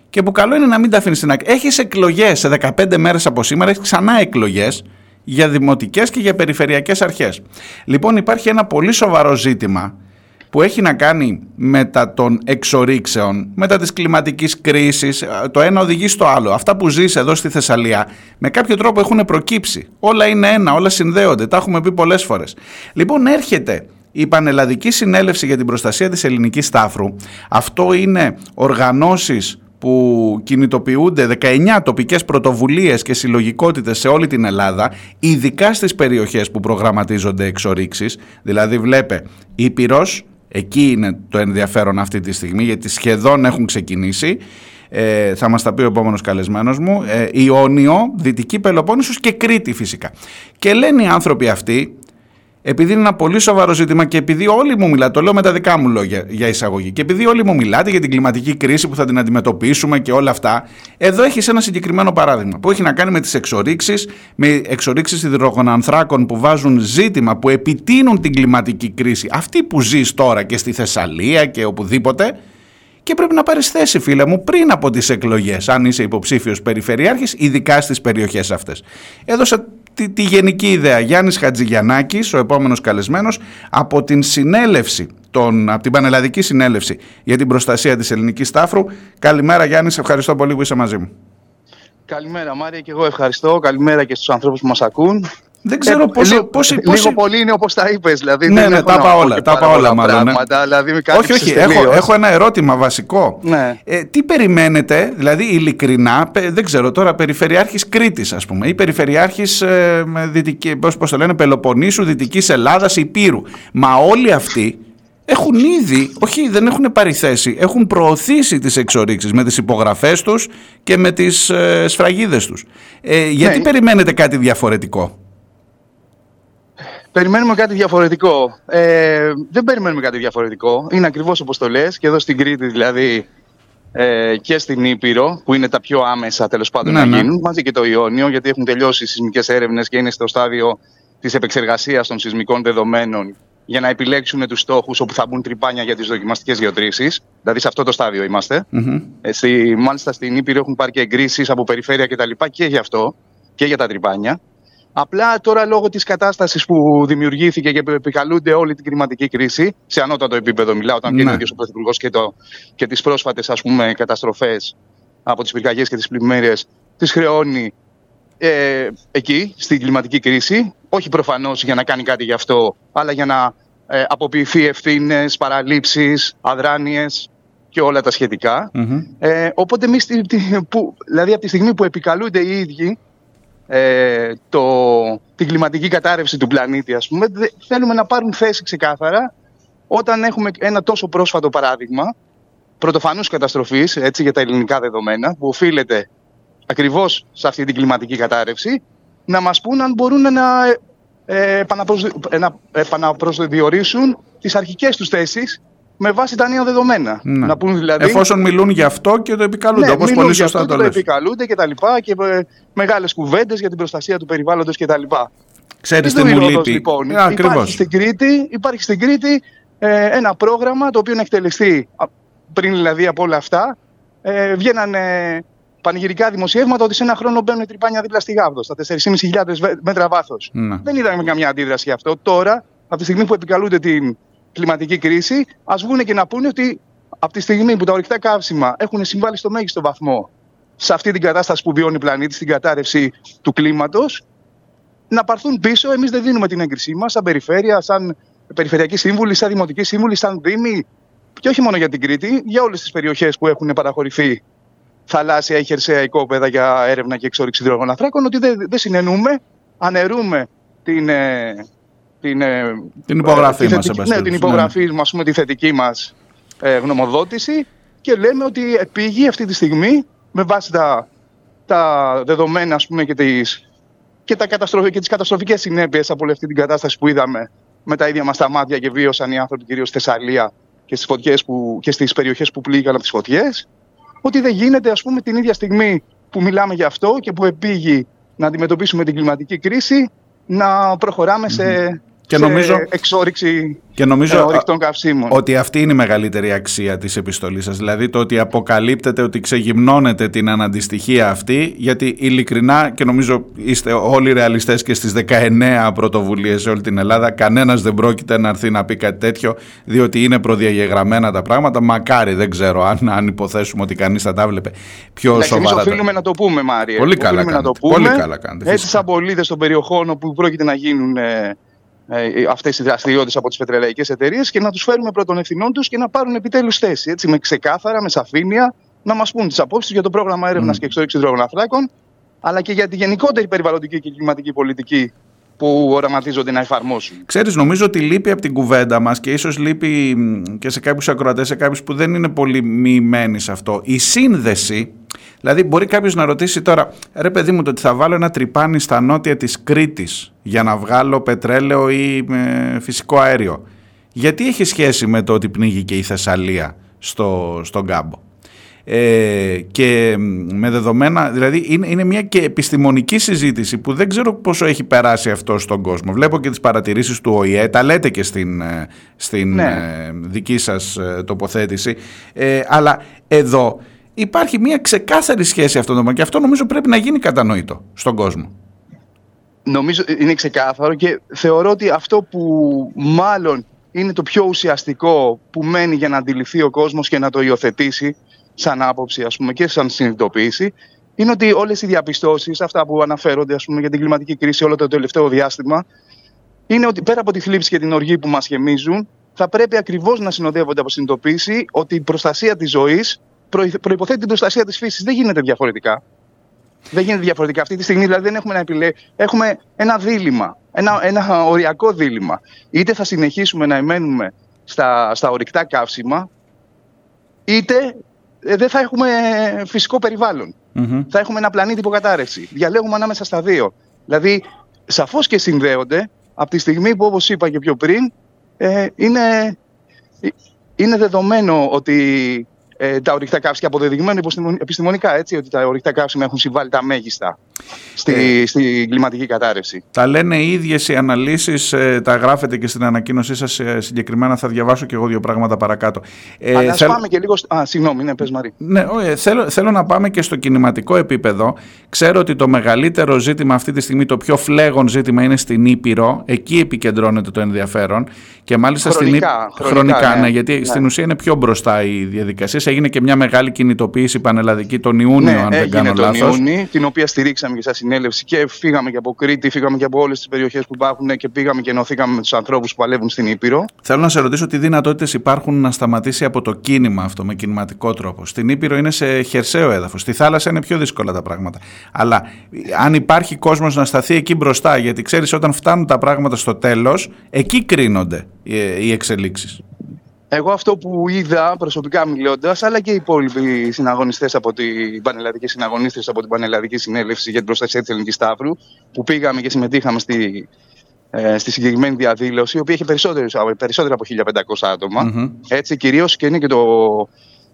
και που καλό είναι να μην τα αφήνεις στην άκρη. Έχεις εκλογές σε 15 μέρες από σήμερα, έχεις ξανά εκλογές για δημοτικές και για περιφερειακές αρχές. Λοιπόν υπάρχει ένα πολύ σοβαρό ζήτημα που έχει να κάνει μετά των εξορίξεων, μετά της κλιματικής κρίσης, το ένα οδηγεί στο άλλο. Αυτά που ζεις εδώ στη Θεσσαλία με κάποιο τρόπο έχουν προκύψει. Όλα είναι ένα, όλα συνδέονται, τα έχουμε πει πολλές φορές. Λοιπόν έρχεται η Πανελλαδική Συνέλευση για την Προστασία της Ελληνικής Τάφρου. Αυτό είναι οργανώσεις που κινητοποιούνται 19 τοπικές πρωτοβουλίες και συλλογικότητες σε όλη την Ελλάδα, ειδικά στις περιοχές που προγραμματίζονται εξορίξεις, δηλαδή βλέπε Ήπειρος, εκεί είναι το ενδιαφέρον αυτή τη στιγμή γιατί σχεδόν έχουν ξεκινήσει, ε, θα μας τα πει ο επόμενος καλεσμένος μου, ε, Ιόνιο, Δυτική Πελοπόννησος και Κρήτη φυσικά. Και λένε οι άνθρωποι αυτοί, επειδή είναι ένα πολύ σοβαρό ζήτημα και επειδή όλοι μου μιλάτε, το λέω με τα δικά μου λόγια για εισαγωγή, και επειδή όλοι μου μιλάτε για την κλιματική κρίση που θα την αντιμετωπίσουμε και όλα αυτά, εδώ έχεις ένα συγκεκριμένο παράδειγμα που έχει να κάνει με τις εξορίξεις, με εξορίξεις υδρογονανθράκων που βάζουν ζήτημα, που επιτείνουν την κλιματική κρίση. Αυτή που ζεις τώρα και στη Θεσσαλία και οπουδήποτε, και πρέπει να πάρεις θέση, φίλε μου, πριν από τις εκλογές, αν είσαι υποψήφιος περιφερειάρχης, ειδικά στις περιοχές αυτές. Έδωσα τη, τη γενική ιδέα. Γιάννης Χατζηγιαννάκης, ο επόμενος καλεσμένος, από την συνέλευση, τον, από την Πανελλαδική Συνέλευση για την Προστασία της Ελληνικής Τάφρου. Καλημέρα Γιάννη, σε ευχαριστώ πολύ που είσαι μαζί μου. Καλημέρα Μάρια και εγώ ευχαριστώ. Καλημέρα και στους ανθρώπους που μας ακούν. Δεν ξέρω ε, πόσο, λίγο, πόσο, λίγο πολύ είναι όπως τα είπες. Δηλαδή, ναι, δεν ναι, έχω τα να είπα πω όλα. και Τα πάρα είπα όλα, πολλά μάλλον. ναι. πράγματα, δηλαδή, με όχι, όχι. κάλυψες Έχω, τελείως. έχω ένα ερώτημα βασικό. Ναι. Ε, τι περιμένετε, δηλαδή ειλικρινά, πε- δεν ξέρω τώρα, Περιφερειάρχης Κρήτης ας πούμε ή Περιφερειάρχης ε, με δυτική, πώς, πώς το λένε, Πελοποννήσου, Δυτικής Ελλάδας, Υπήρου. Μα όλοι αυτοί έχουν ήδη, όχι δεν έχουν πάρει θέση, έχουν προωθήσει τις εξορίξεις με τις υπογραφές τους και με τις ε, σφραγίδες τους. Ε, γιατί Ναι. περιμένετε κάτι διαφορετικό; Περιμένουμε κάτι διαφορετικό. Ε, δεν περιμένουμε κάτι διαφορετικό. Είναι ακριβώς όπως το λες και εδώ στην Κρήτη δηλαδή ε, και στην Ήπειρο που είναι τα πιο άμεσα τέλος πάντων Ναι, να ναι. γίνουν μαζί και το Ιόνιο γιατί έχουν τελειώσει οι σεισμικές έρευνες και είναι στο στάδιο της επεξεργασίας των σεισμικών δεδομένων για να επιλέξουν τους στόχους όπου θα μπουν τρυπάνια για τις δοκιμαστικές γεωτρήσεις. Δηλαδή σε αυτό το στάδιο είμαστε. Μμμ. Ε, στη, μάλιστα στην Ήπειρο έχουν πάρει και εγκρίσεις από περιφέρεια και τα λοιπά και γι' αυτό και για τα τρυπάνια. Απλά τώρα λόγω της κατάστασης που δημιουργήθηκε και που επικαλούνται όλη την κλιματική κρίση, σε ανώτατο επίπεδο μιλάω, όταν βγαίνει Ναι. ο ίδιος ο Πρωθυπουργός και, το, και τις πρόσφατες ας πούμε καταστροφές από τις πυρκαγιές και τις πλημμύρες, τις χρεώνει ε, εκεί, στην κλιματική κρίση. Όχι προφανώς για να κάνει κάτι γι' αυτό, αλλά για να ε, αποποιηθεί ευθύνες, παραλήψεις, αδράνειες και όλα τα σχετικά. Μμμ. Ε, οπότε εμείς, τη- τη- που, δηλαδή από τη στιγμή που επικαλούνται οι ίδιοι ε, το, την κλιματική κατάρρευση του πλανήτη, ας πούμε, δε- θέλουμε να πάρουν θέση ξεκάθαρα όταν έχουμε ένα τόσο πρόσφατο παράδειγμα πρωτοφανούς καταστροφής, έτσι, για τα ελληνικά δεδομένα, που οφείλεται ακριβώς σε αυτή την κλιματική κατάρρευση, να μας πούν αν μπορούν να, ε, επαναπροσδι- να επαναπροσδιορίσουν τις αρχικές τους θέσεις με βάση τα νέα δεδομένα. Ναι. Να πούν δηλαδή... Εφόσον μιλούν γι' αυτό και το επικαλούνται, Ναι, όπως μιλούν πολύ για σωστά αυτό το και λες. επικαλούνται και τα λοιπά και ε, μεγάλες κουβέντες για την προστασία του περιβάλλοντος και τα λοιπά. Ξέρεις Τι τι μου Ηρώδος, λείπει. Λοιπόν, Ε, υπάρχει, ακριβώς. στην Κρήτη, υπάρχει στην Κρήτη ε, ένα πρόγραμμα το οποίο να εκτελεστεί α, πριν δηλαδή από όλα αυτά. Ε, βγαίνανε πανηγυρικά δημοσιεύματα ότι σε ένα χρόνο μπαίνουν τρυπάνια δίπλα στη Γάβδος, στα 4.500 βε- μέτρα βάθος. Ναι. Δεν είδαμε καμιά αντίδραση γι' αυτό. Τώρα, από τη στιγμή που επικαλούνται την κλιματική κρίση, ας βγουν και να πούνε ότι από τη στιγμή που τα ορυκτά καύσιμα έχουν συμβάλει στο μέγιστο βαθμό σε αυτή την κατάσταση που βιώνει ο πλανήτης, στην κατάρρευση του κλίματος, να πάρθουν πίσω. Εμείς δεν δίνουμε την έγκρισή μας σαν περιφέρεια, σαν περιφερειακή σύμβουλη, σαν δημοτική σύμβουλη, σαν δήμη. Και όχι μόνο για την Κρήτη, για όλες τις περιοχές που έχουν παραχωρηθεί θαλάσσια ή χερσαία οικόπεδα για έρευνα και εξόριξη υδρογοναθράκων, ότι δεν, δεν συνενούμε, αναιρούμε την, ε, την, ε, Την υπογραφή τη μας, θετική- εν πάση ναι, την περιπτώσει, υπογραφή μας, ας πούμε, τη θετική μας ε, γνωμοδότηση και λέμε ότι επήγει αυτή τη στιγμή με βάση τα, τα δεδομένα ας πούμε, και, τις, και, τα καταστροφ, και τις καταστροφικές συνέπειες από όλη αυτή την κατάσταση που είδαμε με τα ίδια μας τα μάτια και βίωσαν οι άνθρωποι κυρίως στη Θεσσαλία και στις, φωτιές που, και στις περιοχές που πλήγηκαν από τις φωτιές ότι δεν γίνεται ας πούμε την ίδια στιγμή που μιλάμε για αυτό και που επήγει να αντιμετωπίσουμε την κλιματική κρίση να προχωράμε σε Και σε νομίζω- εξόριξη Και νομίζω ε, ορυκτών καυσίμων. ότι αυτή είναι η μεγαλύτερη αξία της επιστολής σας. Δηλαδή το ότι αποκαλύπτεται, ότι ξεγυμνώνεται την αναντιστοιχία αυτή, γιατί ειλικρινά και νομίζω είστε όλοι ρεαλιστές και στις 19 πρωτοβουλίες σε όλη την Ελλάδα, κανένας δεν πρόκειται να έρθει να πει κάτι τέτοιο, διότι είναι προδιαγεγραμμένα τα πράγματα. Μακάρι, δεν ξέρω αν, αν υποθέσουμε ότι κανείς θα τα βλέπε πιο Εντάξει, εμείς σοβαρά. οφείλουμε να το πούμε, Μάριε. Πολύ καλά Οφείλουμε να το κάνετε. πούμε. Πολύ καλά κάνετε, Έτσι, φυσικά. σαν πολίτες των περιοχών όπου πρόκειται να γίνουν ε, ε, αυτές οι δραστηριότητες από τις πετρελαϊκές εταιρείες και να τους φέρουμε πρώτων ευθυνών τους και να πάρουν επιτέλους θέση. Έτσι, με ξεκάθαρα, με σαφήνεια, να μας πούν τις απόψεις τους για το πρόγραμμα έρευνας και εξόριξης υδρογοναθράκων, αλλά και για τη γενικότερη περιβαλλοντική και κλιματική πολιτική που οραματίζονται να εφαρμόσουν. Ξέρεις, νομίζω ότι λείπει από την κουβέντα μας και ίσως λείπει μ, και σε κάποιους ακροατές, σε κάποιους που δεν είναι πολύ μοιημένοι σε αυτό. Η σύνδεση, δηλαδή μπορεί κάποιος να ρωτήσει τώρα, ρε παιδί μου, το ότι θα βάλω ένα τρυπάνι στα νότια της Κρήτης για να βγάλω πετρέλαιο ή ε, φυσικό αέριο. Γιατί έχει σχέση με το ότι πνίγει και η Θεσσαλία στο, στον κάμπο; Ε, και μ, με δεδομένα, δηλαδή είναι, είναι μια και επιστημονική συζήτηση που δεν ξέρω πόσο έχει περάσει αυτό στον κόσμο. Βλέπω και τις παρατηρήσεις του ΟΗΕ, τα λέτε και στην, ε, στην Ναι. ε, δική σας ε, τοποθέτηση, ε, αλλά εδώ υπάρχει μια ξεκάθαρη σχέση αυτών των και αυτό νομίζω πρέπει να γίνει κατανοητό στον κόσμο. Νομίζω είναι ξεκάθαρο και θεωρώ ότι αυτό που μάλλον είναι το πιο ουσιαστικό που μένει για να αντιληφθεί ο κόσμος και να το υιοθετήσει σαν άποψη ας πούμε, και σαν συνειδητοποίηση είναι ότι όλες οι διαπιστώσεις, αυτά που αναφέρονται ας πούμε, για την κλιματική κρίση όλο το τελευταίο διάστημα είναι ότι πέρα από τη θλίψη και την οργή που μας γεμίζουν θα πρέπει ακριβώς να συνοδεύονται από συνειδητοποίηση ότι η προστασία της ζωής προϋ- προϋποθέτει την προστασία της φύσης. Δεν γίνεται διαφορετικά. Δεν γίνεται διαφορετικά. Αυτή τη στιγμή δηλαδή δεν έχουμε να επιλέγουμε. Έχουμε ένα δίλημα. Ένα, ένα οριακό δίλημα. Είτε θα συνεχίσουμε να εμένουμε στα, στα ορυκτά καύσιμα, είτε ε, δεν θα έχουμε φυσικό περιβάλλον. Θα έχουμε ένα πλανήτη υποκατάρρευση. Διαλέγουμε ανάμεσα στα δύο. Δηλαδή, σαφώς και συνδέονται από τη στιγμή που, όπως είπα και πιο πριν, ε, είναι, είναι δεδομένο ότι ε, τα ορυκτά καύσιμα, και αποδεδειγμένο επιστημον- επιστημονικά, έτσι, ότι τα ορυκτά καύσιμα έχουν συμβάλει τα μέγιστα στη, στην κλιματική κατάρρευση. Τα λένε οι ίδιες οι αναλύσεις, ε, τα γράφετε και στην ανακοίνωσή σας ε, συγκεκριμένα, θα διαβάσω και εγώ δύο πράγματα παρακάτω. Ε, Αλλά ας θέλ- πάμε και λίγο... στο- Α, συγγνώμη, ναι, πες Μαρή. Ναι, όχι, ε, θέλω, θέλω να πάμε και στο κινηματικό επίπεδο. Ξέρω ότι το μεγαλύτερο ζήτημα αυτή τη στιγμή, το πιο φλέγον ζήτημα είναι στην Ήπειρο. Εκεί επικεντρώνεται το ενδιαφέρον. Και μάλιστα Χρονικά, στην χρονικά, χρονικά, ναι. ναι, γιατί Ναι. στην ουσία είναι πιο μπροστά οι διαδικασίες. Έγινε και μια μεγάλη κινητοποίηση πανελλαδική τον Ιούνιο, ναι, αν δεν έγινε κάνω τον λάθος. Ιούνι, την οποία στηρίξαμε και σαν συνέλευση και φύγαμε και από Κρήτη, φύγαμε και από όλες τις περιοχές που υπάρχουν και πήγαμε και ενωθήκαμε με τους ανθρώπους που παλεύουν στην Ήπειρο. Θέλω να σε ρωτήσω τι δυνατότητες υπάρχουν να σταματήσει από το κίνημα αυτό με κινηματικό τρόπο. Στην Ήπειρο είναι σε χερσαίο έδαφος. Στη θάλασσα είναι πιο δύσκολα τα πράγματα. Αλλά ε, αν υπάρχει κόσμος να σταθεί εκεί μπροστά, γιατί ξέρεις, όταν φτάνουν τα πράγματα στο τέλος, εκεί κρίνονται ε, οι εξελίξεις. Εγώ αυτό που είδα προσωπικά μιλώντας, αλλά και οι υπόλοιποι συναγωνιστές από την πανελλαδική συναγωνίστρια από την Πανελλαδική Συνέλευση για την Προστασία της Ελληνικής Σταύρου, που πήγαμε και συμμετείχαμε στη, ε, στη συγκεκριμένη διαδήλωση, η οποία είχε περισσότερους, περισσότερα από 1500 άτομα. Έτσι, κυρίως και είναι και το,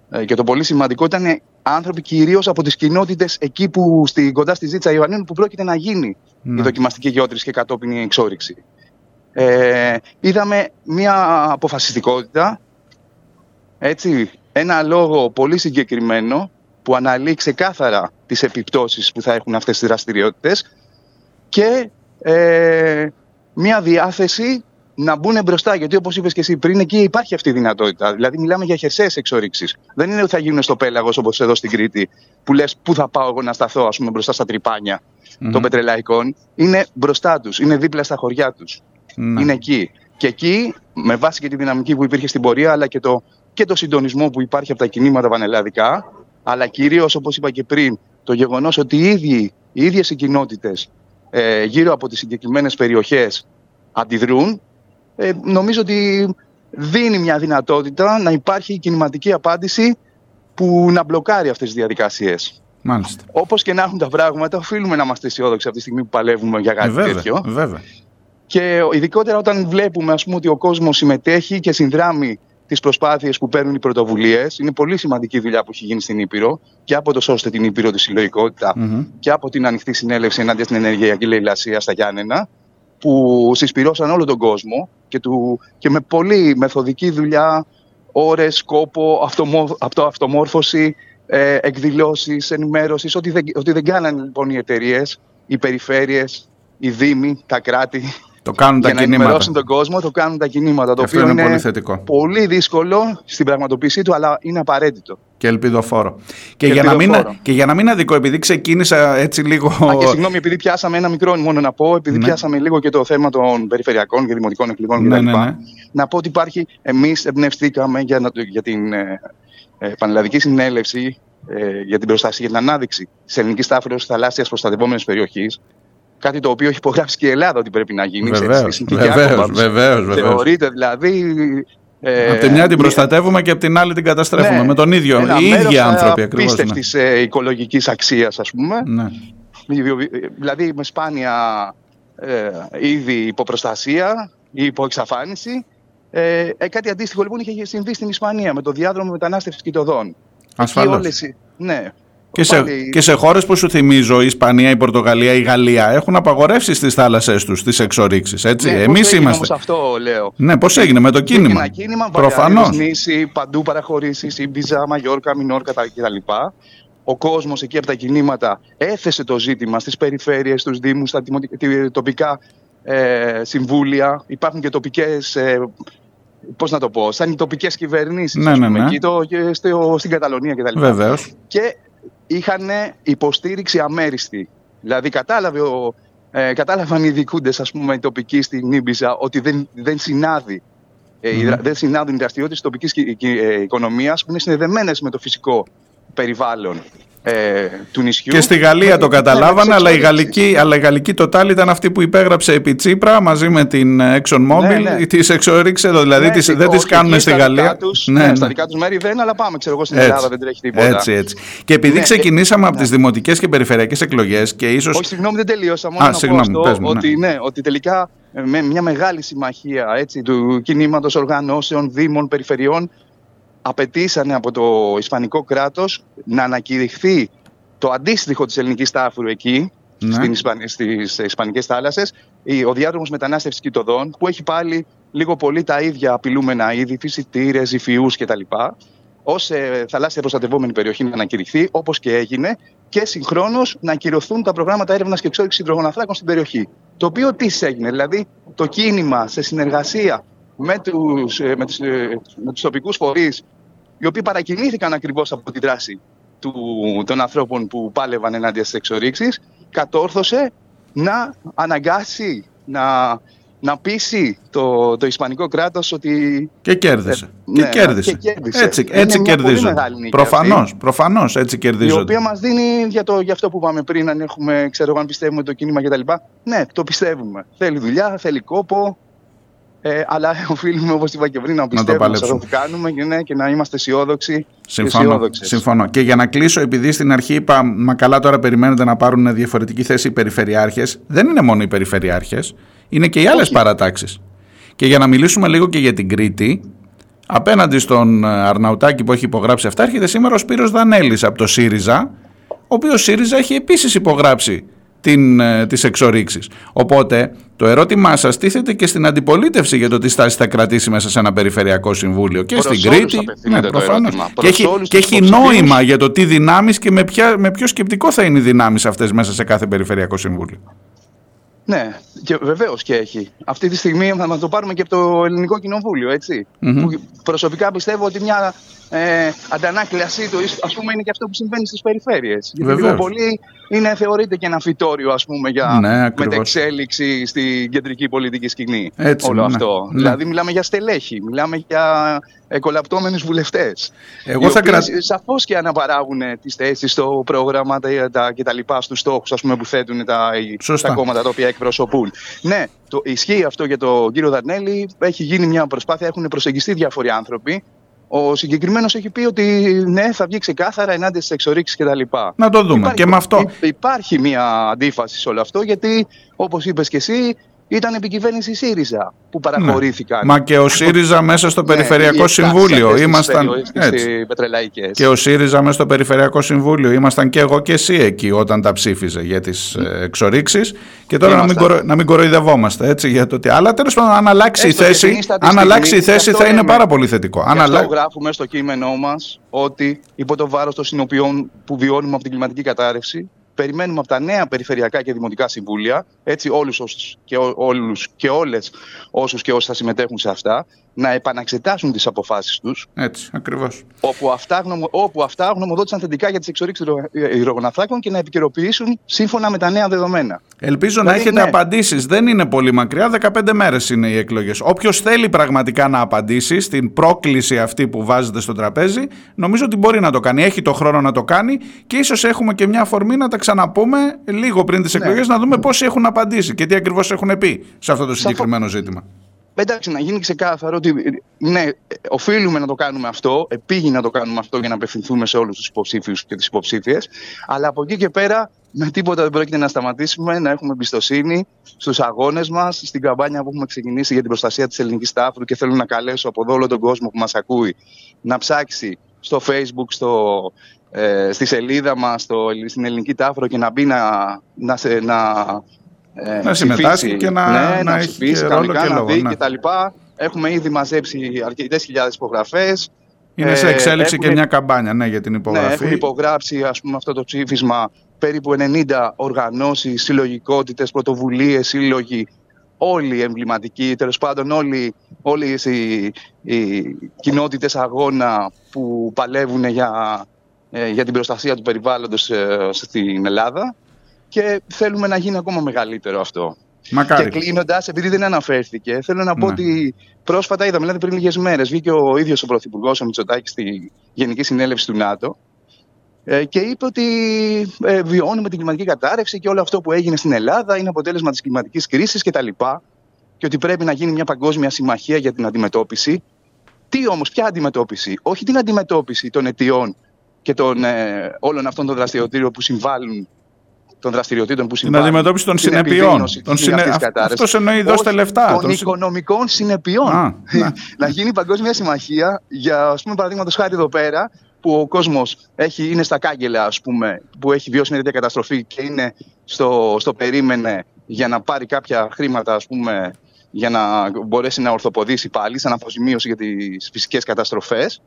ε, και το πολύ σημαντικό, ήταν άνθρωποι κυρίως από τις κοινότητες εκεί που στη, κοντά στη Ζήτσα Ιωαννίνου που πρόκειται να γίνει Ναι. η δοκιμαστική γεώτρηση και κατόπιν η εξόριξη. Ε, είδαμε μια αποφασιστικότητα, έτσι, ένα λόγο πολύ συγκεκριμένο που αναλύει ξεκάθαρα τις επιπτώσεις που θα έχουν αυτές τις δραστηριότητες και ε, μια διάθεση να μπουν μπροστά. Γιατί όπως είπες και εσύ πριν, εκεί υπάρχει αυτή η δυνατότητα. Δηλαδή μιλάμε για χερσαίες εξορίξεις. Δεν είναι ότι θα γίνουν στο πέλαγος όπως εδώ στην Κρήτη, που λες πού θα πάω εγώ να σταθώ ας πούμε, μπροστά στα τρυπάνια των πετρελαϊκών. Είναι μπροστά τους, είναι δίπλα στα χωριά τους. Ναι. Είναι εκεί. Και εκεί, με βάση και τη δυναμική που υπήρχε στην πορεία, αλλά και το, και το συντονισμό που υπάρχει από τα κινήματα πανελλαδικά, αλλά κυρίως, όπως είπα και πριν, το γεγονός ότι οι, ίδιοι, οι ίδιες οι κοινότητες ε, γύρω από τις συγκεκριμένες περιοχές αντιδρούν, ε, νομίζω ότι δίνει μια δυνατότητα να υπάρχει κινηματική απάντηση που να μπλοκάρει αυτές τις διαδικασίες. Μάλιστα. Όπως και να έχουν τα πράγματα, οφείλουμε να είμαστε αισιόδοξοι αυτή τη στιγμή που παλεύουμε για κάτι Ε, βέβαια, τέτοιο. βέβαια. Και ειδικότερα όταν βλέπουμε ας πούμε, ότι ο κόσμος συμμετέχει και συνδράμει τις προσπάθειες που παίρνουν οι πρωτοβουλίες. Είναι πολύ σημαντική δουλειά που έχει γίνει στην Ήπειρο και από το σώστε την Ήπειρο τη συλλογικότητα Μμμ. και από την ανοιχτή συνέλευση ενάντια στην ενεργειακή λαιλασία στα Γιάννενα. που συσπηρώσαν όλο τον κόσμο και, του, και με πολύ μεθοδική δουλειά, ώρες, κόπο, αυτομο, αυτο, αυτομόρφωση, ε, εκδηλώσεις, ενημέρωσης, ό,τι δεν, ό,τι δεν κάνανε λοιπόν οι εταιρείες, οι περιφέρειες, οι δήμοι, τα κράτη. Το κάνουν τα για να κινήματα. ενημερώσουν τον κόσμο, το κάνουν τα κινήματα. Το Αυτό οποίο είναι είναι πολύ θετικό. πολύ δύσκολο στην πραγματοποίησή του, αλλά είναι απαραίτητο. Και ελπιδοφόρο. Και, Και για να μην, ελπιδοφόρο. και για να μην αδικό, επειδή ξεκίνησα έτσι λίγο. Α, και συγγνώμη, επειδή πιάσαμε ένα μικρό μόνο να πω, επειδή Ναι. πιάσαμε λίγο και το θέμα των περιφερειακών και δημοτικών εκλογών Ναι, κτλ. ναι, ναι. Να πω ότι υπάρχει, εμείς εμπνευστήκαμε για, να, το- για την ε, ε, Πανελλαδική Συνέλευση ε, για την προστασία, για την ανάδειξη της ελληνικής τάφρη θαλάσσιας προστατευόμενης περιοχής. Κάτι το οποίο έχει υπογράψει και η Ελλάδα ότι πρέπει να γίνει. σε- Βεβαίως, στη συνθήκη βεβαίως, Άκομπαμς. βεβαίως, βεβαίως. Θεωρείται δηλαδή. Ε, από τη μια την μια- προστατεύουμε και από την άλλη την καταστρέφουμε. ναι, με τον ίδιο. ένα Οι ίδιοι μέρος, άνθρωποι ακριβώς. Ναι. απίστευτης, ε, οικολογικής αξίας, ας πούμε. ναι. Η βιοβι- Δηλαδή με σπάνια ε, είδη υποπροστασία ή υποεξαφάνιση. Ε, ε, κάτι αντίστοιχο λοιπόν είχε συμβεί στην Ισπανία με το διάδρομο μετανάστευσης κοιτοδών. Ασφαλώς. Εκεί όλες οι- ναι. Και σε, Πάλι- και σε χώρες που σου θυμίζω, η Ισπανία, η Πορτογαλία, η Γαλλία, έχουν απαγορεύσει στις θάλασσές τους τις εξορίξεις. Έτσι. Ναι, πώς Εμείς έγινε είμαστε. όμως αυτό λέω. Ναι, πώς έγινε με το Είχε κίνημα; Ένα κίνημα, Προφανώς. Βαλεαρίδες νήσι, παντού παραχωρήσεις, Ήμπιζα, Μαγιόρκα, Μινόρκα τα- κτλ. Ο κόσμος εκεί από τα κινήματα έθεσε το ζήτημα στις περιφέρειες, στους Δήμους, στα τιμω- τη- τοπικά ε, συμβούλια. Υπάρχουν και τοπικές. Ε, Πώς να το πω, σαν οι τοπικές κυβερνήσεις Ναι, ναι, ναι. εκεί το, και στο, στην Καταλωνία κτλ. Βεβαίως. Και είχαν υποστήριξη αμέριστη. Δηλαδή κατάλαβε ο, ε, κατάλαβαν οι δικούντε, ας πούμε, οι τοπικοί στην Ήμπιζα ότι δεν, δεν συνάδει. Ε, οι Μμμ. δρα- δεν συνάδουν οι δραστηριότητες της τοπικής ε, οικονομίας που είναι συνδεδεμένες με το φυσικό περιβάλλον ε, του νησιού. Και στη Γαλλία το Ναι, καταλάβανε, με αλλά η, τις γαλλική, αλλά η γαλλική Total ήταν αυτή που υπέγραψε επί Τσίπρα μαζί με την ExxonMobil. Ναι, ναι. Τις εξορίξε εδώ, δηλαδή Ναι, τις, και δεν τις όχι, κάνουν εκεί στη στα Γαλλία. Δικά τους, ναι, Στα δικά τους μέρη δεν, αλλά πάμε, ξέρω εγώ, στην Έτσι. Ελλάδα δεν τρέχει τίποτα. Έτσι, έτσι. Και επειδή Ναι, ξεκινήσαμε ε, από τις δημοτικές και περιφερειακές εκλογές και ίσως... Όχι, συγγνώμη, δεν τελείωσα. Μόνο Α, να συγγνώμη, πω πες αυτό, μου, ναι. ότι, ναι, ότι τελικά ε, με μια μεγάλη συμμαχία έτσι, του κινήματος οργανώσεων, δήμων, περιφερειών απαιτήσανε από το Ισπανικό κράτος να ανακηρυχθεί το αντίστοιχο της ελληνικής τάφρου εκεί, Ναι. στην Ισπαν... στις Ισπανικές θάλασσες, η- ο διάδρομος μετανάστευσης κοιτοδών, που έχει πάλι λίγο πολύ τα ίδια απειλούμενα είδη, φυσιτήρες, υφιούς κτλ. Ω ε, θαλάσσια προστατευόμενη περιοχή να ανακηρυχθεί, όπως και έγινε, και συγχρόνως να ακυρωθούν τα προγράμματα έρευνας και εξόριξης υδρογοναθράκων στην περιοχή. Το οποίο τι έγινε, δηλαδή το κίνημα σε συνεργασία με τους με τους, ε, με τους τοπικούς φορείς, οι οποίοι παρακινήθηκαν ακριβώς από τη δράση του, των ανθρώπων που πάλευαν ενάντια στις εξορίξεις, κατόρθωσε να αναγκάσει, να, να πείσει το, το Ισπανικό κράτος ότι Και κέρδισε. Ε, και ναι, κέρδισε. και κέρδισε. Έτσι, Είναι έτσι μια πολύ κερδίζονται. μεγάλη νίκη Προφανώς, αυτή. προφανώς έτσι η κερδίζονται. οποία μας δίνει για, το, για αυτό που είπαμε πριν, αν έχουμε, ξέρω εγώ, αν πιστεύουμε το κίνημα κτλ. Ναι, το πιστεύουμε. Θέλει δουλειά, θέλει κόπο, ε, αλλά <laughs> οφείλουμε, όπως είπα και πριν, να πιστεύουμε σε παλέψουμε. αυτό που κάνουμε και, ναι, και να είμαστε αισιόδοξοι. και Συμφωνώ, αισιόδοξες. συμφωνώ. Και για να κλείσω, επειδή στην αρχή είπα, μα καλά τώρα περιμένετε να πάρουν διαφορετική θέση οι περιφερειάρχες, δεν είναι μόνο οι περιφερειάρχες, είναι και οι άλλες παρατάξεις. Και για να μιλήσουμε λίγο και για την Κρήτη, απέναντι στον ε, Αρναουτάκη που έχει υπογράψει αυτά, έρχεται σήμερα ο Σπύρος Δανέλης από το ΣΥΡΙΖΑ, ο οποίος ΣΥΡΙΖΑ έχει επίσης υπογράψει την, ε, τις εξορίξεις. Οπότε το ερώτημά σας τίθεται και στην αντιπολίτευση για το τι στάση θα κρατήσει μέσα σε ένα περιφερειακό συμβούλιο και Προς στην όλους Κρήτη. απευθύνεται το προφανώς. ερώτημα. Και Προς έχει, όλους και τους έχει υποψηφίους. νόημα για το τι δυνάμεις και με, ποια, με ποιο σκεπτικό θα είναι οι δυνάμεις αυτές μέσα σε κάθε περιφερειακό συμβούλιο. Ναι, και βεβαίως και έχει. Αυτή τη στιγμή θα μας το πάρουμε και από το Ελληνικό Κοινοβούλιο, έτσι. Μμμ. Που προσωπικά πιστεύω ότι μια ε, αντανάκλασή του, ας πούμε, είναι και αυτό που συμβαίνει στις περιφέρειες. Γιατί Βεβαίως. λίγο πολύ είναι, θεωρείται και ένα φυτόριο, ας πούμε, για Ναι, ακριβώς. μετεξέλιξη στην κεντρική πολιτική σκηνή. Έτσι, όλο ναι, αυτό. ναι. Δηλαδή, μιλάμε για στελέχη, μιλάμε για εκολαπτώμενους βουλευτές. Εγώ οι θα οποίοι κρατ- Σαφώς και αναπαράγουν τις θέσεις στο πρόγραμμα τα, τα, και τα λοιπά, στους στόχους ας πούμε, που θέτουν τα, Σωστά. τα κόμματα τα οποία εκπροσωπούν. Ναι, το, ισχύει αυτό για τον κύριο Δαρνέλη. Έχει γίνει μια προσπάθεια, έχουν προσεγγιστεί διάφοροι άνθρωποι. Ο συγκεκριμένος έχει πει ότι ναι, θα βγει ξεκάθαρα ενάντια στις εξορίξεις κτλ. Να το δούμε. Και με αυτό. Υπάρχει μια αντίφαση σε όλο αυτό, γιατί όπως είπες και εσύ, ήταν επικυβέρνηση ΣΥΡΙΖΑ που παραχωρήθηκαν. Μα και ο ΣΥΡΙΖΑ μέσα στο Ναι, Περιφερειακό οι Συμβούλιο. εκάστες Ήμασταν. στις περιοχές, έτσι. στις πετρελαϊκές. Και ο ΣΥΡΙΖΑ μέσα στο Περιφερειακό Συμβούλιο. Ήμασταν και εγώ και εσύ εκεί όταν τα ψήφιζε για τις εξορίξεις. Και τώρα να μην, Ήμασταν. κορο... να μην κοροϊδευόμαστε έτσι για το ότι. Αλλά τέλος πάντων, αν αλλάξει η Έστω και θέση, την στατιστική, αν αλλάξει η γι' θέση αυτό θα είναι λέμε. πάρα πολύ θετικό. Αν Γι' αυτό αλλα- γράφουμε στο κείμενό μας ότι υπό το βάρος των συνοποιών που βιώνουμε από την κλιματική κατάρρευση, περιμένουμε από τα νέα περιφερειακά και δημοτικά συμβούλια, έτσι όλους όσους και, ό- όλους και όλες όσους και όσοι θα συμμετέχουν σε αυτά, να επαναξετάσουν τις αποφάσεις τους, Έτσι, ακριβώς. όπου αυτά, γνωμο, όπου αυτά γνωμοδότησαν θετικά για τις εξορίξεις υδρο- υδρογοναθράκων και να επικαιροποιήσουν σύμφωνα με τα νέα δεδομένα. Ελπίζω να Δηλαδή, έχετε ναι. απαντήσεις. Δεν είναι πολύ μακριά. 15 μέρες είναι οι εκλογές. Όποιος θέλει πραγματικά να απαντήσει στην πρόκληση αυτή που βάζετε στο τραπέζι, νομίζω ότι μπορεί να το κάνει. Έχει το χρόνο να το κάνει και ίσως έχουμε και μια αφορμή να τα ξαναπούμε λίγο πριν τις Ναι. εκλογές να δούμε πόσοι έχουν απαντήσει και τι ακριβώς έχουν πει σε αυτό το συγκεκριμένο ζήτημα. Εντάξει, να γίνει ξεκάθαρο ότι ναι, οφείλουμε να το κάνουμε αυτό, επίγει να το κάνουμε αυτό για να απευθυνθούμε σε όλους τους υποψήφιους και τις υποψήφιες. Αλλά από εκεί και πέρα, με τίποτα δεν πρόκειται να σταματήσουμε να έχουμε εμπιστοσύνη στους αγώνες μας, στην καμπάνια που έχουμε ξεκινήσει για την προστασία της ελληνικής τάφρου και θέλω να καλέσω από εδώ όλο τον κόσμο που μας ακούει να ψάξει στο Facebook, στο, ε, στη σελίδα μας, στην ελληνική τάφρο και να μπει να, να, σε- να ε, Να συμμετάσχει ψηφίσει. και να- ναι, να να έχει ψηφίσει και ρόλο κανονικά, και να λόγο, δει ναι. και τα λοιπά. Έχουμε ήδη μαζέψει αρκετές χιλιάδες υπογραφές. Είναι σε Ε, εξέλιξη και έχουν- μια καμπάνια ναι, για την Ναι, υπογραφή. έχουν υπογράψει ας πούμε, αυτό το ψήφισμα περίπου 90 οργανώσεις, συλλογικότητες, πρωτοβουλίες, σύλλογοι, όλοι οι εμβληματικοί, τέλος πάντων όλοι, όλες οι, οι κοινότητες αγώνα που παλεύουν για, ε, για την προστασία του περιβάλλοντος ε, στην Ελλάδα και θέλουμε να γίνει ακόμα μεγαλύτερο αυτό. Μακάρι. Και κλείνοντας, επειδή δεν αναφέρθηκε, θέλω να πω Ναι. ότι πρόσφατα είδαμε, δηλαδή πριν λίγες μέρες, βγήκε ο ίδιος ο Πρωθυπουργός, ο Μητσοτάκης, στη Γενική Συνέλευση του ΝΑΤΟ ε, και είπε ότι ε, βιώνουμε την κλιματική κατάρρευση και όλο αυτό που έγινε στην Ελλάδα είναι αποτέλεσμα της κλιματικής κρίσης κτλ. Και ότι πρέπει να γίνει μια παγκόσμια συμμαχία για την αντιμετώπιση. Τι όμως, ποια αντιμετώπιση, όχι την αντιμετώπιση των αιτιών και των, ε, όλων αυτών των δραστηριοτήτων που συμβάλλουν των δραστηριοτήτων που Την συμβάλλουν αντιμετώπιση των στην συνεπειών. επιδείνωση Των της συνε... αυτής της αυ- κατάρρευσης. Αυτός εννοεί δώστε Όχι, λεφτά. Των Των συ- οικονομικών συνεπειών. Α, ναι. <laughs> να γίνει παγκόσμια συμμαχία για, ας πούμε, παραδείγματος χάρη εδώ πέρα, που ο κόσμος είναι στα κάγκελα, ας πούμε, που έχει βιώσει μια τέτοια καταστροφή και είναι στο, στο περίμενε για να πάρει κάποια χρήματα, ας πούμε, για να μπορέσει να ορθοποδήσει πάλι σαν αποζημίωση για τις φυσικές καταστροφές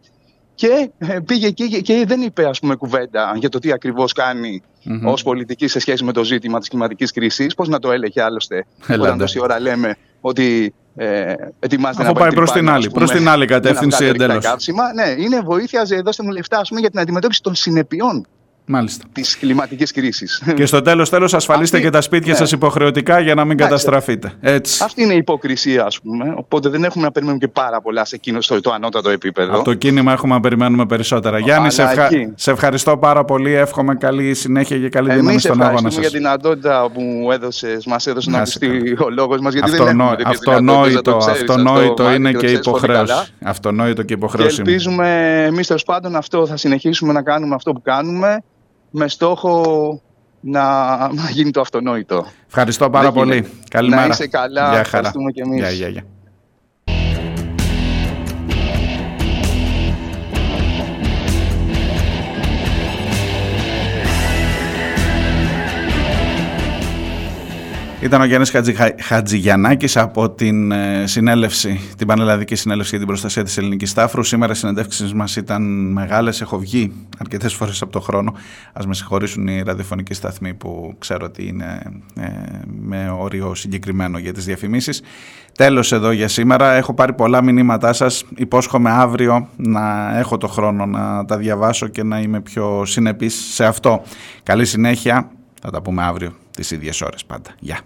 και ε, πήγε εκεί και- και δεν είπε ας πούμε κουβέντα για το τι ακριβώς κάνει Μμμ. ως πολιτική σε σχέση με το ζήτημα της κλιματικής κρίσης. Πώς να το έλεγε άλλωστε Ελάτε. όταν τόση ώρα λέμε ότι ε, ετοιμάζεται Αφού να πάει προς τρυπάνι, την άλλη, ας πούμε, προς την άλλη για να κατεύθυνση βγάλει ορυκτά εντελώς. καύσιμα. Ναι, είναι βοήθειας, ζε- δώστε μου λεφτά ας πούμε, για την αντιμετώπιση των συνεπειών Μάλιστα. της κλιματικής κρίσης. Και στο τέλος, τέλος, ασφαλίστε Αυτή- και τα σπίτια ναι. σας υποχρεωτικά για να μην Εντάξει. καταστραφείτε. Έτσι. Αυτή είναι η υποκρισία, ας πούμε. Οπότε δεν έχουμε να περιμένουμε και πάρα πολλά σε εκείνο στο το ανώτατο επίπεδο. Από το κίνημα έχουμε να περιμένουμε περισσότερα. Γιάννη, σε, Αλλά ευχα- εκεί. σε ευχαριστώ πάρα πολύ. Εύχομαι καλή συνέχεια και καλή δύναμη Εμείς στον αγώνα ευχαριστούμε σας. για την αδότητα που μου έδωσες, μας έδωσε να Να σε ακουστεί ο λόγος μας, γιατί Αυτονό- δεν έχουμε τέτοιες δυνατότητες, αυτονόητο, να το ξέρεις αυτονόητο αυτό, είναι Μάκη, και το ξέρεις πολύ υποχρέωση. καλά. Αυτονόητο και Και υποχρέωση. μου. ελπίζουμε εμείς τέλο πάντων αυτό θα συνεχίσουμε να κάνουμε αυτό που κάνουμε με στόχο να, να γίνει το αυτονόητο. Ευχαριστώ πάρα Δεν πολύ. γίνεται. Καλημέρα. Να είσαι καλά. Γεια χαρά. Ευχαριστούμε και εμείς. Γεια, γεια, γεια. Ήταν ο Γιάννης Χατζη, Χατζηγιαννάκης από την ε, συνέλευση, την Πανελλαδική Συνέλευση για την Προστασία της Ελληνικής Τάφρου. Σήμερα οι συνεντεύξεις μας ήταν μεγάλες, έχω βγει αρκετές φορές από το χρόνο. Ας με συγχωρήσουν οι ραδιοφωνικοί σταθμοί που ξέρω ότι είναι ε, με όριο συγκεκριμένο για τις διαφημίσεις. Τέλος εδώ για σήμερα. Έχω πάρει πολλά μηνύματά σας. Υπόσχομαι αύριο να έχω το χρόνο να τα διαβάσω και να είμαι πιο συνεπής σε αυτό. Καλή συνέχεια. Θα τα πούμε αύριο τις ίδιες ώρες πάντα. Γεια.